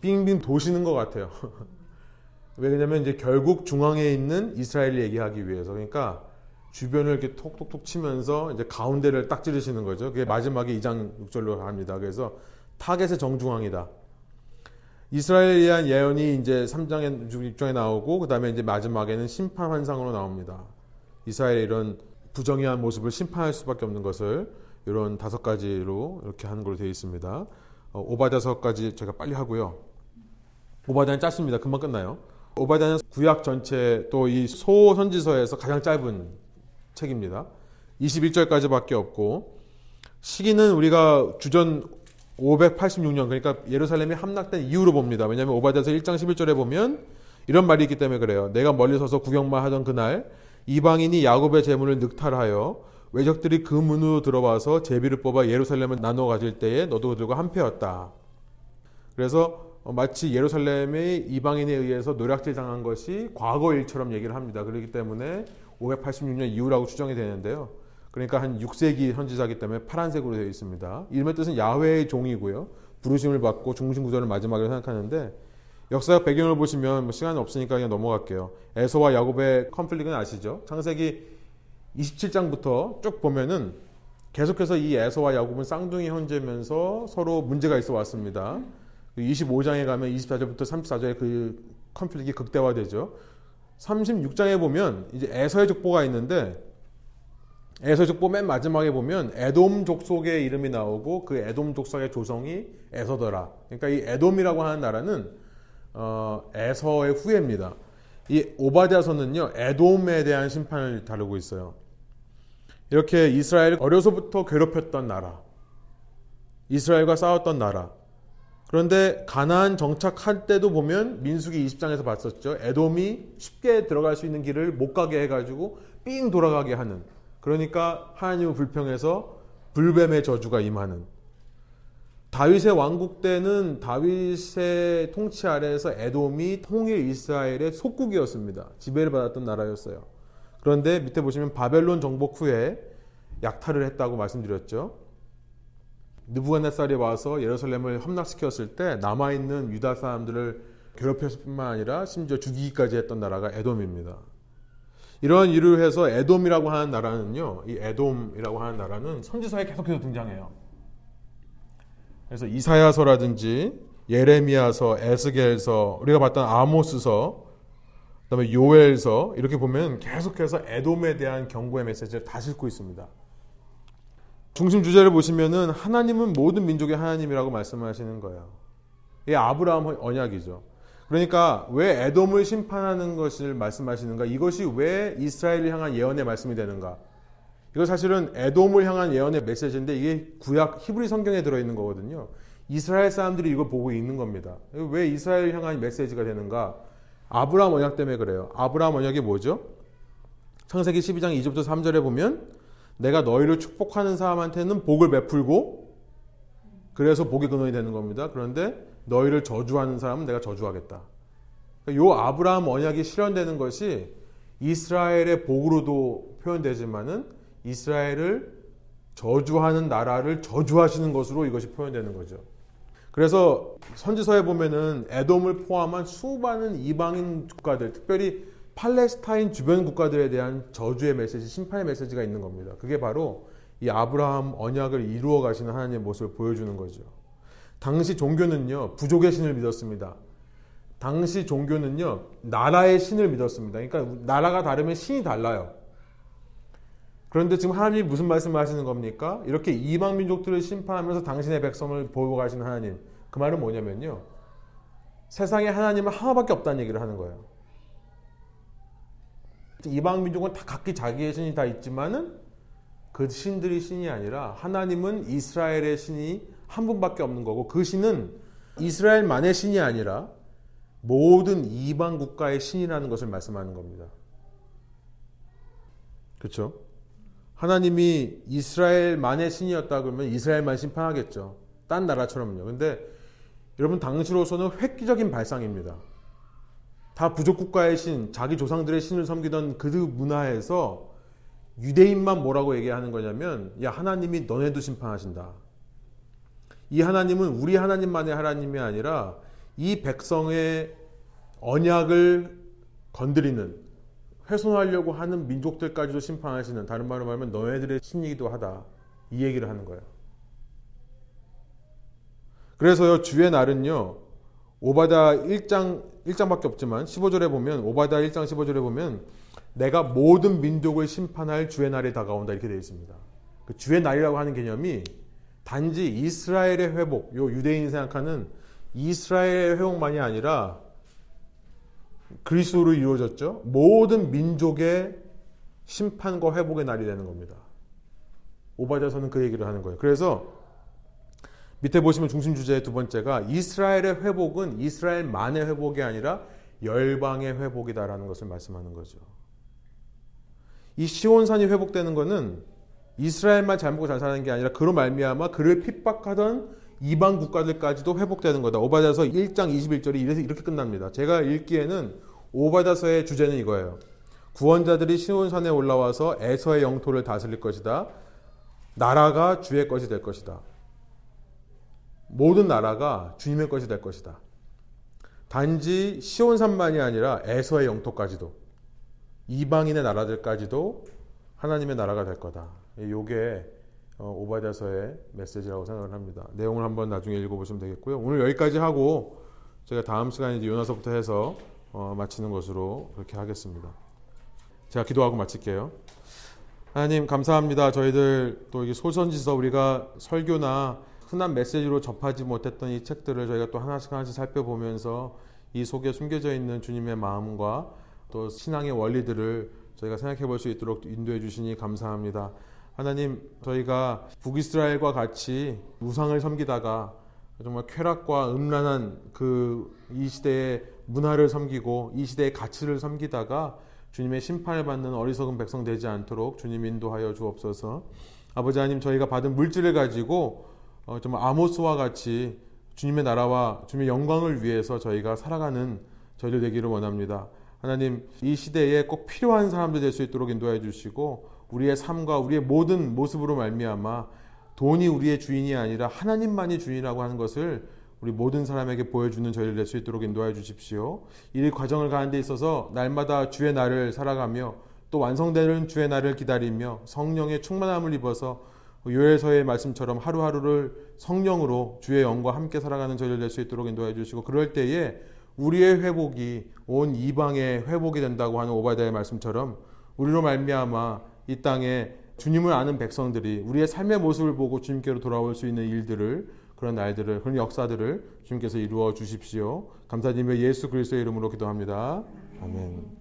빙빙 도시는 것 같아요. 왜 그러냐면 이제 결국 중앙에 있는 이스라엘을 얘기하기 위해서 그러니까 주변을 이렇게 톡톡톡 치면서 이제 가운데를 딱 찌르시는 거죠. 그게 마지막에 2장 6절로 합니다. 그래서 타겟의 정중앙이다. 이스라엘에 대한 예언이 이제 3장에 6장에 나오고 그다음에 이제 마지막에는 심판 환상으로 나옵니다. 이스라엘의 이런 부정의한 모습을 심판할 수밖에 없는 것을 이런 다섯 가지로 이렇게 하는 걸로 되어 있습니다. 어, 오바다서까지 제가 빨리 하고요. 오바다는 짧습니다. 금방 끝나요. 오바다는 구약 전체 또 이 소 선지서에서 가장 짧은 책입니다. 21절까지밖에 없고 시기는 우리가 주전 586년 그러니까 예루살렘이 함락된 이후로 봅니다. 왜냐하면 오바댜서 1장 11절에 보면 이런 말이 있기 때문에 그래요. 내가 멀리 서서 구경만 하던 그날 이방인이 야곱의 재물을 늑탈하여 외적들이 그 문으로 들어와서 제비를 뽑아 예루살렘을 나눠 가질 때에 너도 그들과 한패였다. 그래서 마치 예루살렘의 이방인에 의해서 노략질 당한 것이 과거 일처럼 얘기를 합니다. 그렇기 때문에 586년 이후라고 추정이 되는데요. 그러니까 한 6세기 선지자기 때문에 파란색으로 되어 있습니다. 이름의 뜻은 야훼의 종이고요. 부르심을 받고 중심 구절을 마지막으로 생각하는데 역사 배경을 보시면 뭐 시간이 없으니까 그냥 넘어갈게요. 에서와 야곱의 컨플릭은 아시죠? 창세기 27장부터 쭉 보면은 계속해서 이 에서와 야곱은 쌍둥이 형제면서 서로 문제가 있어 왔습니다. 25장에 가면 24절부터 34절에 그 컨플릭이 극대화되죠. 36장에 보면 이제 에서의 족보가 있는데 에서 족보 맨 마지막에 보면 에돔 족속의 이름이 나오고 그 에돔 족속의 조성이 에서더라. 그러니까 이 에돔이라고 하는 나라는 어, 에서의 후예입니다. 이 오바댜서는요 에돔에 대한 심판을 다루고 있어요. 이렇게 이스라엘 어려서부터 괴롭혔던 나라, 이스라엘과 싸웠던 나라. 그런데 가나안 정착할 때도 보면 민수기 20장에서 봤었죠. 에돔이 쉽게 들어갈 수 있는 길을 못 가게 해가지고 삥 돌아가게 하는. 그러니까 하나님을 불평해서 불뱀의 저주가 임하는 다윗의 왕국 때는 다윗의 통치 아래에서 에돔이 통일 이스라엘의 속국이었습니다. 지배를 받았던 나라였어요. 그런데 밑에 보시면 바벨론 정복 후에 약탈을 했다고 말씀드렸죠. 느부갓네살이 와서 예루살렘을 함락시켰을 때 남아 있는 유다 사람들을 괴롭혔을 뿐만 아니라 심지어 죽이기까지 했던 나라가 에돔입니다. 이러한 일을 해서 에돔이라고 하는 나라는요, 이 에돔이라고 하는 나라는 선지서에 계속해서 등장해요. 그래서 이사야서라든지 예레미야서, 에스겔서, 우리가 봤던 아모스서, 그다음에 요엘서 이렇게 보면 계속해서 에돔에 대한 경고의 메시지를 다 싣고 있습니다. 중심 주제를 보시면은 하나님은 모든 민족의 하나님이라고 말씀하시는 거예요. 이 아브라함 언약이죠. 그러니까 왜 에돔을 심판하는 것을 말씀하시는가? 이것이 왜 이스라엘을 향한 예언의 말씀이 되는가? 이거 사실은 에돔을 향한 예언의 메시지인데 이게 구약 히브리 성경에 들어 있는 거거든요. 이스라엘 사람들이 이걸 보고 있는 겁니다. 왜 이스라엘 향한 메시지가 되는가? 아브라함 언약 때문에 그래요. 아브라함 언약이 뭐죠? 창세기 12장 2절부터 3절에 보면 내가 너희를 축복하는 사람한테는 복을 베풀고 그래서 복의 근원이 되는 겁니다. 그런데 너희를 저주하는 사람은 내가 저주하겠다. 그러니까 요 아브라함 언약이 실현되는 것이 이스라엘의 복으로도 표현되지만은 이스라엘을 저주하는 나라를 저주하시는 것으로 이것이 표현되는 거죠. 그래서 선지서에 보면은 에돔을 포함한 수많은 이방인 국가들, 특별히 팔레스타인 주변 국가들에 대한 저주의 메시지, 심판의 메시지가 있는 겁니다. 그게 바로 이 아브라함 언약을 이루어 가시는 하나님의 모습을 보여주는 거죠. 당시 종교는요, 부족의 신을 믿었습니다. 당시 종교는요, 나라의 신을 믿었습니다. 그러니까 나라가 다르면 신이 달라요. 그런데 지금 하나님이 무슨 말씀을 하시는 겁니까? 이렇게 이방 민족들을 심판하면서 당신의 백성을 보고 가시는 하나님. 그 말은 뭐냐면요. 세상에 하나님은 하나밖에 없다는 얘기를 하는 거예요. 이방 민족은 다 각기 자기의 신이 다 있지만은 그 신들이 신이 아니라 하나님은 이스라엘의 신이 한 분밖에 없는 거고 그 신은 이스라엘만의 신이 아니라 모든 이방 국가의 신이라는 것을 말씀하는 겁니다. 그렇죠? 하나님이 이스라엘만의 신이었다 그러면 이스라엘만 심판하겠죠. 딴 나라처럼요. 근데 여러분 당시로서는 획기적인 발상입니다. 다 부족 국가의 신, 자기 조상들의 신을 섬기던 그 문화에서 유대인만 뭐라고 얘기하는 거냐면 야 하나님이 너네도 심판하신다. 이 하나님은 우리 하나님만의 하나님이 아니라 이 백성의 언약을 건드리는 훼손하려고 하는 민족들까지도 심판하시는 다른 말로 말하면 너네들의 신이기도 하다. 이 얘기를 하는 거예요. 그래서요 주의 날은요 오바다 1장 1장밖에 없지만 15절에 보면 오바다 1장 15절에 보면 내가 모든 민족을 심판할 주의 날이 다가온다 이렇게 되어 있습니다. 그 주의 날이라고 하는 개념이 단지 이스라엘의 회복, 요 유대인이 생각하는 이스라엘의 회복만이 아니라 그리스도로 이루어졌죠. 모든 민족의 심판과 회복의 날이 되는 겁니다. 오바다서는 그 얘기를 하는 거예요. 그래서 밑에 보시면 중심 주제의 두 번째가 이스라엘의 회복은 이스라엘만의 회복이 아니라 열방의 회복이다라는 것을 말씀하는 거죠. 이 시온산이 회복되는 것은 이스라엘만 잘 먹고 잘 사는 게 아니라 그로 말미암아 그를 핍박하던 이방 국가들까지도 회복되는 거다. 오바다서 1장 21절이 이래서 이렇게 끝납니다. 제가 읽기에는 오바다서의 주제는 이거예요. 구원자들이 시온산에 올라와서 에서의 영토를 다스릴 것이다. 나라가 주의 것이 될 것이다. 모든 나라가 주님의 것이 될 것이다. 단지 시온산만이 아니라 에서의 영토까지도 이방인의 나라들까지도 하나님의 나라가 될 거다. 이게 어, 오바댜서의 메시지라고 생각을 합니다. 내용을 한번 나중에 읽어보시면 되겠고요. 오늘 여기까지 하고 제가 다음 시간에 이제 요나서부터 해서 어, 마치는 것으로 그렇게 하겠습니다. 제가 기도하고 마칠게요. 하나님 감사합니다. 저희들 또 이게 소선지서 우리가 설교나 흔한 메시지로 접하지 못했던 이 책들을 저희가 또 하나씩 하나씩 살펴보면서 이 속에 숨겨져 있는 주님의 마음과 또 신앙의 원리들을 저희가 생각해 볼 수 있도록 인도해 주시니 감사합니다. 하나님, 저희가 북이스라엘과 같이 우상을 섬기다가 정말 쾌락과 음란한 그 이 시대의 문화를 섬기고 이 시대의 가치를 섬기다가 주님의 심판을 받는 어리석은 백성 되지 않도록 주님 인도하여 주옵소서. 아버지 하나님, 저희가 받은 물질을 가지고 어, 정말 아모스와 같이 주님의 나라와 주님의 영광을 위해서 저희가 살아가는 저희들 되기를 원합니다. 하나님 이 시대에 꼭 필요한 사람들 될 수 있도록 인도해 주시고 우리의 삶과 우리의 모든 모습으로 말미암아 돈이 우리의 주인이 아니라 하나님만이 주인이라고 하는 것을 우리 모든 사람에게 보여주는 저희를 될수 있도록 인도해 주십시오. 이 과정을 가는 데 있어서 날마다 주의 날을 살아가며 또 완성되는 주의 날을 기다리며 성령의 충만함을 입어서 요엘서의 말씀처럼 하루하루를 성령으로 주의 영과 함께 살아가는 저희를 될수 있도록 인도해 주시고 그럴 때에 우리의 회복이 온 이방의 회복이 된다고 하는 오바다의 말씀처럼 우리로 말미암아 이 땅에 주님을 아는 백성들이 우리의 삶의 모습을 보고 주님께로 돌아올 수 있는 일들을 그런 날들을 그런 역사들을 주님께서 이루어 주십시오. 감사드리며 예수 그리스도의 이름으로 기도합니다. 아멘.